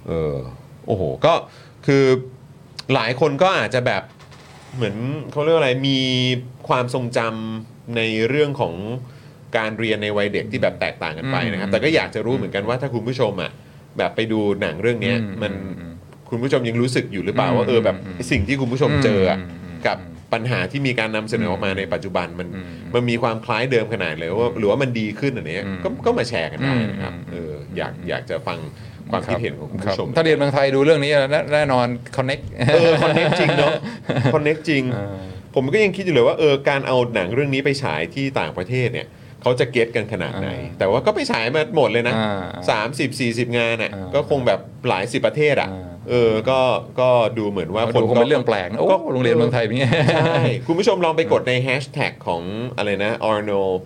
เออโอ้โห ก็คือหลายคนก็อาจจะแบบเหมือนเขาเรียกว่าอะไรมีความทรงจำในเรื่องของการเรียนในวัยเด็กที่แบบแตกต่างกันไปนะครับอืมแต่ก็อยากจะรู้เหมือนกันว่าถ้าคุณผู้ชมอะ แบบไปดูหนังเรื่องเนี้ยอืมมันอืมคุณผู้ชมยังรู้สึกอยู่หรือเปล่าอืมว่าเออแบบอืมสิ่งที่คุณผู้ชมเจออะอืมอืมกับปัญหาที่มีการนำเสนอออกมาในปัจจุบันมันอืมมันมีความคล้ายเดิมขนาดเลยว่าหรือว่ามันดีขึ้นอันเนี้ยอืมก็ก็มาแชร์กันได้นะครับอืมเอออยากอยากจะฟังความคิดเห็นของคุณครับผู้ชม ถ้าเรียนเมืองไทยดูเรื่องนี้แน่แน่นอน connect เออคอนเน็กจริงเนาะคอนเน็กจริงเออผมก็ยังคิดอยู่เลยว่าเออการเอาหนังเรื่องนี้ไปฉายที่ต่างประเทศเนี่ย เขาจะเก็ตกันขนาดไหนอ่าแต่ว่าก็ไปฉายมาหมดเลยนะอ่าสามสิบสี่สิบงานอะอ่าก็คงแบบหลายสิบประเทศอะอ่าเออ ก็ ก็ดูเหมือนว่าดูคงเป็นเรื่องแปลกนะโอ้โรงเรียนเมืองไทยเป็นไงใช่ คุณผู้ชมลองไปกดในแฮชแท็กของอะไรนะ Arnold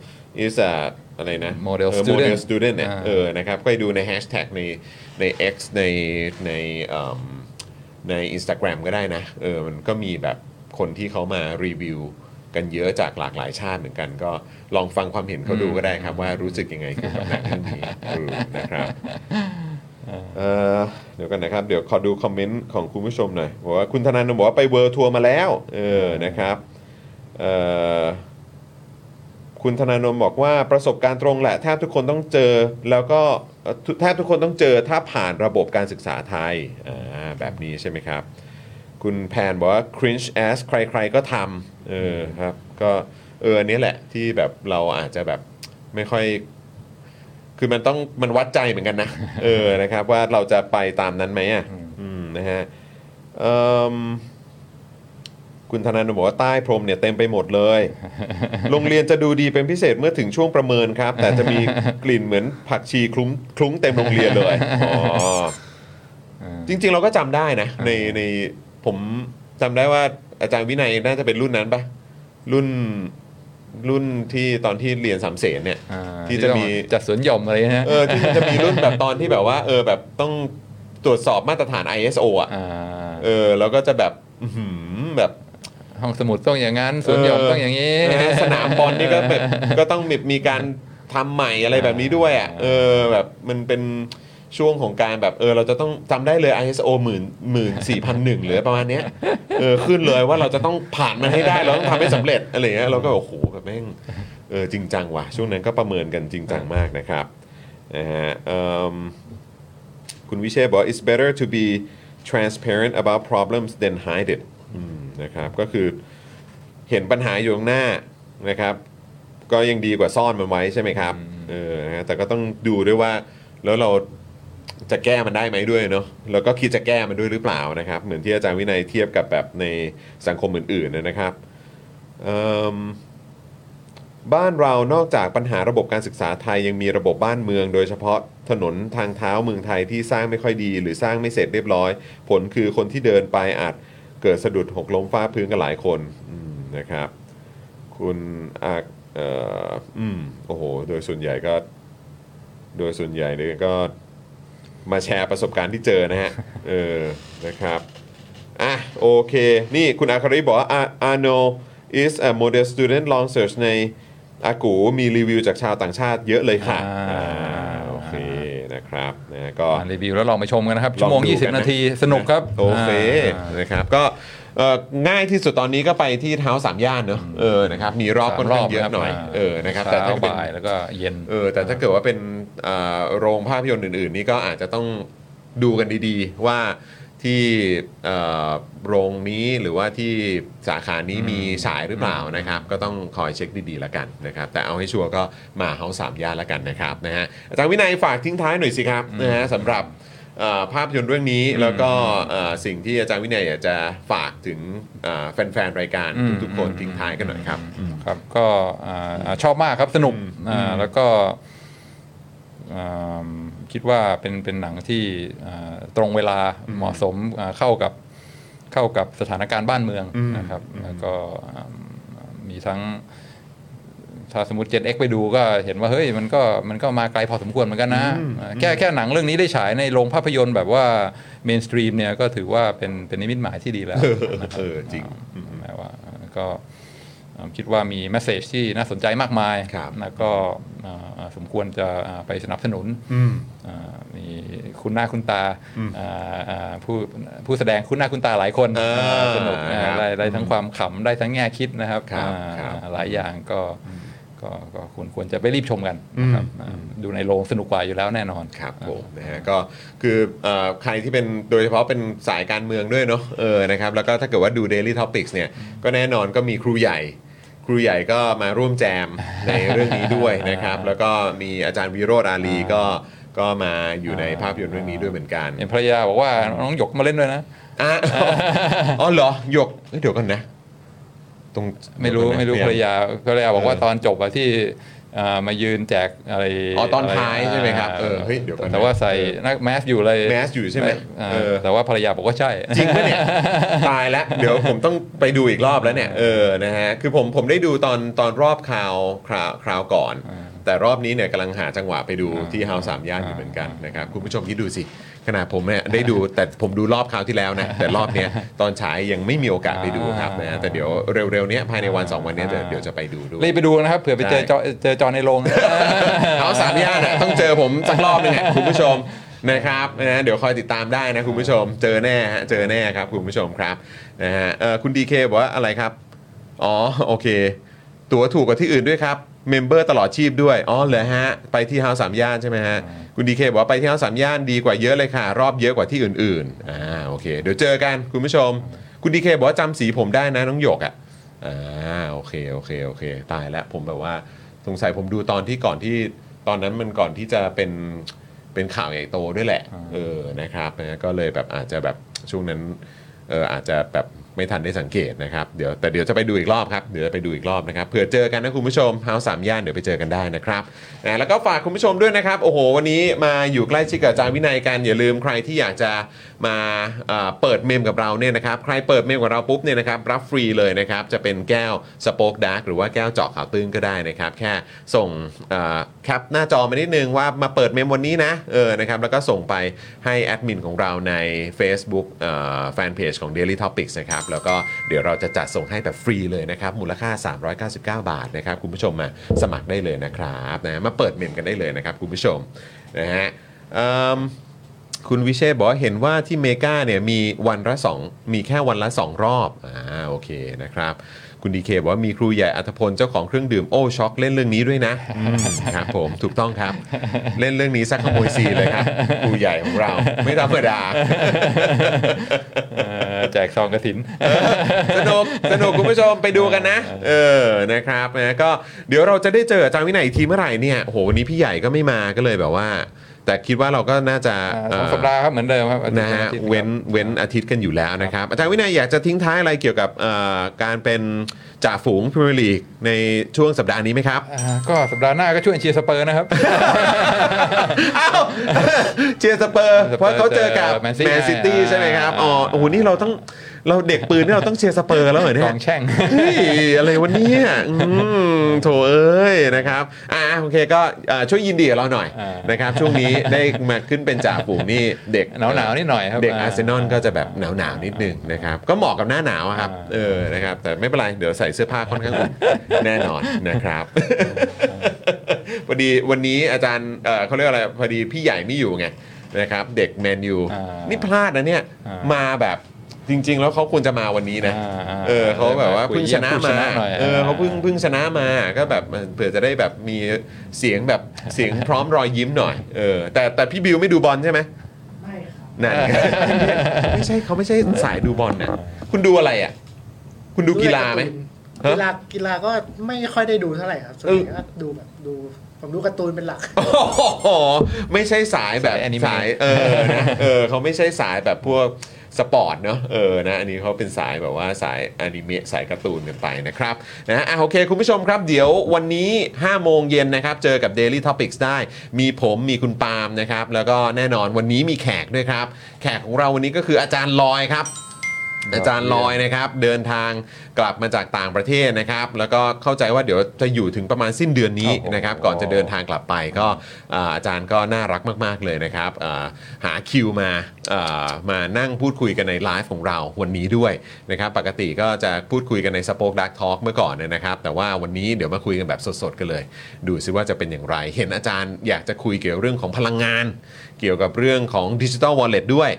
is a อะไรนะ Model เออ student model student เนี่ยอ่าเออ นะครับก็ไปดูในแฮชแท็กใน ใน X ใน ในเอิ่มใน Instagram ก็ได้นะ เออ มันก็มีแบบคนที่เขามารีวิว กันเยอะจากหลากหลายชาติเหมือนกัน ก็ลองฟังความเห็นเขาดูก็ได้ครับว่ารู้สึกยังไงเกี่ยวกับหนังเรื่องนี้เออนะครับเอ่อเดี๋ยวกันนะครับ เดี๋ยวขอดูคอมเมนต์ของคุณผู้ชมหน่อยบอกว่าคุณธนาโนบอกว่าไปเวิร์ทัวร์มาแล้วเออนะครับเอ่อคุณธนาโนมบอกว่าประสบการณ์ตรงแหละแทบทุกคนต้องเจอแล้วก็เอ่อทุแทบทุกคนต้องเจอถ้าผ่านระบบการศึกษาไทยอ่าแบบนี้ใช่ไหมครับ คุณแพนบอกว่า cringe as ใครๆก็ทำเออครับ ก็เอออันนี้แหละที่แบบเราอาจจะแบบไม่ค่อย คือมันต้องมันวัดใจเหมือนกันนะ เออนะครับ ว่าเราจะไปตามนั้นไหมอะอืมนะฮะเอิ่มคุณธนาโนมบอกว่าใต้พรมเนี่ยเต็มไปหมดเลย โรงเรียนจะดูดีเป็นพิเศษเมื่อถึงช่วงประเมินครับ แต่จะมีกลิ่นเหมือนผักชีคลุ้มคลุ้งเต็มโรงเรียนเลย อ๋อ จริง ๆ เราก็จำได้นะ ในใน ผมจำได้ว่าอาจารย์วินัยน่าจะเป็นรุ่นนั้นปะรุ่นรุ่นที่ตอนที่เรียนสามเสนเนี่ย อ่าที่จะมีต้องจัดสวนหย่อมอะไรนะเออที่จะมีรุ่นแบบตอนที่แบบว่า เออแบบต้องตรวจสอบมาตรฐาน ISO อะ อ่าเออ แล้วก็จะแบบอื้อหือแบบห้องสมุดต้องอย่างนั้นสวนหย่อมต้องอย่างนี้ นะฮะสนามบอลนี่ก็แบบก็ต้องมีมีการทำใหม่อะไรแบบนี้ด้วยอะเออแบบมันเป็น ช่วงของการแบบเออเราจะต้องจำได้เลย ISO หมื่นหมื่นสี่พันหนึ่งหรือประมาณเนี้ยเออขึ้นเลยว่าเราจะต้องผ่านมันให้ได้เราต้องทำให้สำเร็จอะไรเงี้ยเราก็โอ้โหแบบแม่งเออจริงจังว่ะช่วงนั้นก็ประเมินกันจริงจังมากนะครับนะฮะเอิ่มคุณวิเชษบอก it's better to be transparent about problems than hide it อืมนะครับก็คือเห็นปัญหาอยู่ข้างหน้านะครับ ก็ยังดีกว่าซ่อนมันไว้ใช่ไหมครับเออนะฮะแต่ก็ต้องดูด้วยว่าแล้วเรา จะแก้มันได้ไหมด้วยเนาะแล้วก็คิดจะแก้มันด้วยหรือเปล่านะครับ เหมือนที่อาจารย์วินัยเทียบกับแบบในสังคมอื่นๆนะครับบ้านเรานอกจากปัญหาระบบการศึกษาไทยยังมีระบบบ้านเมือง โดยเฉพาะถนนทางเท้าเมืองไทยที่สร้างไม่ค่อยดี หรือสร้างไม่เสร็จเรียบร้อย ผลคือคนที่เดินไปอาจเกิดสะดุดหกล้มฟ้าพื้นกันหลายคนนะครับ คุณอาเอ่ออืมโอ้โห โดยส่วนใหญ่ก็ โดยส่วนใหญ่เนี่ยก็ มาแชร์ประสบการณ์ที่เจอนะฮะ เออ นะครับอะโอเค นี่คุณอาคาริบอกว่า Arno is a model student long search ในอากูมีรีวิวจากชาวต่างชาติเยอะเลยค่ะอ่าโอเคนะครับนะก็ รีวิวแล้วลองไปชมกันนะครับ ชั่วโมงลองดูกัน20 นาทีสนุกครับ โอเคอ่านะครับก็ เอ่อง่ายที่สุดตอนนี้ก็ไปที่เท้าสามย่านเนอะเออนะครับมีรอบค่อนข้างเยอะหน่อยเออนะครับแต่เช้าถ้าเป็นบ่ายแล้วก็เย็นเออแต่ถ้าเกิดว่าเป็นอ่าโรงภาพยนตร์อื่น ๆ นี่ก็อาจจะต้องดูกันดีๆ ว่าที่เอ่อโรงนี้หรือว่าที่สาขานี้มีฉายหรือเปล่านะครับก็ต้องคอยเช็คดีๆแล้วกันนะครับแต่เอาให้ชัวร์ก็มาเฮาสามย่านแล้วกันนะครับนะฮะอาจารย์วินัยฝากทิ้งท้ายหน่อยสิครับนะฮะสำหรับเอ่อ ภาพยนตร์เรื่องนี้แล้วก็เอ่อสิ่งที่อาจารย์วินัยอยากจะฝากถึงเอ่อแฟนๆ รายการอืมทุกๆคนทิ้งท้ายกันหน่อยครับครับก็อ่าอ่าชอบมากครับสนุกอ่าแล้วก็อ่าคิดว่าเป็นเป็นหนังที่อ่าตรงเวลาเหมาะสมอ่าเข้ากับเข้ากับสถานการณ์บ้านเมืองอืมนะครับแล้วก็อ่ามีทั้ง ถ้าสมมติ Gen X ไปดูก็เห็นว่าเฮ้ยมันก็มันก็มาไกลพอสมควรเหมือนกันนะอ่าแค่แค่หนังเรื่องนี้ได้ฉายในโรงภาพยนตร์แบบว่า mainstream เนี่ยก็ถือว่าเป็นเป็นนิมิตหมายที่ดีแล้วนะครับเออจริงแม้ว่าก็อ่าคิดว่ามี message ที่น่าสนใจมากมายแล้วก็อ่าสมควรจะอ่าไปสนับสนุนอืมอ่ามีคุณหน้าคุณตาอืมอ่าอ่าผู้ผู้แสดงคุณหน้าคุณตาหลายคนเอออ่าสนุกคอ่ารับได้ได้ทั้งความขำได้ทั้งแง่คิดนะครับครับอ่าครับหลายอย่างก็ ก็ก็ควรควรจะไปรีบชมกันนะครับอ่าดูในโรงสนุกกว่าอยู่แล้วแน่นอนครับผมนะฮะก็คือเอ่อใครที่เป็นโดยเฉพาะเป็นสายการเมืองด้วยเนาะเออนะครับแล้วก็ถ้าเกิดว่าดู Daily Topics เนี่ยก็แน่นอนก็มีครูใหญ่ครูใหญ่ก็มาร่วมแจมในเรื่องนี้ด้วยนะครับ แล้วก็มีอาจารย์วิโรธอาลีก็ก็มาอยู่ในภาพยนตร์เรื่องนี้ด้วยเหมือนกันเห็นภรรยาบอกว่าน้องหยกมาเล่นด้วยนะอะอ๋อเหรอหยกเอ้ยเดี๋ยวก่อนนะ ตรงไม่รู้เดี๋ยวก่อนนะไม่รู้พภรรยายาภรรยาบอกว่าเออตอนจบอะที่อ่ามายืนแจกอะไรอ๋อตอนะรท้ายใช่ไหมครับเออเฮ้ยเดี๋ยวก่อนนะแต่ว่าใส่หน้าแมสอยู่เลยแมสอยู่ใช่ไหมอ่าเออแต่ว่าภรรยาบอกว่าใช่ จริงปะเนี่ยตายแล้ว เดี๋ยวผมต้องไปดูอีกรอบแล้วเนี่ยเออนะฮะคือผมผมได้ดูตอนตอนรอบคราวคราวคราวก่อน แต่รอบนี้เนี่ยกำลังหาจังหวะไปดูที่เฮาสามย่านอยู่เหมือนกันนะครับคุณผู้ชมที่ดูสิ ขนาดผมเนี่ยได้ดูแต่ผมดูรอบคราวที่แล้วนะ แต่รอบเนี้ยตอนฉายยังไม่มีโอกาสไปดูครับนะฮะแต่เดี๋ยวเร็วๆเนี้ยภายในวันสองวันเนี้ยเดี๋ยวเดี๋ยวจะไปดูด้วยรีบไปดูนะครับเผื่อไปเจอจอเจอจอในโรงเขาสามย่านน่ะต้องเจอผมสักรอบหนึงอะคุณผู้ชมนะครับนะเดี๋ยวคอยติดตามได้นะคุณผู้ชม เจอแน่ฮะเจอแน่ครับคุณผู้ชมครับนะฮะเอ่อคุณดีเคบอกว่าอะไรครับ อ๋อโอเค ตั๋วถูกกว่าที่อื่นด้วยครับ member ตลอดชีพด้วย อ๋อเหรอฮะ ไปที่เฮาสามย่านใช่ไหมฮะ คุณดีเคบอกว่าไปที่เฮาสามย่านดีกว่าเยอะเลยค่ะ รอบเยอะกว่าที่อื่นๆ อ่าโอเค เดี๋ยวเจอกันคุณผู้ชม คุณดีเคบอกว่าจำสีผมได้นะน้องหยกอะ อ่าโอเคโอเคโอเค ตายแล้วผมแบบว่าสงสัยผมดูตอนที่ก่อนที่ตอนนั้นมันก่อนที่จะเป็นเป็นข่าวใหญ่โตด้วยแหละ เออนะครับนะก็เลยแบบอาจจะแบบช่วงนั้นเอออาจจะแบบ ไม่ทันได้สังเกตนะครับเดี๋ยวแต่เดี๋ยวจะไปดูอีกรอบครับเดี๋ยวจะไปดูอีกรอบนะครับเผื่อเจอกันนะคุณผู้ชมเฮาสามย่านเดี๋ยวไปเจอกันได้นะครับนะแล้วก็ฝากคุณผู้ชมด้วยนะครับโอ้โหวันนี้มาอยู่ใกล้ชิดกับอาจารย์วินัยกันอย่าลืมใครที่อยากจะ มาเปิดเมมกับเราเนี่ยนะครับใครเปิดเมมกับเราปุ๊บเนี่ยนะครับรับฟรีเลยนะครับจะเป็นแก้วสโป๊กดาร์กหรือว่าแก้วเจาะข่าวตื้นก็ได้นะครับแค่ส่งแคปหน้าจอมานิดนึงว่ามาเปิดเมมวันนี้นะเออนะครับแล้วก็ส่งไปให้แอดมินของเราใน Facebook แฟนเพจของ Daily Topics นะครับแล้วก็เดี๋ยวเราจะจัดส่งให้แบบฟรีเลยนะครับมูลค่า 399 บาทนะครับคุณผู้ชมมาสมัครได้เลยนะครับนะมาเปิดเมมกันได้เลยนะครับคุณผู้ชมนะฮะอืม คุณวิเชษฐ์บอกว่าเห็นว่าที่เมกาเนี่ยมีวันละสองมีแค่วันละสองรอบอ่าโอเคนะครับ คุณดีเคบอกว่ามีครูใหญ่อัธพลเจ้าของเครื่องดื่มโอ้ช็อกเล่นเรื่องนี้ด้วยนะอืมครับผมถูกต้องครับ เล่นเรื่องนี้สักขโมยซีนเลยครับครูใหญ่ของเราไม่ธรรมดา เอ่อแจกซองกระถิน สนุกสนุกคุณผู้ชมไปดูกันนะ เออนะครับนะก็เดี๋ยวเราจะได้เจออาจารย์วินัยอีกทีเมื่อไหร่เนี่ยโอ้โหวันนี้พี่ใหญ่ก็ไม่มาก็เลยแบบว่า แต่คิดว่าเราก็น่าจะสองสัปดาห์ครับเหมือนเดิมครับอาทิตย์นะฮะอาทิตย์เว้นเว้นอาทิตย์กันอยู่แล้วนะครับ อาจารย์วินัยอยากจะทิ้งท้ายอะไรเกี่ยวกับเอ่อการเป็นจ่าฝูงพรีเมียร์ลีกในช่วงสัปดาห์นี้ไหมครับอ่าก็สัปดาห์หน้าก็ช่วยเชียร์สเปอร์นะครับอ้าวเชียร์สเปอร์เพราะเขาเจอกับแมนซิแมนซิตี้ใช่ไหมครับอ๋อโอ้โหนี่เราต้อง เราเด็กปืนนี่เราต้องเชียร์สเปอร์แล้วเหรอเนี่กยองแช่งเฮ้ยอะไรวันนี้อืมโถเอ้ยนะครับอ่าโอเคก็เอ่อช่วยยินดีกับเราหน่อยอ่านนะครับช่วงนี้ได้มาขึ้นเป็นจ่าฝูงนี่เด็กหนาวๆนิดหน่อยครับเด็กอ่าอาร์เซนอลก็จะแบบหนาวๆนิดนึงนะครับก็เหมาะกับหน้าหนาวอะครับอ่าเออนะครับแต่ไม่เป็นไรเดี๋ยวใส่เสื้อผ้าค่อนข้างอุ่นแน่นอนนะครับพอดีวันนี้อาจารย์เอ่อเขาเรียกอะไรพอดีพี่ใหญ่ไม่อยู่ไงนะครับเด็กแมนยูอ่านี่พลาดนะเนี่ยอ่ามมาแบบ จริง ๆ แล้วเขาควรจะมาวันนี้นะอ่าอ่าเออเขาแบบว่าคุยเพิ่งชนะผู้ชมานะหน่อยเอออ่าเขาเพิ่งเพิ่งชนะมาก็แบบเผื่อจะได้แบบมีเสียงแบบเสียงพร้อมรอยยิ้มหน่อยเออแต่แต่พี่บิวไม่ดูบอลใช่ไหมไม่ครับนั่นไงไม่ใช่เขาไม่ใช่สายดูบอลนะคุณดูอะไรอะ คุณดูกีฬาไหมฮะกีฬากีฬาก็ไม่ค่อยได้ดูเท่าไหร่ครับส่วนใหญ่ก็ดูแบบดูผมดูการ์ตูนเป็นหลักโอ้โหไม่ใช่สายแบบสายอนิเมะสายเออนะเออเขาไม่ใช่สายแบบพวก สปอร์ตเนาะเออนะอันนี้เขาเป็นสายแบบว่าสายอนิเมะสายการ์ตูนกันไปนะครับนะอะโอเค คุณผู้ชมครับ เดี๋ยววันนี้ 5 โมงเย็นนะครับ เจอกับ Daily Topics ได้ มีผมมีคุณปาล์มนะครับ แล้วก็แน่นอนวันนี้มีแขกด้วยครับ แขกของเราวันนี้ก็คืออาจารย์ลอยครับ อาจารย์ลอยนะครับเดินทางกลับมาจากต่างประเทศนะครับ แล้วก็เข้าใจว่าเดี๋ยวจะอยู่ถึงประมาณสิ้นเดือนนี้โอ้โหนะครับ ก่อนจะเดินทางกลับไปก็อ่าอาจารย์ก็น่ารักมาก ๆ เลยนะครับอ่าหาคิวมาอ่ามานั่งพูดคุยกันในไลฟ์ของเราวันนี้ด้วยนะครับ ปกติก็จะพูดคุยกันในสป o อ e ดักทอ l k เมื่อก่อนเนยนะครับ แต่ว่าวันนี้เดี๋ยวมาคุยกันแบบสดๆกันเลย ดูซิว่าจะเป็นอย่างไร เห็นอาจารย์อยากจะคุยเกี่ยวเรื่องของพลังงาน เกี่ยวกับเรื่องของดิจิ t a ลวอลเล็ตด้วย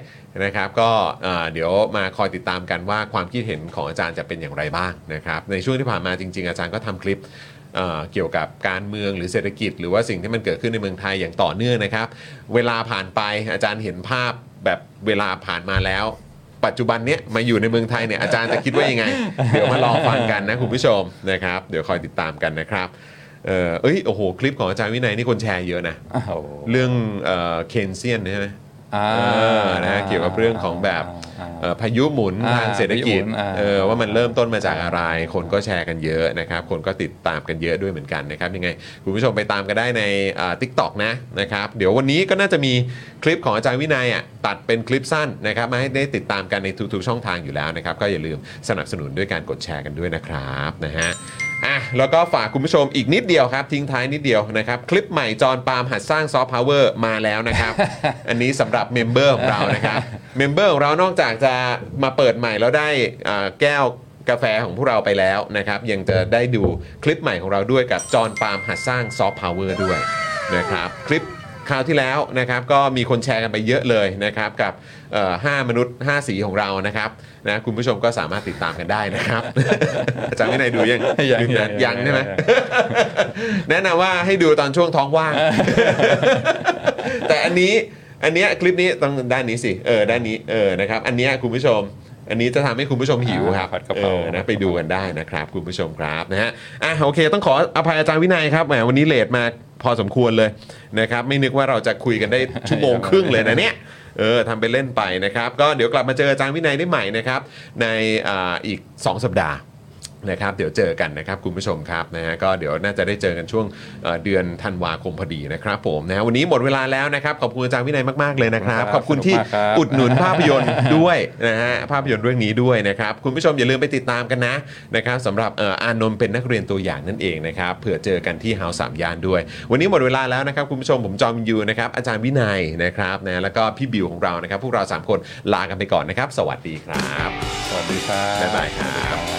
นะครับก็อ่าเดี๋ยวมาคอยติดตามกันว่าความคิดเห็นของอาจารย์จะเป็นอย่างไรบ้างนะครับในช่วงที่ผ่านมาจริง ๆ อาจารย์ก็ทำคลิปเอ่อเกี่ยวกับการเมืองหรือเศรษฐกิจ หรือว่าสิ่งที่มันเกิดขึ้นในเมืองไทยอย่างต่อเนื่องนะครับ เวลาผ่านไปอาจารย์เห็นภาพแบบเวลาผ่านมาแล้ว ปัจจุบันเนี้ยมาอยู่ในเมืองไทยเนี่ยอาจารย์จะคิดว่ายังไง เดี๋ยวมารอฟังกันนะคุณผู้ชมนะครับเดี๋ยวคอยติดตามกันนะครับเออเอ้ยโอ้โหคลิปของอาจารย์วินัยนี่คนแชร์เยอะนะอ้าวเรื่อง Keynesian ใช่ไหมอ่าเออ นะเกี่ยวกับเรื่องของแบบอ่าเอ่อพายุหมุนอ่าทางเศรษฐกิจพายุหมุนอ่าเออว่ามันเริ่มต้นมาจากอะไร คนก็แชร์กันเยอะนะครับ คนก็ติดตามกันเยอะด้วยเหมือนกันนะครับยังไงคุณผู้ชมไปตามกันได้ในทิกตอกนะนะครับ เดี๋ยววันนี้ก็น่าจะมีคลิปของอาจารย์วินัยอะตัดเป็นคลิปสั้นนะครับมาให้ได้ติดตามกันในทุกๆช่องทางอยู่แล้วนะครับ ก็อย่าลืมสนับสนุนด้วยการกดแชร์กันด้วยนะครับนะฮะอะแล้วก็ฝากคุณผู้ชมอีกนิดเดียวครับ ทิ้งท้ายนิดเดียวนะครับ คลิปใหม่จอห์นปาล์มหัดสร้างซอฟต์พาวเวอร์มาแล้วนะครับ อันนี้สำหรับ member ของเรานะครับ member ของเรานอกจากจะมาเปิดใหม่แล้วได้อ่าแก้วกาแฟของพวกเราไปแล้วนะครับ ยังจะได้ดูคลิปใหม่ของเราด้วยกับจอห์นปาล์มหัดสร้างซอฟต์พาวเวอร์ด้วยนะครับ คลิป คราวที่แล้วนะครับก็มีคนแชร์กันไปเยอะเลยนะครับกับเอ่อห้ามนุษย์ 5 สีของเรานะครับนะคุณผู้ชมก็สามารถติดตามกันได้นะครับ อาจารย์วินัยดูยังยังดูยังยังใช่ไหมยังแนะนำว่าให้ดูตอนช่วงท้องว่าง แต่อันนี้อันเนี้ยคลิปนี้ต้องด้านนี้สิเออด้านนี้เออนะครับ อันเนี้ยคุณผู้ชม อันนี้จะทำให้คุณผู้ชมหิวครับอ่าผัดกะเอเพราอนะไปดูกันได้นะครับ คุณผู้ชมครับนะฮะอะโอเค ต้องขออภัยอาจารย์วินัยครับแหมวันนี้เลทมาพอสมควรเลยนะครับ ไม่นึกว่าเราจะคุยกันได้ชั่วโมงครึ่งเลยนะเนี่ยเออทำไปเล่นไปนะครับ ก็เดี๋ยวกลับมาเจออาจารย์วินัยได้ใหม่นะครับ ในอ่าอีก 2 สัปดาห์ นะครับเดี๋ยวเจอกันนะครับคุณผู้ชมครับนะฮะก็เดี๋ยวน่าจะได้เจอกันช่วงเอ่อเดือนธันวาคมพอดีนะครับผมนะฮะวันนี้หมดเวลาแล้วนะครับขอบคุณอาจารย์วินัยมากๆเลยนะครับขอบคุณที่สนุกมากครับ อุดหนุนภาพยนตร์ด้วยนะฮะภาพยนตร์เรื่องนี้ด้วยนะครับคุณผู้ชมอย่าลืมไปติดตามกันนะนะครับสำหรับเอ่ออานนท์เป็นนักเรียนตัวอย่างนั่นเองนะครับเผื่อเจอกันที่เฮาสามย่านด้วย วันนี้หมดเวลาแล้วนะครับคุณผู้ชมผมจอห์นวินยูนะครับอาจารย์วินัยนะครับนะแล้วก็พี่บิวของเรานะครับพวกเราสามคนลากันไปก่อนนะครับ สวัสดีครับ สวัสดีครับ บ๊ายบายครับ